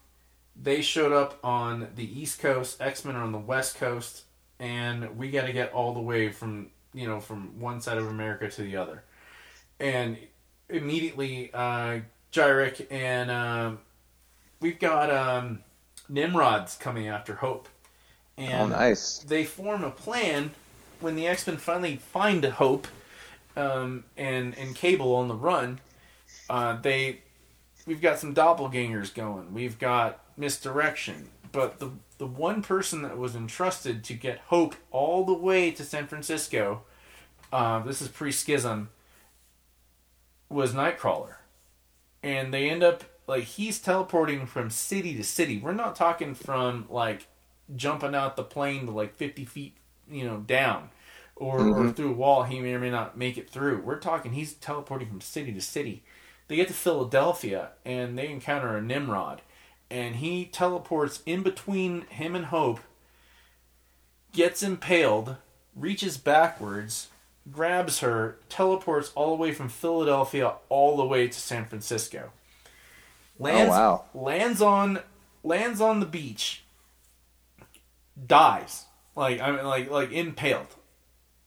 They showed up on the East Coast. X Men are on the West Coast, and we got to get all the way from you know from one side of America to the other and immediately uh, and um, we've got um, Nimrod's coming after Hope, Oh, and nice. they form a plan when the X Men finally find Hope um, and and Cable on the run. Uh, they we've got some doppelgangers going. We've got misdirection, but the the one person that was entrusted to get Hope all the way to San Francisco. Uh, this is pre schism was Nightcrawler. And they end up like he's teleporting from city to city. We're not talking from like jumping out the plane to like fifty feet, you know, down. Or, or Mhm. through a wall he may or may not make it through. We're talking he's teleporting from city to city. They get to Philadelphia and they encounter a Nimrod. And he teleports in between him and Hope, gets impaled, reaches backwards, grabs her, teleports all the way from Philadelphia all the way to San Francisco. Lands, Oh, wow. lands on lands on the beach. Dies. Like I mean like like impaled.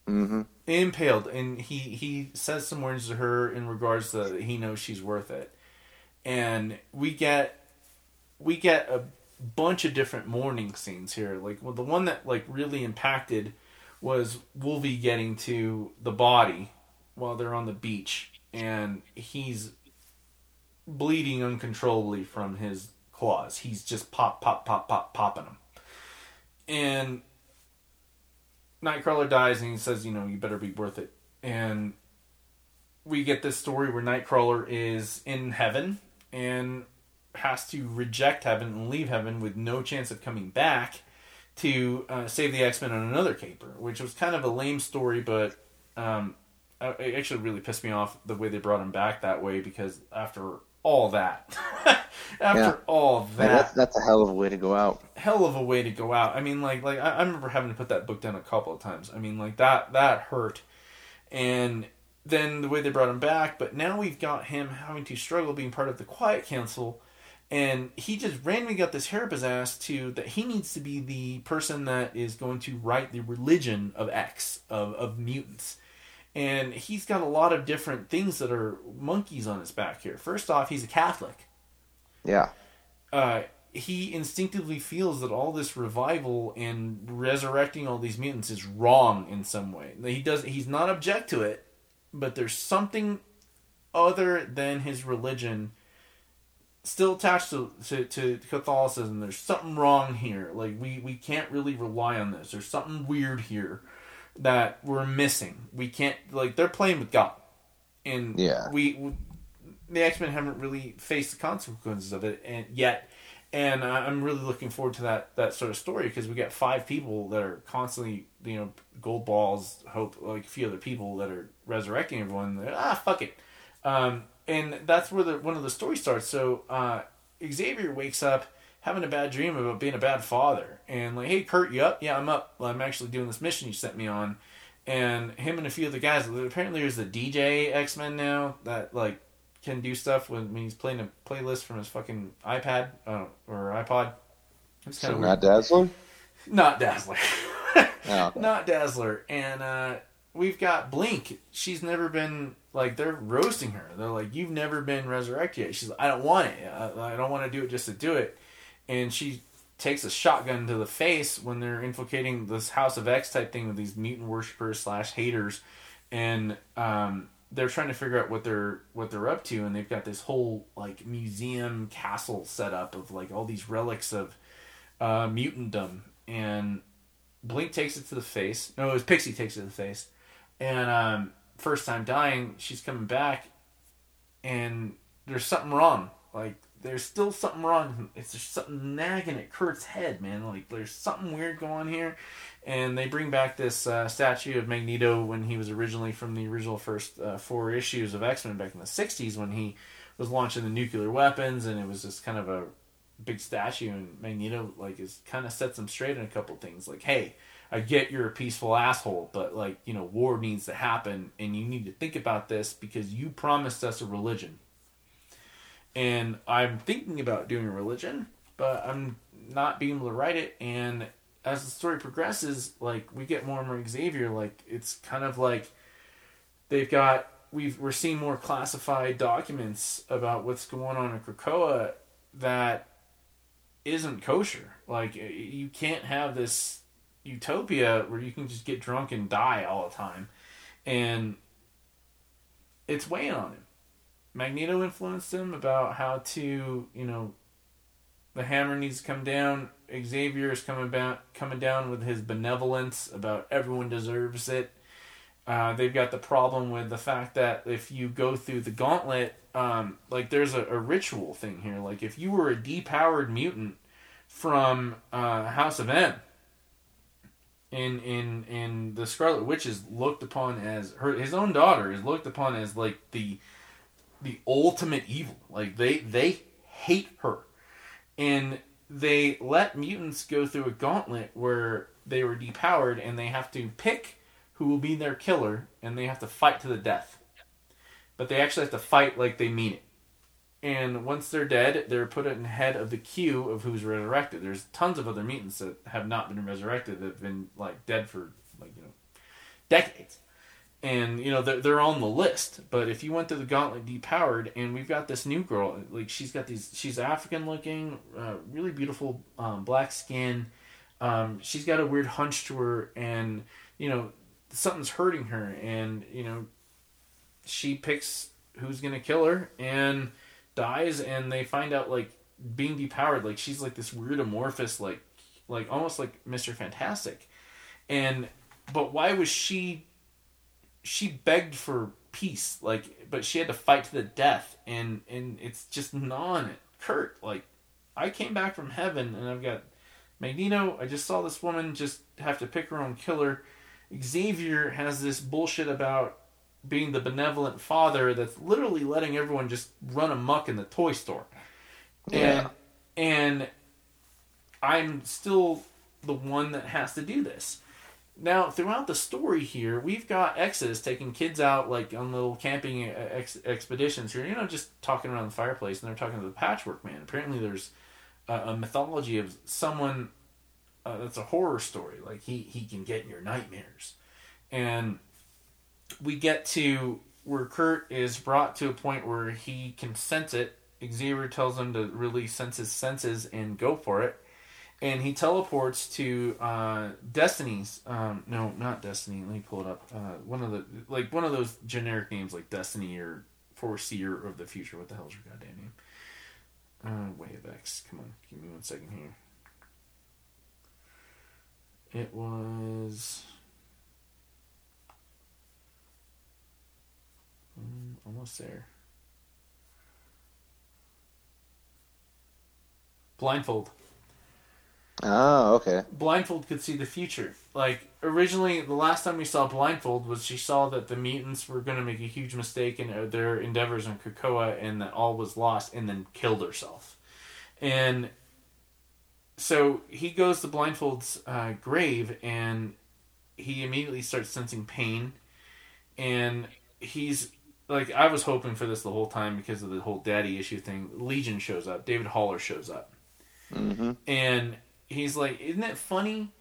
hmm Impaled and he he says some words to her in regards to he knows she's worth it. And we get we get a bunch of different mourning scenes here. Like well, the one that like really impacted was Wolvie getting to the body while they're on the beach, and he's bleeding uncontrollably from his claws. He's just pop, pop, pop, pop, popping them. And Nightcrawler dies, and he says, "You know, you better be worth it." And we get this story where Nightcrawler is in heaven and has to reject heaven and leave heaven with no chance of coming back to uh, save the X Men on another caper, which was kind of a lame story, but um, it actually really pissed me off the way they brought him back that way because after all that, after yeah. all that, that's that's a hell of a way to go out. Hell of a way to go out. I mean, like like I, I remember having to put that book down a couple of times. I mean, like that that hurt, and then the way they brought him back. But now we've got him having to struggle being part of the Quiet Council and he just randomly got this hair up his ass to that he needs to be the person that is going to write the religion of X of of mutants, and he's got a lot of different things that are monkeys on his back here. First off, he's a Catholic. Yeah. Uh, he instinctively feels that all this revival and resurrecting all these mutants is wrong in some way. He does. He's not object to it, but there's something other than his religion still attached to, to, to, Catholicism. There's something wrong here. Like we we can't really rely on this. There's something weird here that we're missing. We can't like they're playing with God, and yeah, we, we the X Men haven't really faced the consequences of it and yet. And I'm really looking forward to that that sort of story because we got five people that are constantly, you know, Goldballs, Hope, like a few other people that are resurrecting everyone. They're, ah, fuck it. Um, and that's where the one of the story starts. So uh, Xavier wakes up having a bad dream about being a bad father, and like, hey, Kurt, you up? Yeah, I'm up. Well, I'm actually doing this mission you sent me on, and him and a few of the guys. Apparently, there's a DJ X Men now that like can do stuff when, when he's playing a playlist from his fucking iPad uh, or iPod. It's kind so of not Dazzler. Not Dazzler. oh. Not Dazzler, and uh, we've got Blink. She's never been like they're roasting her. They're like, "You've never been resurrected yet." She's like, "I don't want it. I, I don't want to do it just to do it." And she takes a shotgun to the face when they're infiltrating this House of X type thing with these mutant worshippers slash haters, and um, they're trying to figure out what they're what they're up to, and they've got this whole like museum castle set up of like all these relics of uh, mutantdom, and Blink takes it to the face. No, it was Pixie takes it to the face, and um, first time dying, she's coming back, and there's something wrong. Like there's still something wrong. It's just something nagging at Kurt's head, man. Like there's something weird going here. And they bring back this uh, statue of Magneto when he was originally from the original first uh, four issues of X Men back in the '60s when he was launching the nuclear weapons, and it was just kind of a big statue. And Magneto like is kind of sets them straight in a couple things. Like, hey, I get you're a peaceful asshole, but like, you know, war needs to happen and you need to think about this because you promised us a religion. And I'm thinking about doing a religion, but I'm not being able to write it and as the story progresses, like we get more and more Xavier, like it's kind of like they've got we've we're seeing more classified documents about what's going on in Krakoa that isn't kosher. Like you can't have this utopia where you can just get drunk and die all the time, and it's weighing on him. Magneto influenced him about how to, you know, the hammer needs to come down. Xavier is coming about coming down with his benevolence about everyone deserves it. Uh, they've got the problem with the fact that if you go through the gauntlet, um, like there's a, a, ritual thing here. Like if you were a depowered mutant from uh, House of M, in in in the Scarlet Witch is looked upon as her his own daughter is looked upon as like the the ultimate evil. Like they they hate her, and they let mutants go through a gauntlet where they were depowered and they have to pick who will be their killer and they have to fight to the death. But they actually have to fight like they mean it and once they're dead, they're put in the head of the queue of who's resurrected. There's tons of other mutants that have not been resurrected that have been like dead for like you know decades, and you know they're, they're on the list. But if you went to the gauntlet depowered and we've got this new girl like she's got these she's african looking uh, really beautiful um, black skin. Um, she's got a weird hunch to her and you know something's hurting her. And you know she picks who's gonna kill her and dies and they find out like being depowered like she's like this weird amorphous like like almost like mr fantastic. And but why was she she begged for peace like but she had to fight to the death and and it's just non kurt like i came back from heaven and i've got magneto. I just saw this woman just have to pick her own killer. Xavier has this bullshit about being the benevolent father that's literally letting everyone just run amuck in the toy store. Yeah. and and i'm still the one that has to do this now, throughout the story here, we've got Exodus taking kids out like on little camping uh, ex- expeditions here. You know, just talking around the fireplace, and they're talking to the Patchwork Man. Apparently, there's a, mythology of someone uh, that's a horror story. Like he he can get in your nightmares, and we get to where Kurt is brought to a point where he can sense it. Xavier tells him to really sense his senses and go for it and he teleports to uh, Destiny's. Um, no, not Destiny. Let me pull it up. Uh, one of the like one of those generic names like Destiny or Foreseer of the Future. What the hell's your goddamn name? Uh, X. Come on, give me one second here. It was. Mm, almost there. Blindfold. Oh, okay. Blindfold could see the future. Like originally, the last time we saw Blindfold was she saw that the mutants were going to make a huge mistake in uh, their endeavors on Krakoa, and that all was lost, and then killed herself. And so he goes to Blindfold's uh, grave, and he immediately starts sensing pain, and he's like, I was hoping for this the whole time because of the whole daddy issue thing. Legion shows up. David Haller shows up hmm and he's like, "Isn't it funny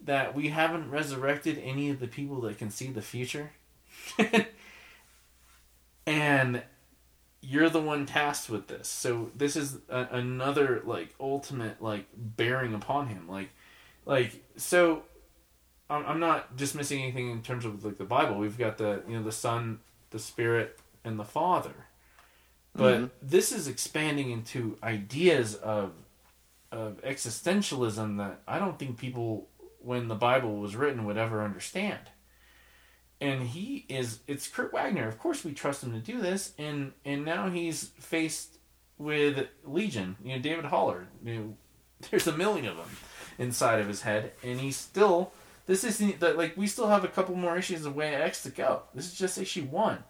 that we haven't resurrected any of the people that can see the future?" and you're the one tasked with this, so this is a, another like ultimate like bearing upon him, like, like so. I'm, I'm not dismissing anything in terms of like the Bible. We've got the you know the Son, the Spirit, and the Father, but Mhm. this is expanding into ideas of of existentialism that I don't think people, when the Bible was written, would ever understand. And he is, it's Kurt Wagner. Of course, we trust him to do this. And and now he's faced with Legion. You know, David Haller. You know, there's a million of them inside of his head, and he's still. This isn't like we still have a couple more issues of Way X to go. This is just issue one,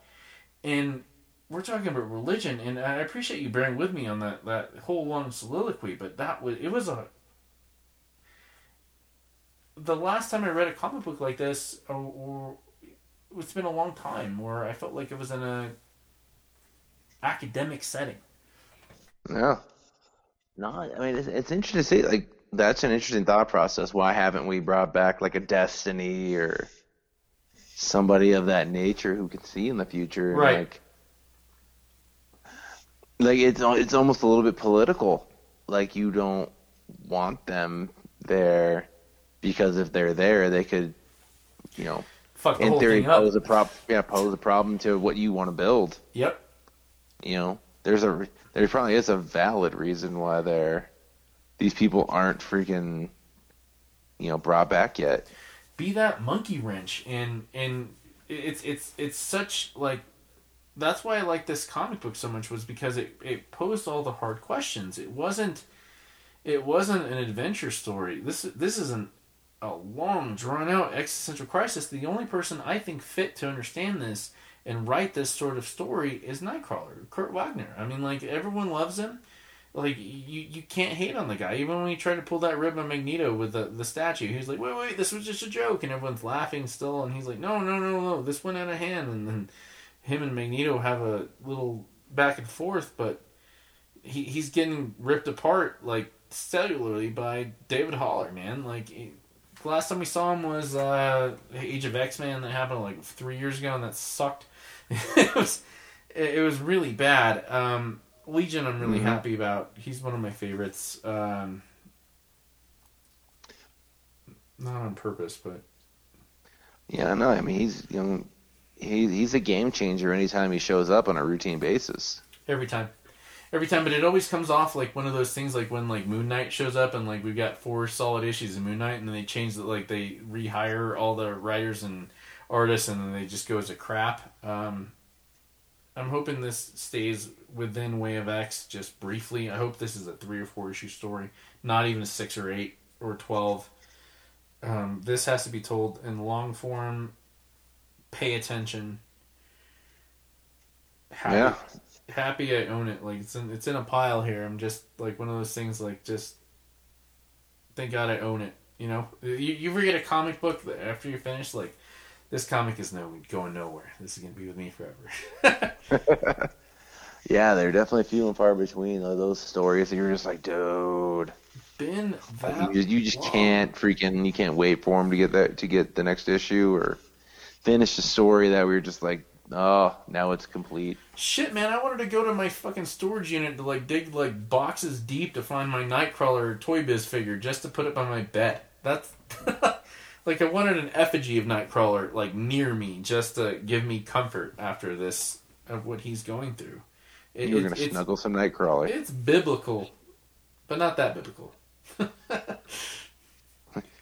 and we're talking about religion, and I appreciate you bearing with me on that that whole long soliloquy. But that was it was a the last time I read a comic book like this, or, or it's been a long time, where I felt like it was in a academic setting. Yeah. No, I mean it's, it's interesting to see. Like that's an interesting thought process. Why haven't we brought back like a Destiny or somebody of that nature who can see in the future? Right. Like, like it's it's almost a little bit political. Like you don't want them there because if they're there, they could, you know, Fuck the in whole theory thing up. pose a prop yeah pose a problem to what you want to build. Yep. You know, there's a there probably is a valid reason why they're these people aren't freaking you know brought back yet. be that monkey wrench and and it's it's it's such like that's why I like this comic book so much was because it, it posed all the hard questions. It wasn't it wasn't an adventure story. This this isn't a long drawn out existential crisis. The only person I think fit to understand this and write this sort of story is Nightcrawler, Kurt Wagner. I mean like everyone loves him. Like you, you can't hate on the guy. Even when he tried to pull that rib on Magneto with the, the statue, he's like, "Wait, wait, this was just a joke," and everyone's laughing still. And he's like, "No, no, no, no, this went out of hand." And then him and Magneto have a little back and forth, but he he's getting ripped apart like cellularly by David Haller, man. Like he- last time we saw him was uh, Age of X Men that happened like three years ago, and that sucked. it was it was really bad. Um, Legion, I'm really Mhm. happy about. He's one of my favorites. Um, not on purpose, but Yeah, no, I mean he's you know he he's a game changer anytime he shows up on a routine basis. every time, every time. But it always comes off like one of those things, like when like Moon Knight shows up, and like we've got four solid issues in Moon Knight, and then they change it, like they rehire all the writers and artists, and then they just go as a crap. Um, I'm hoping this stays within Way of X just briefly. I hope this is a three or four issue story, not even a six or eight or twelve. Um, this has to be told in long form. Pay attention. Happy, Yeah. happy I own it. Like it's in it's in a pile here. I'm just like one of those things. Like just thank God I own it. You know, you you ever get a comic book that after you finish like this comic is no going nowhere. This is gonna be with me forever. Yeah, they're definitely few and far between those stories. that You're just like, dude, Been that you, you just can't freaking you can't wait for them to get that to get the next issue or finish the story that we were just like, oh, now it's complete. Shit, man! I wanted to go to my fucking storage unit to like dig like boxes deep to find my Nightcrawler Toy Biz figure just to put it by my bed. That's like I wanted an effigy of Nightcrawler like near me just to give me comfort after this of what he's going through. It, You were gonna snuggle some Nightcrawler. it's biblical, but not that biblical.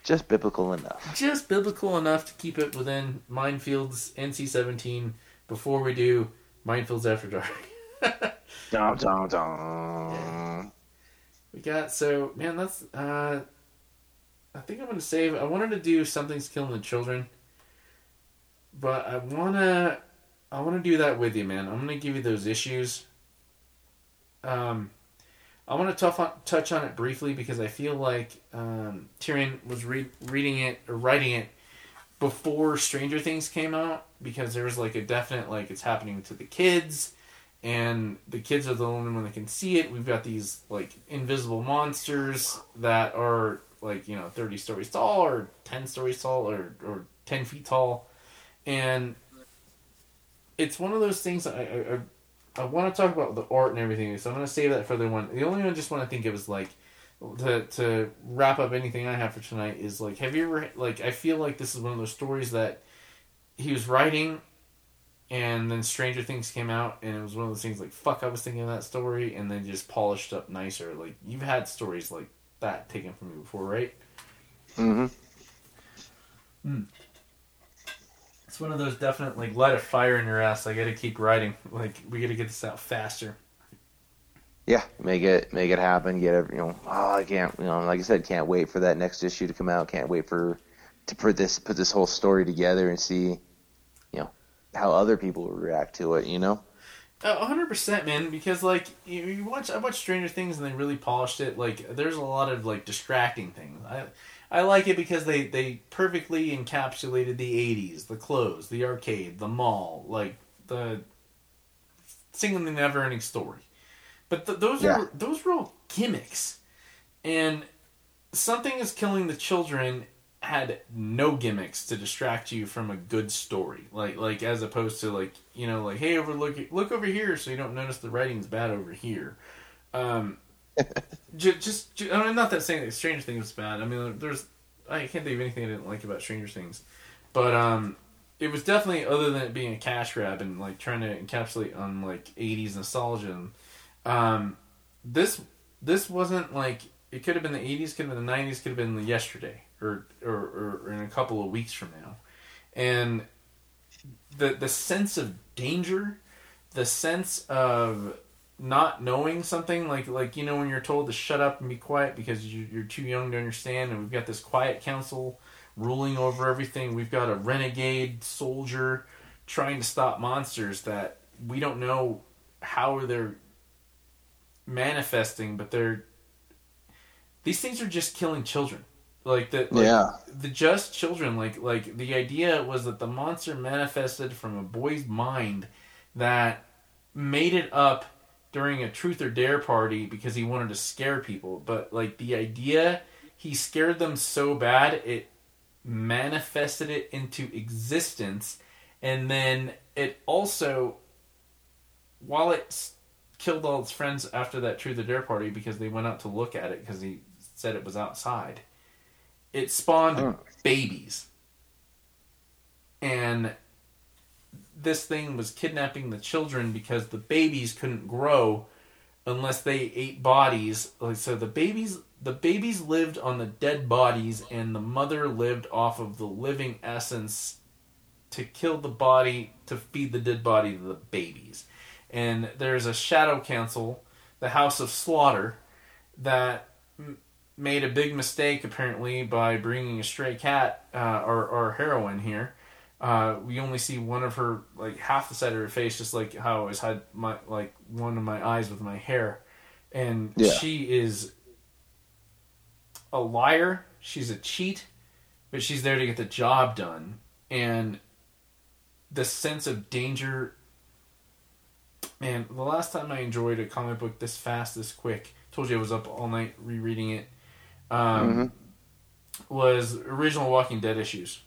Just biblical enough. Just biblical enough to keep it within Mindfields NC seventeen before we do Mindfields After Dark. Dun, dun, dun. We got so man. That's uh, I think I'm gonna save. I wanted to do something's killing the children, but I wanna I wanna do that with you, man. I'm gonna give you those issues. Um, I want to touch on it briefly because I feel like um, Tynion was re- reading it or writing it before Stranger Things came out because there was like a definite like it's happening to the kids and the kids are the only one that can see it. We've got these like invisible monsters that are like you know thirty stories tall or ten stories tall or or ten feet tall, and it's one of those things I I, I, want to talk about the art and everything. So I'm going to save that for the one. The only one I just want to think of is like to to wrap up anything I have for tonight is like have you ever like I feel like this is one of those stories that he was writing and then Stranger Things came out, and it was one of those things like, fuck, I was thinking of that story, and then just polished up nicer. Like, you've had stories like that taken from you before, right? hmm It's one of those definite, like, light a fire in your ass. I gotta keep writing. Like, we gotta get this out faster. Yeah, make it make it happen. Get every, you know. Oh, I can't. You know, like I said, can't wait for that next issue to come out. Can't wait for to put this put this whole story together and see, you know, how other people react to it. You know. A hundred percent, man. Because like you, you watch, I watched Stranger Things and they really polished it. Like there's a lot of like distracting things. I I like it because they they perfectly encapsulated the '80s, the clothes, the arcade, the mall, like the singing the never-ending story. But th- those Yeah. are those were all gimmicks, and something is killing the children had no gimmicks to distract you from a good story. Like like as opposed to like you know like hey over look look over here so you don't notice the writing's bad over here. Um, just, just I'm not that saying that Stranger Things was bad. I mean there's I can't think of anything I didn't like about Stranger Things, but um, it was definitely other than it being a cash grab and like trying to encapsulate on like 80s nostalgia. Um, this this wasn't like it could have been the 80s, could have been the 90s, could have been yesterday or, or or in a couple of weeks from now, and the the sense of danger, the sense of not knowing something like like you know when you're told to shut up and be quiet because you, you're too young to understand and we've got this quiet council ruling over everything we've got a renegade soldier trying to stop monsters that we don't know how they're manifesting but they're these things are just killing children like the like, yeah. the just children like like the idea was that the monster manifested from a boy's mind that made it up during a truth or dare party because he wanted to scare people but like the idea he scared them so bad it manifested it into existence, and then it also, while it killed all its friends after that Truth or Dare party because they went out to look at it because he said it was outside, it spawned Oh. babies. And this thing was kidnapping the children because the babies couldn't grow unless they ate bodies. Like so the babies the babies lived on the dead bodies and the mother lived off of the living essence to kill the body to feed the dead body to the babies. And there's a shadow council, the House of Slaughter, that made a big mistake apparently by bringing a stray cat uh, or, or heroine here. Uh, we only see one of her like half the side of her face, just like how I always had my like one of my eyes with my hair, and Yeah. she is a liar. She's a cheat, but she's there to get the job done. And the sense of danger. Man, the last time I enjoyed a comic book this fast, this quick, told you I was up all night rereading it. Um, Was original Walking Dead issues.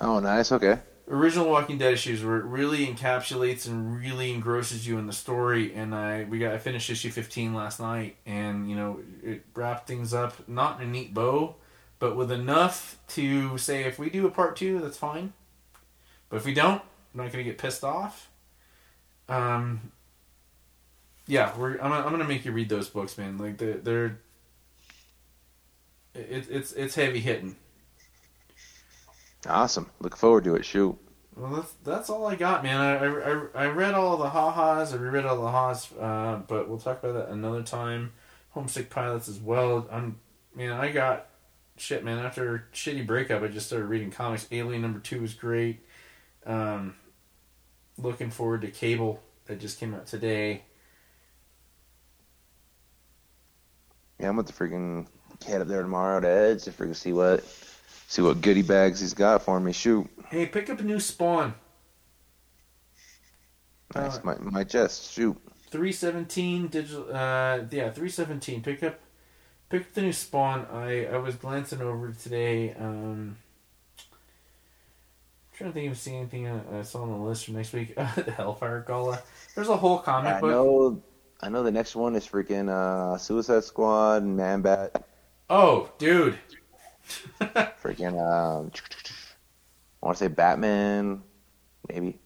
Oh, nice. Okay. Original Walking Dead issues where it really encapsulates and really engrosses you in the story. And I we got I finished issue fifteen last night, and you know it wrapped things up not in a neat bow, but with enough to say if we do a part two, that's fine. But if we don't, I'm not gonna get pissed off. Um. Yeah, we're. I'm. I'm gonna make you read those books, man. Like they're. they're it, it's it's heavy hitting. Awesome. Look forward to it. Shoot. Well, that's that's all I got, man. I I, I read all the ha-has. I reread all the ha's, uh, but we'll talk about that another time. Homesick Pilots as well. I'm man. I got shit, man. After shitty breakup, I just started reading comics. Alien number two was great. Um, looking forward to Cable that just came out today. Yeah, I'm with the freaking head up there tomorrow to Edge to freaking see what see what goodie bags he's got for me. Shoot. Hey, pick up a new Spawn. Nice. Uh, my my chest. Shoot. three seventeen digital. Uh, yeah, three seventeen. Pick up, pick up the new Spawn. I I was glancing over today. Um, trying to think of seeing anything I I saw on the list for next week. the Hellfire Gala. There's a whole comic I book. know. I know the next one is freaking uh, Suicide Squad and Man Bat. Oh, dude. Freaking. Um, I want to say Batman. Maybe.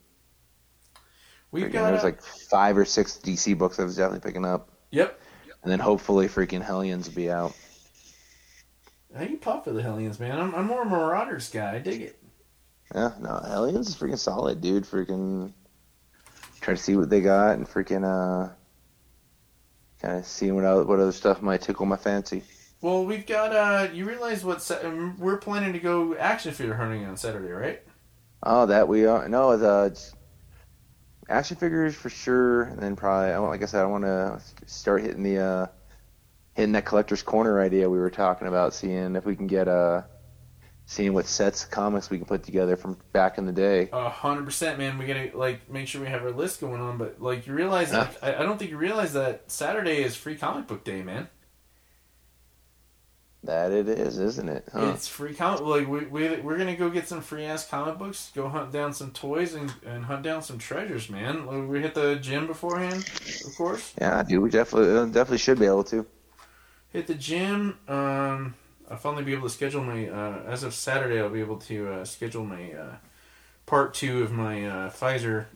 We've Freaking, got there's a- like five or six DC books I was definitely picking up, Yep. and then hopefully freaking Hellions will be out. How you pop for the Hellions, man? I'm I'm more a Marauders guy. I dig it. Yeah, no, Hellions is freaking solid, dude. Freaking try to see what they got and freaking uh, kind of seeing what other, what other stuff might tickle my fancy. Well, we've got. uh You realize what? Um, we're planning to go action figure hunting on Saturday, right? Oh, that we are no, the it's action figures for sure, and then probably I want, like I said, I want to start hitting the uh, hitting that collector's corner idea we were talking about, seeing if we can get uh, seeing what sets of comics we can put together from back in the day. A hundred percent, man. We gotta like make sure we have our list going on. But like, you realize, like, I, I don't think you realize that Saturday is free comic book day, man. That it is, isn't it? Huh? It's free comic. Like we we we're gonna go get some free ass comic books, go hunt down some toys, and, and hunt down some treasures, man. Like, we hit the gym beforehand, of course. Yeah, dude, we definitely uh, definitely should be able to. Hit the gym. Um, I'll finally be able to schedule my. Uh, as of Saturday, I'll be able to uh, schedule my uh, part two of my uh, Pfizer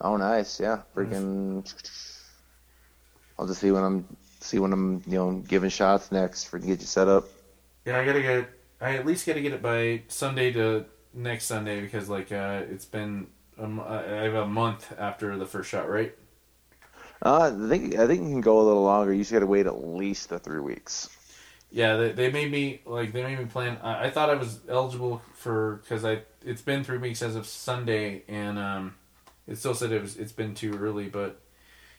Oh, nice. Yeah, freaking. I'll just see when I'm see when I'm you know giving shots next for to get you set up. Yeah, I gotta get. I at least gotta get it by Sunday to next Sunday because like uh, it's been. Um, I have a month after the first shot, right? Uh, I think I think you can go a little longer. You just got to wait at least the three weeks. Yeah, they, they made me like they made me plan. I, I thought I was eligible for because I it's been three weeks as of Sunday, and um, it still said it was it's been too early, but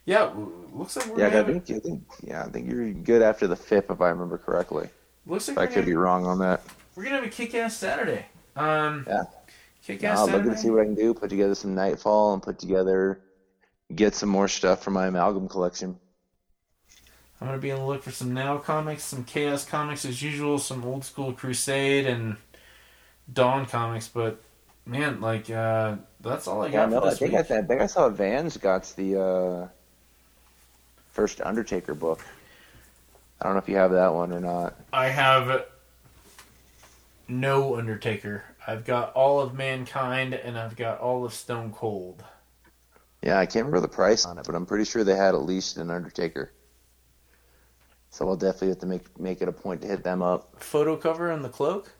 yeah, looks like we're Yeah, I think I think yeah, I think you're good after the fifth if I remember correctly. looks like I could gonna, be wrong on that. we're gonna have a kick ass Saturday. Um, Yeah. kick No, ass I'll look Saturday. to see what I can do. Put together some Knightfall and put together get some more stuff for my amalgam collection. I'm gonna be on the look for some Now comics, some Chaos comics as usual, some old school Crusade and Dawn comics. But man, like uh, that's all I Yeah, got no, I think I think I saw Vans got the uh, first Undertaker book. I don't know if you have that one or not. I have no Undertaker. I've got all of Mankind and I've got all of Stone Cold. Yeah, I can't remember the price on it, but I'm pretty sure they had at least an Undertaker. So I'll definitely have to make make it a point to hit them up. Photo cover and the cloak.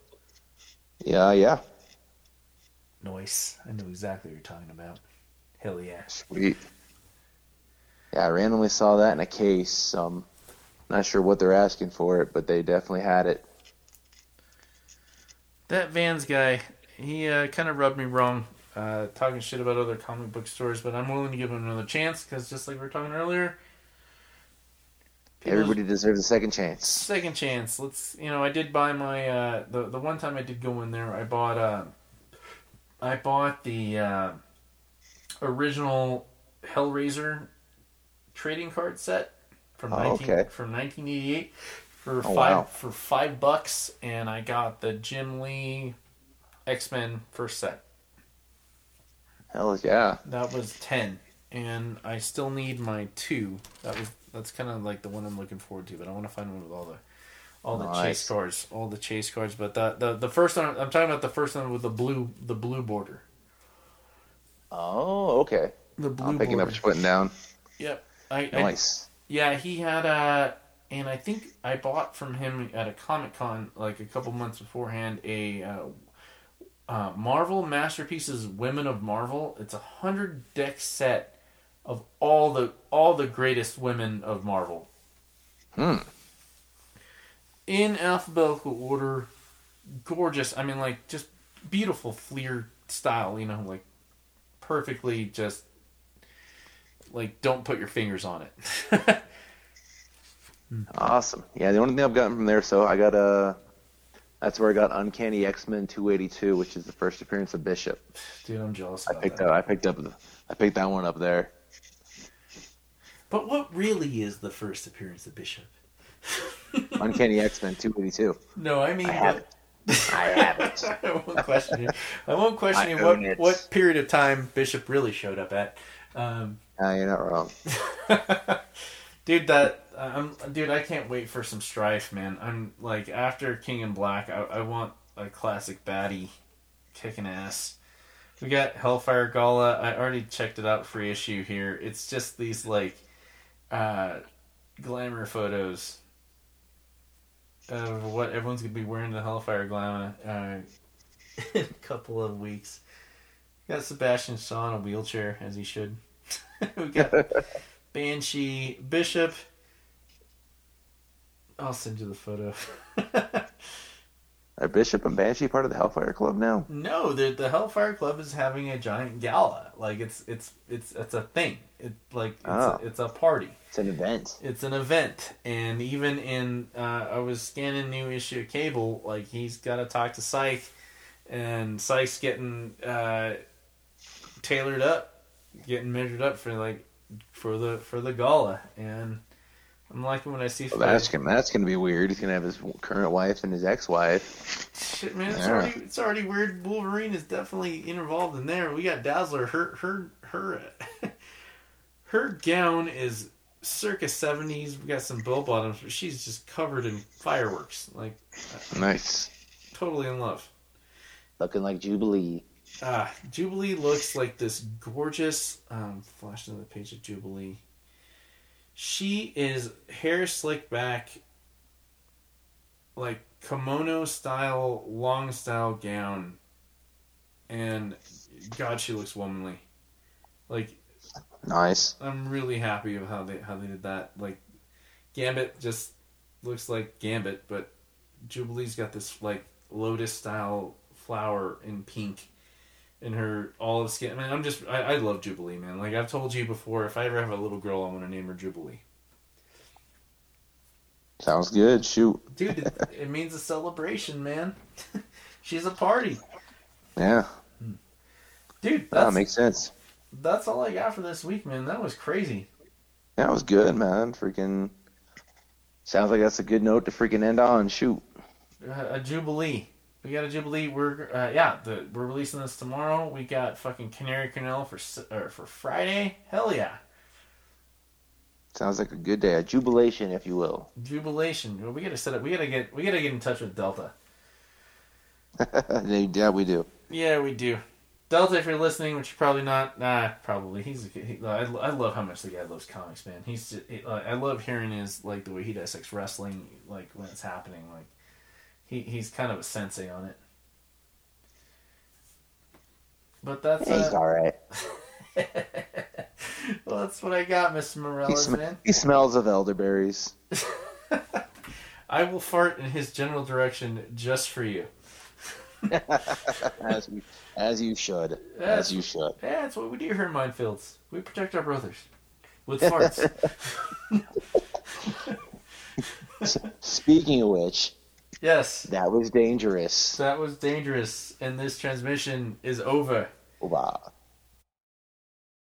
Yeah, yeah, Nice. I know exactly what you're talking about. Hell yeah. sweet. Yeah, I randomly saw that in a case. Um, not sure what they're asking for it, but they definitely had it. That Vans guy, he uh, kind of rubbed me wrong, uh, talking shit about other comic book stores, but I'm willing to give him another chance because just like we were talking earlier, Everybody deserves a second chance. second chance. Let's you know, I did buy my uh, the the one time I did go in there, I bought uh, I bought the uh, original Hellraiser trading card set from Oh, 19, okay. from 1988 for Oh, five wow. for five bucks, and I got the Jim Lee X Men first set. Hell yeah. That was ten, and I still need my two. That was that's kind of like the one I'm looking forward to, but I want to find one with all the all the Nice. chase cards, all the chase cards. But the the the first one I'm talking about the first one with the blue the blue border, Oh, okay. the blue I'm picking border. up what you're putting down. Yep, I, I Nice. yeah he had a and I think I bought from him at a Comic Con like a couple months beforehand a. Uh, uh, Marvel Masterpieces Women of Marvel. It's a hundred deck set of all the all the greatest women of Marvel. Hmm. In alphabetical order, gorgeous. I mean, like just beautiful Fleer style. You know, like perfectly just like don't put your fingers on it. Awesome. Yeah, the only thing I've gotten from there, so I got uh that's where I got Uncanny X Men 282, which is the first appearance of Bishop. Dude, I'm jealous I picked that. up. I picked up. the- I picked that one up there. But what really is the first appearance of Bishop? Uncanny X Men 282. No, I mean, I have what- I have it. I won't question you. I won't question I you what, it. what period of time Bishop really showed up at. Um, No, you're not wrong. dude, that I'm dude. I can't wait for some strife, man. I'm like after King and Black, I, I want a classic baddie kicking ass. We got Hellfire Gala. I already checked it out for issue here. It's just these like uh, glamour photos of what everyone's gonna be wearing the Hellfire Gala uh, in a couple of weeks. Got Sebastian Shaw in a wheelchair as he should. we got Banshee Bishop. I'll send you the photo. Are Bishop and Banshee part of the Hellfire Club now? no, the the Hellfire Club is having a giant gala. Like it's it's it's it's a thing. It like it's, Oh. a, it's a party. It's an event. It's an event, and even in uh, I was scanning new issue of Cable. Like he's got to talk to Cyke, and Cyke's getting uh, tailored up, getting measured up for like for the for the gala, and I'm liking what I see. Well, that's gonna that's gonna be weird. He's gonna have his current wife and his ex-wife. Shit, man, it's Yeah. already it's already weird. Wolverine is definitely involved in there. We got Dazzler. Her her her her gown is circa seventies. We got some bell bottoms, but she's just covered in fireworks. Like uh, Nice. totally in love. Looking like Jubilee. Ah, Jubilee looks like this gorgeous. Um, flash to the page of Jubilee. She is hair slicked back, like kimono style, long style gown, and God, she looks womanly. Like Nice. I'm really happy with how they how they did that. Like Gambit just looks like Gambit, but Jubilee's got this like lotus style flower in pink in her olive skin. I mean, I'm just I, I love Jubilee, man. Like I've told you before, if I ever have a little girl, I want to name her Jubilee. Sounds good. Shoot. Dude, it, it means a celebration, man. She's a party, Yeah. dude. That That's makes sense. that's all I got for this week, man. That was crazy. Yeah, it was good, man. Freaking Sounds like that's a good note to freaking end on. Shoot. Uh, a jubilee. We got a jubilee. We're uh, yeah, the, we're releasing this tomorrow. We got fucking Canary Cornell for or for Friday. Hell yeah, Sounds like a good day. A jubilation, if you will. jubilation. We gotta set up. We gotta get. We gotta get in touch with Delta. yeah, we do. Yeah, we do. Delta, if you're listening, which you're probably not, nah, probably. He's. A, he, I, I love how much the guy loves comics, man. He's. Just, he, I love hearing his like the way he dissects wrestling, like when it's happening. Like, he he's kind of a sensei on it. But that's. He's Uh, all right. well, that's what I got, Mr. He, sm- man. he smells of elderberries. I will fart in his general direction just for you. as, you, as you should. That's- As you should. Yeah, that's what we do here in Mindfields. We protect our brothers with farts. S- Speaking of which, yes, that was dangerous. that was dangerous, and this transmission is over. Wow.